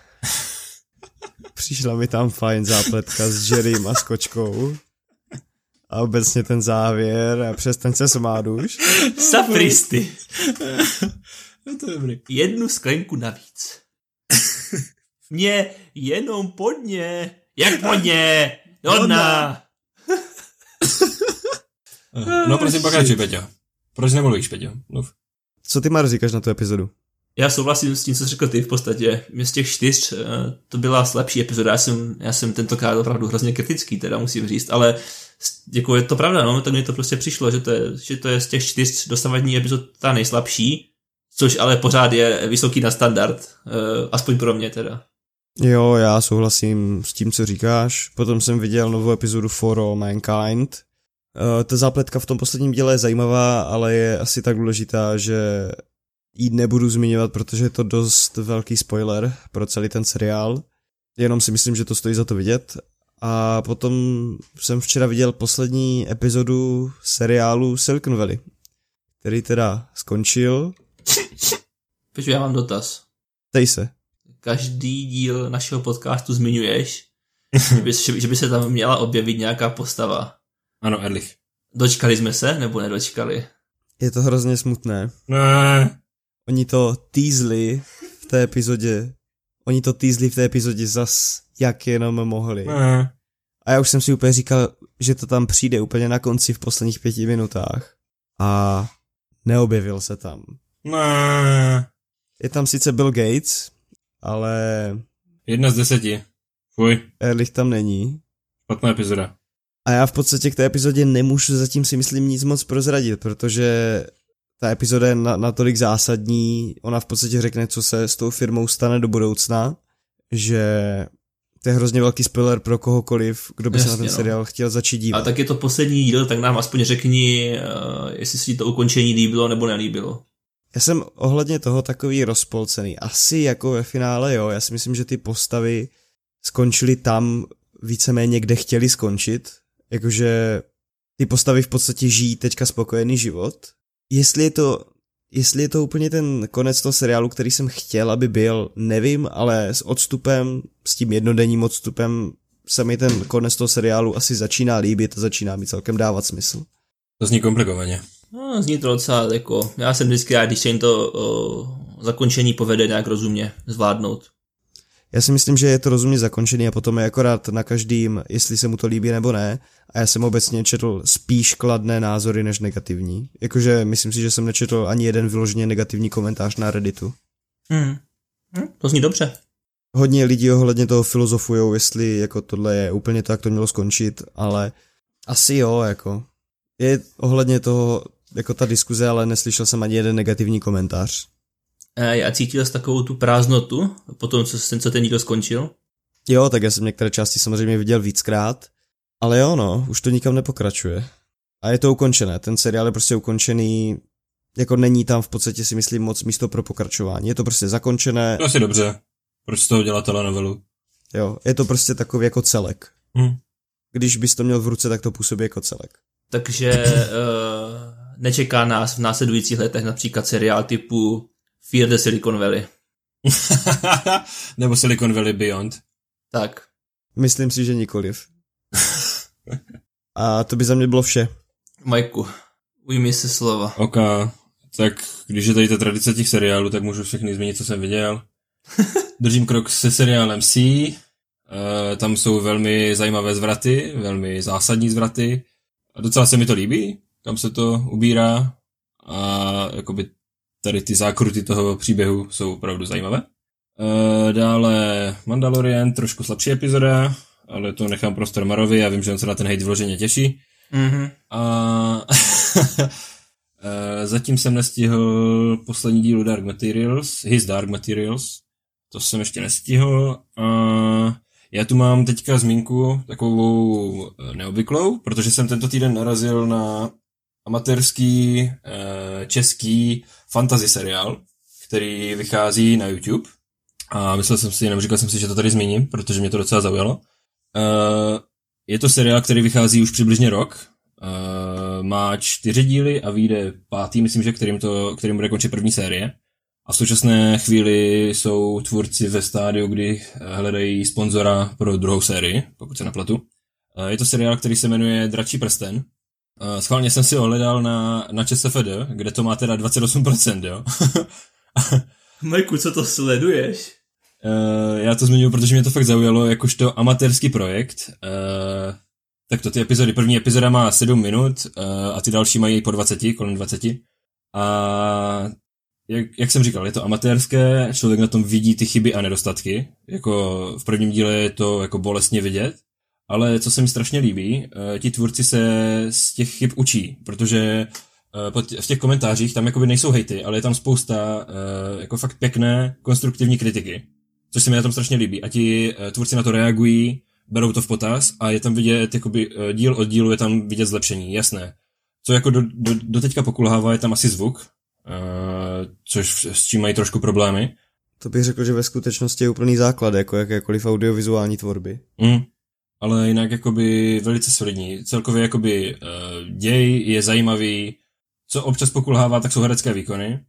Přišla mi tam fajn zápletka s Jerrym a s kočkou. A obecně ten závěr a přestaň se smát už. Sapristy. *laughs* to je dobrý. Jednu sklenku navíc. Mě jenom podně. Jak podně? Donna. no prosím, pokračuj, Peťo. Proč nemluvíš, Peťo? Mluv. Co ty, Mar, říkáš na tu epizodu? Já souhlasím s tím, co jsi řekl ty v podstatě. Mě z těch čtyř eh, to byla slabší epizoda. Já jsem, já jsem tentokrát opravdu hrozně kritický, teda musím říct, ale jako je to pravda, no, tak mi to prostě přišlo, že to je, že to je z těch čtyř dosavadní epizod ta nejslabší, což ale pořád je vysoký na standard, eh, aspoň pro mě teda. Jo, já souhlasím s tím, co říkáš. Potom jsem viděl novou epizodu For All Mankind. Eh, ta zápletka v tom posledním díle je zajímavá, ale je asi tak důležitá, že ji nebudu zmiňovat, protože je to dost velký spoiler pro celý ten seriál. Jenom si myslím, že to stojí za to vidět. A potom jsem včera viděl poslední epizodu seriálu Silicon Valley, který teda skončil. Počkej, já mám dotaz. Tej se. Každý díl našeho podcastu zmiňuješ, *laughs* že, by, že by se tam měla objevit nějaká postava. Ano, Erlich. Dočkali jsme se, nebo nedočkali? Je to hrozně smutné. Ne. Oni to týzli v té epizodě. Oni to týzli v té epizodě zas, jak jenom mohli. Ne. A já už jsem si úplně říkal, že to tam přijde úplně na konci v posledních pěti minutách. A neobjevil se tam. Ne. Je tam sice Bill Gates, ale Jedna z deseti. Fuj, Erlich tam není. špatná epizoda. A já v podstatě k té epizodě nemůžu zatím si myslím nic moc prozradit, protože ta epizoda je na, natolik zásadní, ona v podstatě řekne, co se s tou firmou stane do budoucna, že to je hrozně velký spoiler pro kohokoliv, kdo by Jasně, se na ten no. seriál chtěl začít dívat. A tak je to poslední díl, tak nám aspoň řekni, uh, jestli si to ukončení líbilo nebo nelíbilo. Já jsem ohledně toho takový rozpolcený. Asi jako ve finále, jo. Já si myslím, že ty postavy skončily tam víceméně, kde chtěli skončit. Jakože ty postavy v podstatě žijí teďka spokojený život. Jestli je to Jestli je to úplně ten konec toho seriálu, který jsem chtěl, aby byl, nevím, ale s odstupem, s tím jednodenním odstupem se mi ten konec toho seriálu asi začíná líbit a začíná mi celkem dávat smysl. To zní komplikovaně. No, zní to docela jako, já jsem vždycky rád, když se jim to o, zakončení povede nějak rozumně zvládnout. Já si myslím, že je to rozumně zakončený a potom je akorát na každým, jestli se mu to líbí nebo ne. A já jsem obecně četl spíš kladné názory než negativní. Jakože myslím si, že jsem nečetl ani jeden vyloženě negativní komentář na Redditu. Hmm. Hmm, to zní dobře. Hodně lidí ohledně toho filozofujou, jestli jako tohle je úplně tak, to mělo skončit, ale asi jo, jako. Je ohledně toho jako ta diskuze, ale neslyšel jsem ani jeden negativní komentář. A já cítil jsi takovou tu prázdnotu po tom, co, ten, co ten díl skončil? Jo, tak já jsem některé části samozřejmě viděl víckrát, ale jo no, už to nikam nepokračuje. A je to ukončené, ten seriál je prostě ukončený, jako není tam v podstatě si myslím moc místo pro pokračování, je to prostě zakončené. To asi dobře, proč z toho dělat telenovelu? Jo, je to prostě takový jako celek. Hmm. Když bys to měl v ruce, tak to působí jako celek. Takže uh, nečeká nás v následujících letech například seriál typu Fear the Silicon Valley. *laughs* Nebo Silicon Valley Beyond. Tak. Myslím si, že nikoliv. A to by za mě bylo vše. Majku, ujmi se slova. Ok, tak když je tady ta tradice těch seriálů, tak můžu všechny změnit, co jsem viděl. *laughs* Držím krok se seriálem C. E, tam jsou velmi zajímavé zvraty, velmi zásadní zvraty. A docela se mi to líbí, kam se to ubírá. A jakoby tady ty zákruty toho příběhu jsou opravdu zajímavé. Uh, dále Mandalorian, trošku slabší epizoda, ale to nechám prostor Marovi, já vím, že on se na ten hate vloženě těší. Mm-hmm. A *laughs* zatím jsem nestihl poslední dílu Dark Materials, His Dark Materials, to jsem ještě nestihl. A já tu mám teďka zmínku takovou eh, neobvyklou, protože jsem tento týden narazil na amatérský eh, český fantasy seriál, který vychází na YouTube. A myslel jsem si, nebo říkal jsem si, že to tady zmíním, protože mě to docela zaujalo. Eh, je to seriál, který vychází už přibližně rok. Má čtyři díly a vyjde pátý, myslím, že kterým, to, kterým bude končit první série. A v současné chvíli jsou tvůrci ve stádiu, kdy hledají sponzora pro druhou sérii, pokud se naplatu. Je to seriál, který se jmenuje Dračí prsten. Schválně jsem si ho hledal na, na ČSFD, kde to má teda 28%, jo. *laughs* Majku, co to sleduješ? Já to zmiňuji, protože mě to fakt zaujalo, jakožto amatérský projekt. Tak to ty epizody, první epizoda má 7 minut a ty další mají po 20, kolem 20. A jak, jak jsem říkal, je to amatérské, člověk na tom vidí ty chyby a nedostatky, jako v prvním díle je to jako bolestně vidět, ale co se mi strašně líbí, eh, ti tvůrci se z těch chyb učí, protože eh, v těch komentářích tam jakoby nejsou hejty, ale je tam spousta eh, jako fakt pěkné, konstruktivní kritiky, což se mi na tom strašně líbí a ti tvůrci na to reagují, berou to v potaz a je tam vidět, jakoby díl od dílu je tam vidět zlepšení, jasné. Co jako do, do, do teďka pokulhává, je tam asi zvuk, což s čím mají trošku problémy. To bych řekl, že ve skutečnosti je úplný základ jako jakékoliv audiovizuální tvorby. Mm. Ale jinak jakoby velice solidní. Celkově jakoby uh, děj je zajímavý. Co občas pokulhává, tak jsou herecké výkony.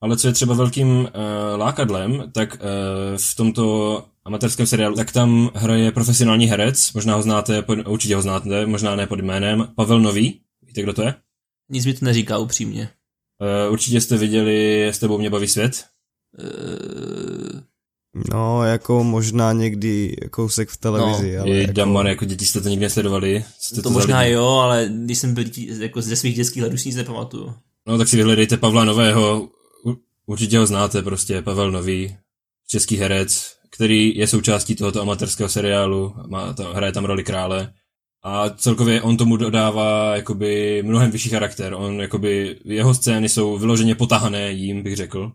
Ale co je třeba velkým uh, lákadlem, tak uh, v tomto amatérském seriálu, tak tam hraje profesionální herec, možná ho znáte, pod, určitě ho znáte, možná ne pod jménem, Pavel Nový, víte, kdo to je? Nic mi to neříká upřímně. Uh, určitě jste viděli S tebou mě baví svět? Uh... No, jako možná někdy kousek v televizi, no, ale jako... Damar, jako děti jste to nikdy nesledovali. Jste to, to možná lidi? jo, ale když jsem byl jako ze svých dětských let už nic nepamatuju. No tak si vyhledejte Pavla Nového, určitě ho znáte prostě, Pavel Nový, český herec, který je součástí tohoto amatérského seriálu, má, tam, hraje tam roli krále a celkově on tomu dodává jakoby mnohem vyšší charakter. On jakoby, jeho scény jsou vyloženě potahané jím, bych řekl.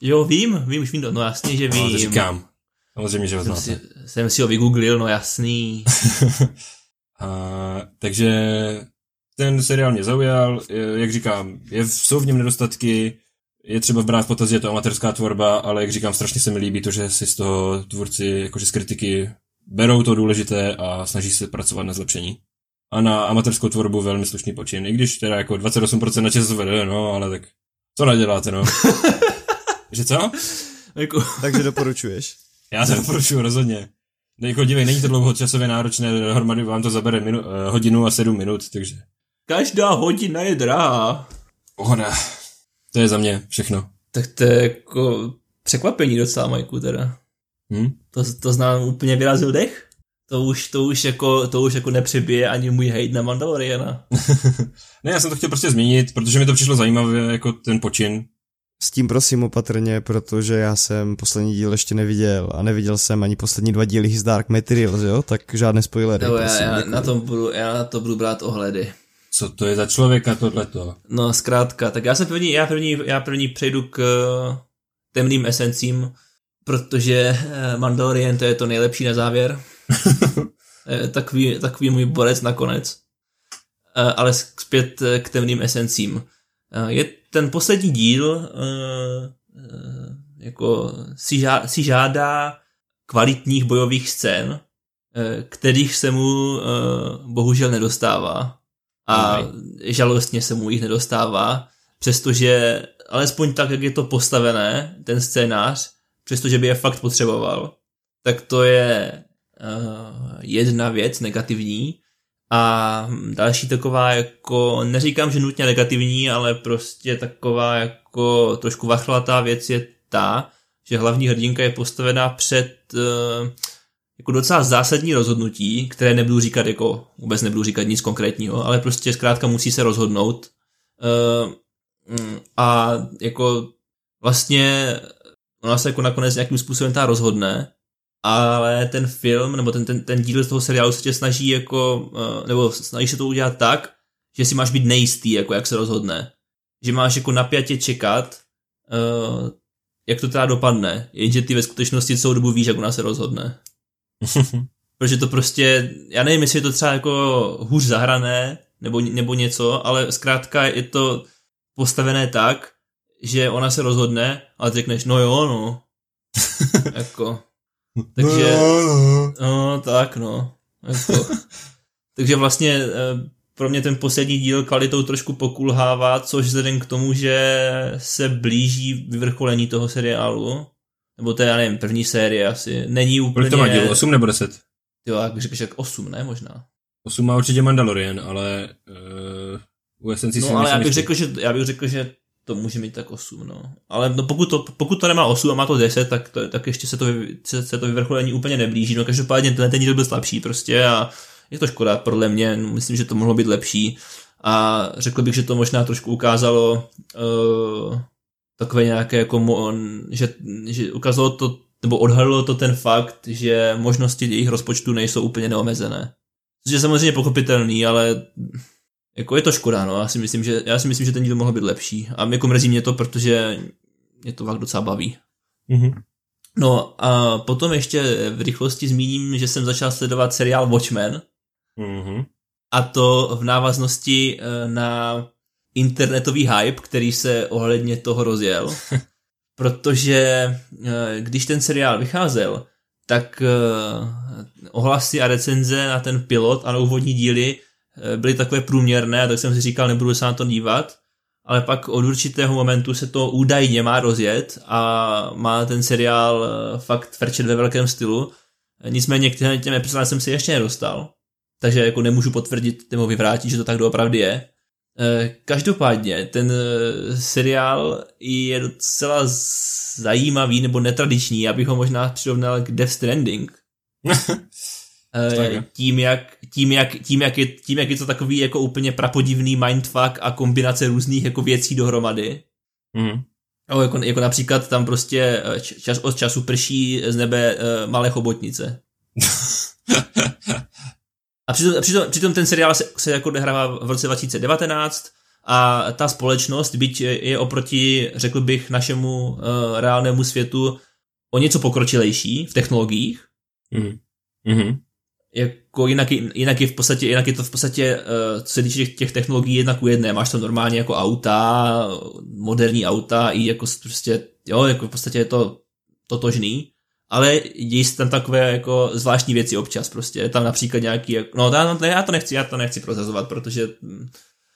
Jo, vím, vím, už vím to, no jasně, že vím. No, to říkám. Samozřejmě, že ho jsem Si, jsem si ho vygooglil, no jasný. *laughs* a, takže ten seriál mě zaujal, jak říkám, je, jsou v něm nedostatky, je třeba brát v potaz, že je to amatérská tvorba, ale jak říkám, strašně se mi líbí to, že si z toho tvůrci jakože z kritiky berou to důležité a snaží se pracovat na zlepšení. A na amatérskou tvorbu velmi slušný počin, i když teda jako 28% na časové, no, ale tak co naděláte, no. *laughs* že co? Jako... *laughs* Takže doporučuješ. Já to doporučuji rozhodně. No, jako dívej, není to dlouho časově náročné, dohromady vám to zabere minu, uh, hodinu a sedm minut, takže... Každá hodina je drahá. Pohoda. To je za mě všechno. Tak to je jako překvapení docela, Majku, teda. Hmm? To, to znám úplně vyrazil dech. To už, to už jako, to už jako nepřebije ani můj hate na Mandaloriana. *laughs* ne, já jsem to chtěl prostě zmínit, protože mi to přišlo zajímavé jako ten počin. S tím prosím opatrně, protože já jsem poslední díl ještě neviděl a neviděl jsem ani poslední dva díly z Dark Materials, jo? Tak žádné spoilery. No, já, já, na tom budu, já na to budu brát ohledy. Co to je za člověka tohleto? No, zkrátka, tak já jsem první, já první, já první přejdu k uh, temným esencím, protože eh, Mandalorian to je to nejlepší na závěr. *laughs* takový, takový můj borec nakonec. Eh, ale zpět eh, k temným esencím. Je ten poslední díl jako si, žádá, si žádá kvalitních bojových scén, kterých se mu bohužel nedostává. A žalostně se mu jich nedostává, přestože alespoň tak, jak je to postavené, ten scénář, přestože by je fakt potřeboval, tak to je uh, jedna věc negativní. A další taková jako, neříkám, že nutně negativní, ale prostě taková jako trošku vachlatá věc je ta, že hlavní hrdinka je postavená před uh, jako docela zásadní rozhodnutí, které nebudu říkat jako, vůbec nebudu říkat nic konkrétního, ale prostě zkrátka musí se rozhodnout. Uh, a jako vlastně ona se jako nakonec nějakým způsobem ta rozhodne, ale ten film, nebo ten, ten, ten díl z toho seriálu se tě snaží jako, eh, nebo snaží se to udělat tak, že si máš být nejistý, jako jak se rozhodne. Že máš jako napjatě čekat, uh, jak to teda dopadne, jenže ty ve skutečnosti celou dobu víš, jak ona se rozhodne. *laughs* Protože to prostě, já nevím, jestli je to třeba jako hůř zahrané, nebo, nebo něco, ale zkrátka je to postavené tak, že ona se rozhodne, ale ty řekneš, no jo, no. *laughs* jako. *laughs* Takže, no tak no. Jako. *laughs* Takže vlastně eh, pro mě ten poslední díl kvalitou trošku pokulhává, což vzhledem k tomu, že se blíží vyvrcholení toho seriálu, nebo to je, já nevím, první série asi, není úplně... Kolik to má díl, 8 nebo 10? Jo, jak řekl, že 8, ne, možná. 8 má určitě Mandalorian, ale uh, u No, ale já bych, řekl, že, já bych řekl, že to může mít tak 8, no. Ale no, pokud, to, pokud to nemá 8 a má to 10, tak, to, tak ještě se to, se, se to vyvrcholení úplně neblíží. No každopádně ten, ten díl byl slabší prostě a je to škoda, podle mě, no, myslím, že to mohlo být lepší a řekl bych, že to možná trošku ukázalo uh, takové nějaké jako, mo, že, že ukázalo to, nebo odhalilo to ten fakt, že možnosti jejich rozpočtu nejsou úplně neomezené. Což je samozřejmě pochopitelný, ale jako je to škoda, no. Já si myslím, že, já si myslím, že ten díl mohl být lepší. A jako mrzí mě to, protože mě to fakt docela baví. Mm-hmm. No a potom ještě v rychlosti zmíním, že jsem začal sledovat seriál Watchmen, Mm-hmm. A to v návaznosti eh, na internetový hype, který se ohledně toho rozjel. *laughs* Protože eh, když ten seriál vycházel, tak eh, ohlasy a recenze na ten pilot a na úvodní díly byly takové průměrné, tak jsem si říkal, nebudu se na to dívat. Ale pak od určitého momentu se to údajně má rozjet a má ten seriál fakt frčet ve velkém stylu. Nicméně k těm epizodám jsem si ještě nedostal takže jako nemůžu potvrdit nebo vyvrátit, že to tak doopravdy je. Eh, každopádně ten eh, seriál je docela zajímavý nebo netradiční, abych ho možná přirovnal k Death Stranding. *laughs* Eh, tím, jak, tím, jak, tím, jak je, tím, jak je to takový jako úplně prapodivný mindfuck a kombinace různých jako věcí dohromady. Mm. No, jako, jako například tam prostě čas od času prší z nebe uh, malé chobotnice. *laughs* A přitom, přitom, přitom ten seriál se, se jako odehrává v roce 2019 a ta společnost, byť je oproti, řekl bych, našemu uh, reálnému světu o něco pokročilejší v technologiích. Mm. Mm-hmm. Jako jinak, jinak, je v podstatě, jinak je to v podstatě, uh, co se týče těch, těch technologií, jednak u jedné. Máš tam normálně jako auta, moderní auta, i jako prostě, jo, jako v podstatě je to totožný ale dějí se tam takové jako zvláštní věci občas prostě. Je tam například nějaký, no já, já to nechci, já to nechci prozazovat, protože hm,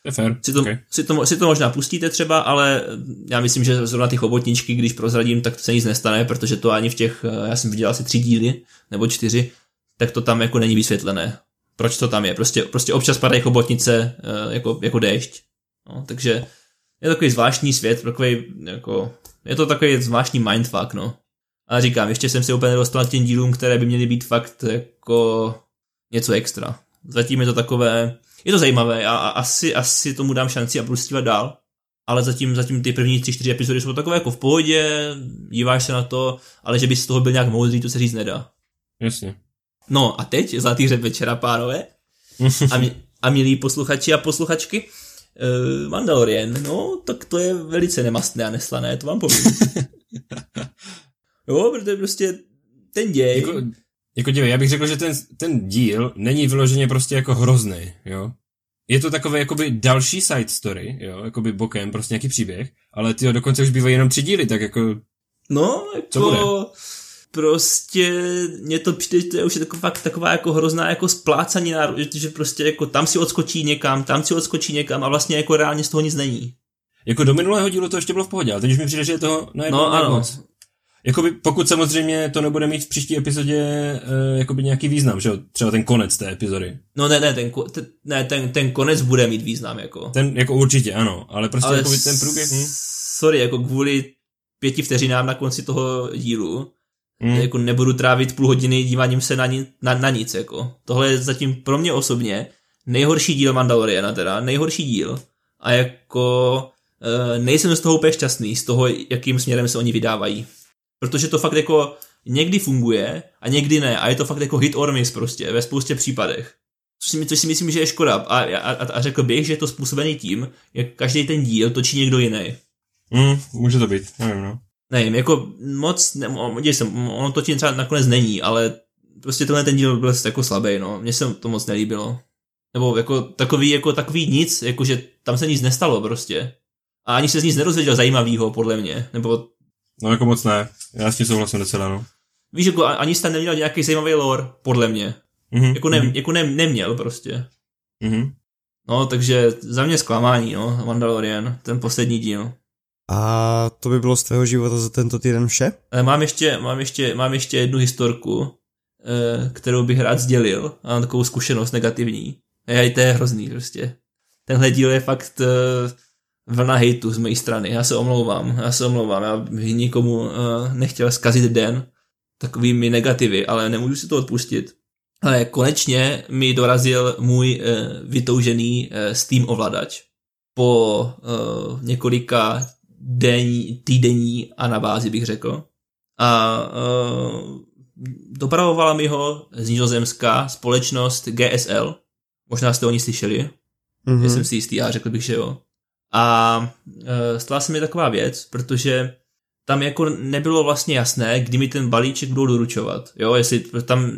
je fair. Si, to, okay. si, to, si to možná pustíte třeba, ale já myslím, že zrovna ty chobotničky, když prozradím, tak to se nic nestane, protože to ani v těch, eh, já jsem viděl asi tři díly, nebo čtyři, tak to tam jako není vysvětlené. Proč to tam je? Prostě, prostě občas padají chobotnice eh, jako, jako déšť. No, takže je to takový zvláštní svět, takový, jako, je to takový zvláštní mindfuck, no. Ale říkám, ještě jsem se úplně nedostal k těm dílům, které by měly být fakt jako něco extra. Zatím je to takové, je to zajímavé a, a asi, asi tomu dám šanci a budu stívat dál. Ale zatím, zatím ty první tři, čtyři epizody jsou takové jako v pohodě, díváš se na to, ale že by z toho byl nějak moudrý, to se říct nedá. Jasně. No a teď, zlatý řep večera, pánové. *laughs* a, mi, a milí posluchači a posluchačky, uh, Mandalorian, no, tak to je velice nemastné a neslané, to vám povím. *laughs* Jo, protože prostě ten děj... Jako, jako dívej, já bych řekl, že ten, ten díl není vyloženě prostě jako hrozný, jo. Je to takové jakoby další side story, jo, jakoby bokem, prostě nějaký příběh, ale ty dokonce už bývají jenom tři díly, tak jako... No, jako... Co bude? Prostě mě to přijde, to je už taková, taková jako hrozná jako splácaní, že prostě jako tam si odskočí někam, tam si odskočí někam a vlastně jako reálně z toho nic není. Jako do minulého dílu to ještě bylo v pohodě, ale teď už mi přijde, že je toho najednou no, ano. moc. Jakoby, pokud samozřejmě to nebude mít v příští epizodě uh, jakoby nějaký význam, že jo? Třeba ten konec té epizody. No ne, ne, ten, ten, ne, ten, ten konec bude mít význam, jako. Ten, jako určitě, ano, ale prostě ale jakoby ten průběh... Hm? Sorry, jako kvůli pěti vteřinám na konci toho dílu, hmm. jako nebudu trávit půl hodiny díváním se na, ni, na, na nic, jako. Tohle je zatím pro mě osobně nejhorší díl Mandaloriana, teda, nejhorší díl. A jako nejsem z toho úplně šťastný, z toho, jakým směrem se oni vydávají. Protože to fakt jako někdy funguje a někdy ne a je to fakt jako hit or miss prostě ve spoustě případech. Což si, což si myslím, že je škoda a, a, a řekl bych, že je to způsobený tím, jak každý ten díl točí někdo jiný. Mm, může to být, nevím, no. Nevím, jako moc, ne, jsem, ono to třeba nakonec není, ale prostě tenhle ten díl byl jako slabý, no. Mně se to moc nelíbilo. Nebo jako takový, jako takový nic, jakože tam se nic nestalo prostě. A ani se z nic nerozvěděl zajímavého, podle mě. Nebo... No jako moc ne. Já s tím souhlasím docela, no. Víš, jako ani jste neměl nějaký zajímavý lore, podle mě. Mm-hmm. Jako, ne, mm-hmm. jako ne, neměl prostě. Mm-hmm. No, takže za mě zklamání, no, Mandalorian, ten poslední díl. A to by bylo z tvého života za tento týden vše? Eh, mám ještě, mám ještě, mám ještě jednu historku, eh, kterou bych rád sdělil. Mám takovou zkušenost negativní. A to je hrozný prostě. Tenhle díl je fakt eh, vlna hejtu z mé strany. Já se omlouvám, já se omlouvám. Já bych nikomu nechtěl zkazit den takovými negativy, ale nemůžu si to odpustit. Ale konečně mi dorazil můj vytoužený Steam ovladač. Po několika denní, týdenní anabázi, bych řekl. A uh, dopravovala mi ho z Nizozemska společnost GSL. Možná jste o ní slyšeli. Mm-hmm. Jsem si jistý, já řekl bych, že jo. A uh, stala se mi taková věc, protože tam jako nebylo vlastně jasné, kdy mi ten balíček budou doručovat. Jo, jestli tam,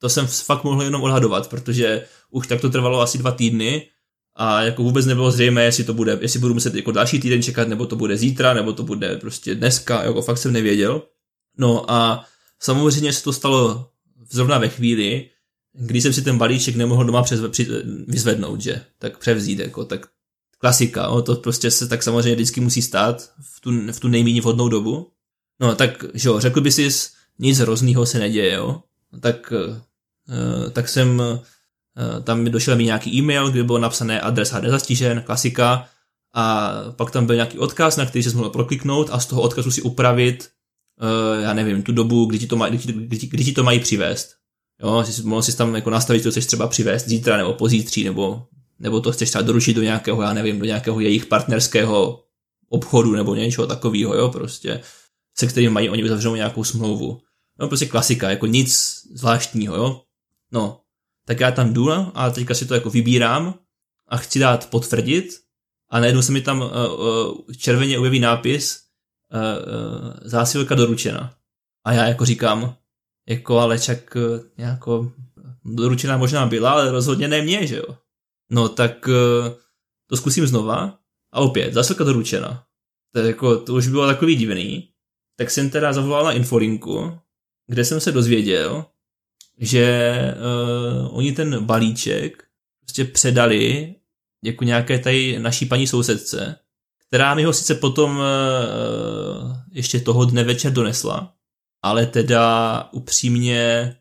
to jsem fakt mohl jenom odhadovat, protože už tak to trvalo asi dva týdny a jako vůbec nebylo zřejmé, jestli to bude, jestli budu muset jako další týden čekat, nebo to bude zítra, nebo to bude prostě dneska, jako fakt jsem nevěděl. No a samozřejmě se to stalo zrovna ve chvíli, kdy jsem si ten balíček nemohl doma přes, při, vyzvednout, že? Tak převzít, jako, tak klasika, o, to prostě se tak samozřejmě vždycky musí stát v tu, v tu nejméně vhodnou dobu. No tak, že jo, řekl by si, nic hroznýho se neděje, jo. Tak, uh, tak jsem Eh, tam mi došel mi nějaký e-mail, kde bylo napsané adresa nezastižen, klasika, a pak tam byl nějaký odkaz, na který se mohl prokliknout a z toho odkazu si upravit, uh, já nevím, tu dobu, kdy ti to, maj, kdy, kdy, kdy ti to mají přivést. Jo, jsi, mohl si tam jako nastavit, to chceš třeba přivést zítra nebo pozítří, nebo, nebo to chceš třeba doručit do nějakého, já nevím, do nějakého jejich partnerského obchodu nebo něčeho takového, jo, prostě, se kterým mají oni uzavřenou nějakou smlouvu. No, prostě klasika, jako nic zvláštního, jo. No, tak já tam jdu a teďka si to jako vybírám a chci dát potvrdit a najednou se mi tam uh, uh, červeně objeví nápis uh, uh, zásilka doručena. A já jako říkám, jako ale čak uh, jako doručená možná byla, ale rozhodně ne mě, že jo. No tak uh, to zkusím znova a opět, zásilka doručena. To, jako, to už bylo takový divný. Tak jsem teda zavolal na infolinku, kde jsem se dozvěděl, že uh, oni ten balíček prostě předali jako nějaké tady naší paní sousedce, která mi ho sice potom uh, ještě toho dne večer donesla, ale teda upřímně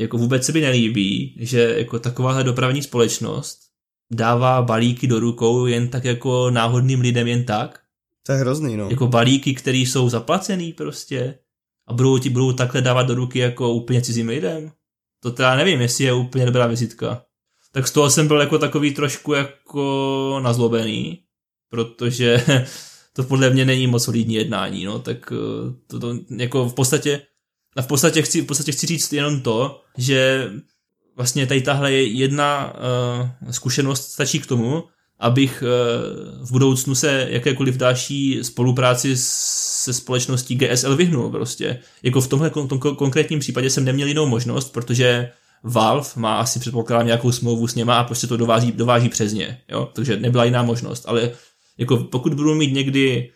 jako vůbec se mi nelíbí, že jako takováhle dopravní společnost dává balíky do rukou jen tak jako náhodným lidem jen tak. To je hrozný, no. Jako balíky, které jsou zaplacený prostě a budou ti budou takhle dávat do ruky jako úplně cizím lidem to teda nevím, jestli je úplně dobrá vizitka. Tak z toho jsem byl jako takový trošku jako nazlobený, protože *laughs* to podle mě není moc solidní jednání, no, tak eh, to, to jako v podstatě, a v podstatě chci, v podstatě chci říct jenom to, že vlastně tady tahle jedna uh, zkušenost stačí k tomu, abych uh, v budoucnu se jakékoliv další spolupráci se společností GSL vyhnul prostě. Jako v tomhle tom konkrétním případě jsem neměl jinou možnost, protože Valve má asi předpokládám nějakou smlouvu s něma a prostě to dováží, dováží přes ně, jo? takže nebyla jiná možnost, ale jako pokud budu mít někdy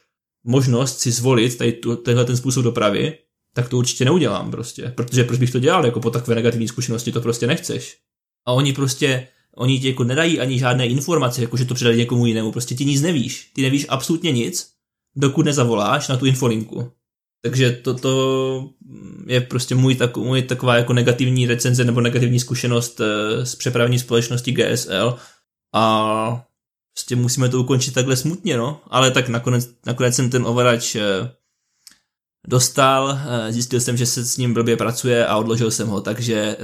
možnost si zvolit tady tu, tenhle ten způsob dopravy, tak to určitě neudělám prostě, protože proč bych to dělal, jako po takové negativní zkušenosti to prostě nechceš. A oni prostě, oni ti jako nedají ani žádné informace, jako že to předali někomu jinému, prostě ti nic nevíš, ty nevíš absolutně nic dokud nezavoláš na tu infolinku. Takže toto je prostě můj, tak, můj taková jako negativní recenze nebo negativní zkušenost eh, s přepravní společností GSL a prostě musíme to ukončit takhle smutně, no. Ale tak nakonec, nakonec jsem ten ovladač eh, dostal, eh, zjistil jsem, že se s ním blbě pracuje a odložil jsem ho, takže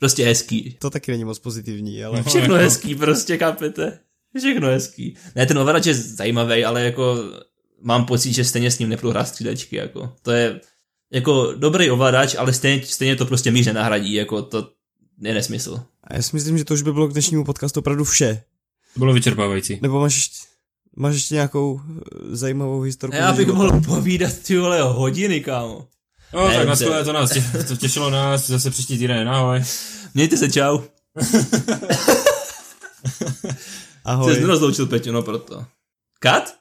prostě hezký. To taky není moc pozitivní, ale... Všechno hezký, prostě, kápete. Všechno hezký. Ne, ten ovladač je zajímavý, ale jako mám pocit, že stejně s ním nepůjdu hrát střílečky, jako. To je jako dobrý ovladač, ale stejně, stejně to prostě míře nahradí, jako to je nesmysl. A já si myslím, že to už by bylo k dnešnímu podcastu opravdu vše. To bylo vyčerpávající. Nebo máš ještě, máš ještě nějakou eh, zajímavou historku? Já bych života? mohl povídat ty vole hodiny, kámo. No, Ne, tak na dobře. skvělé to nás, tě- to těšilo nás, zase příští týden, ahoj. Mějte se, čau. *laughs* Ahoj. Jsi nerozloučil, Peťo, no proto. Kat?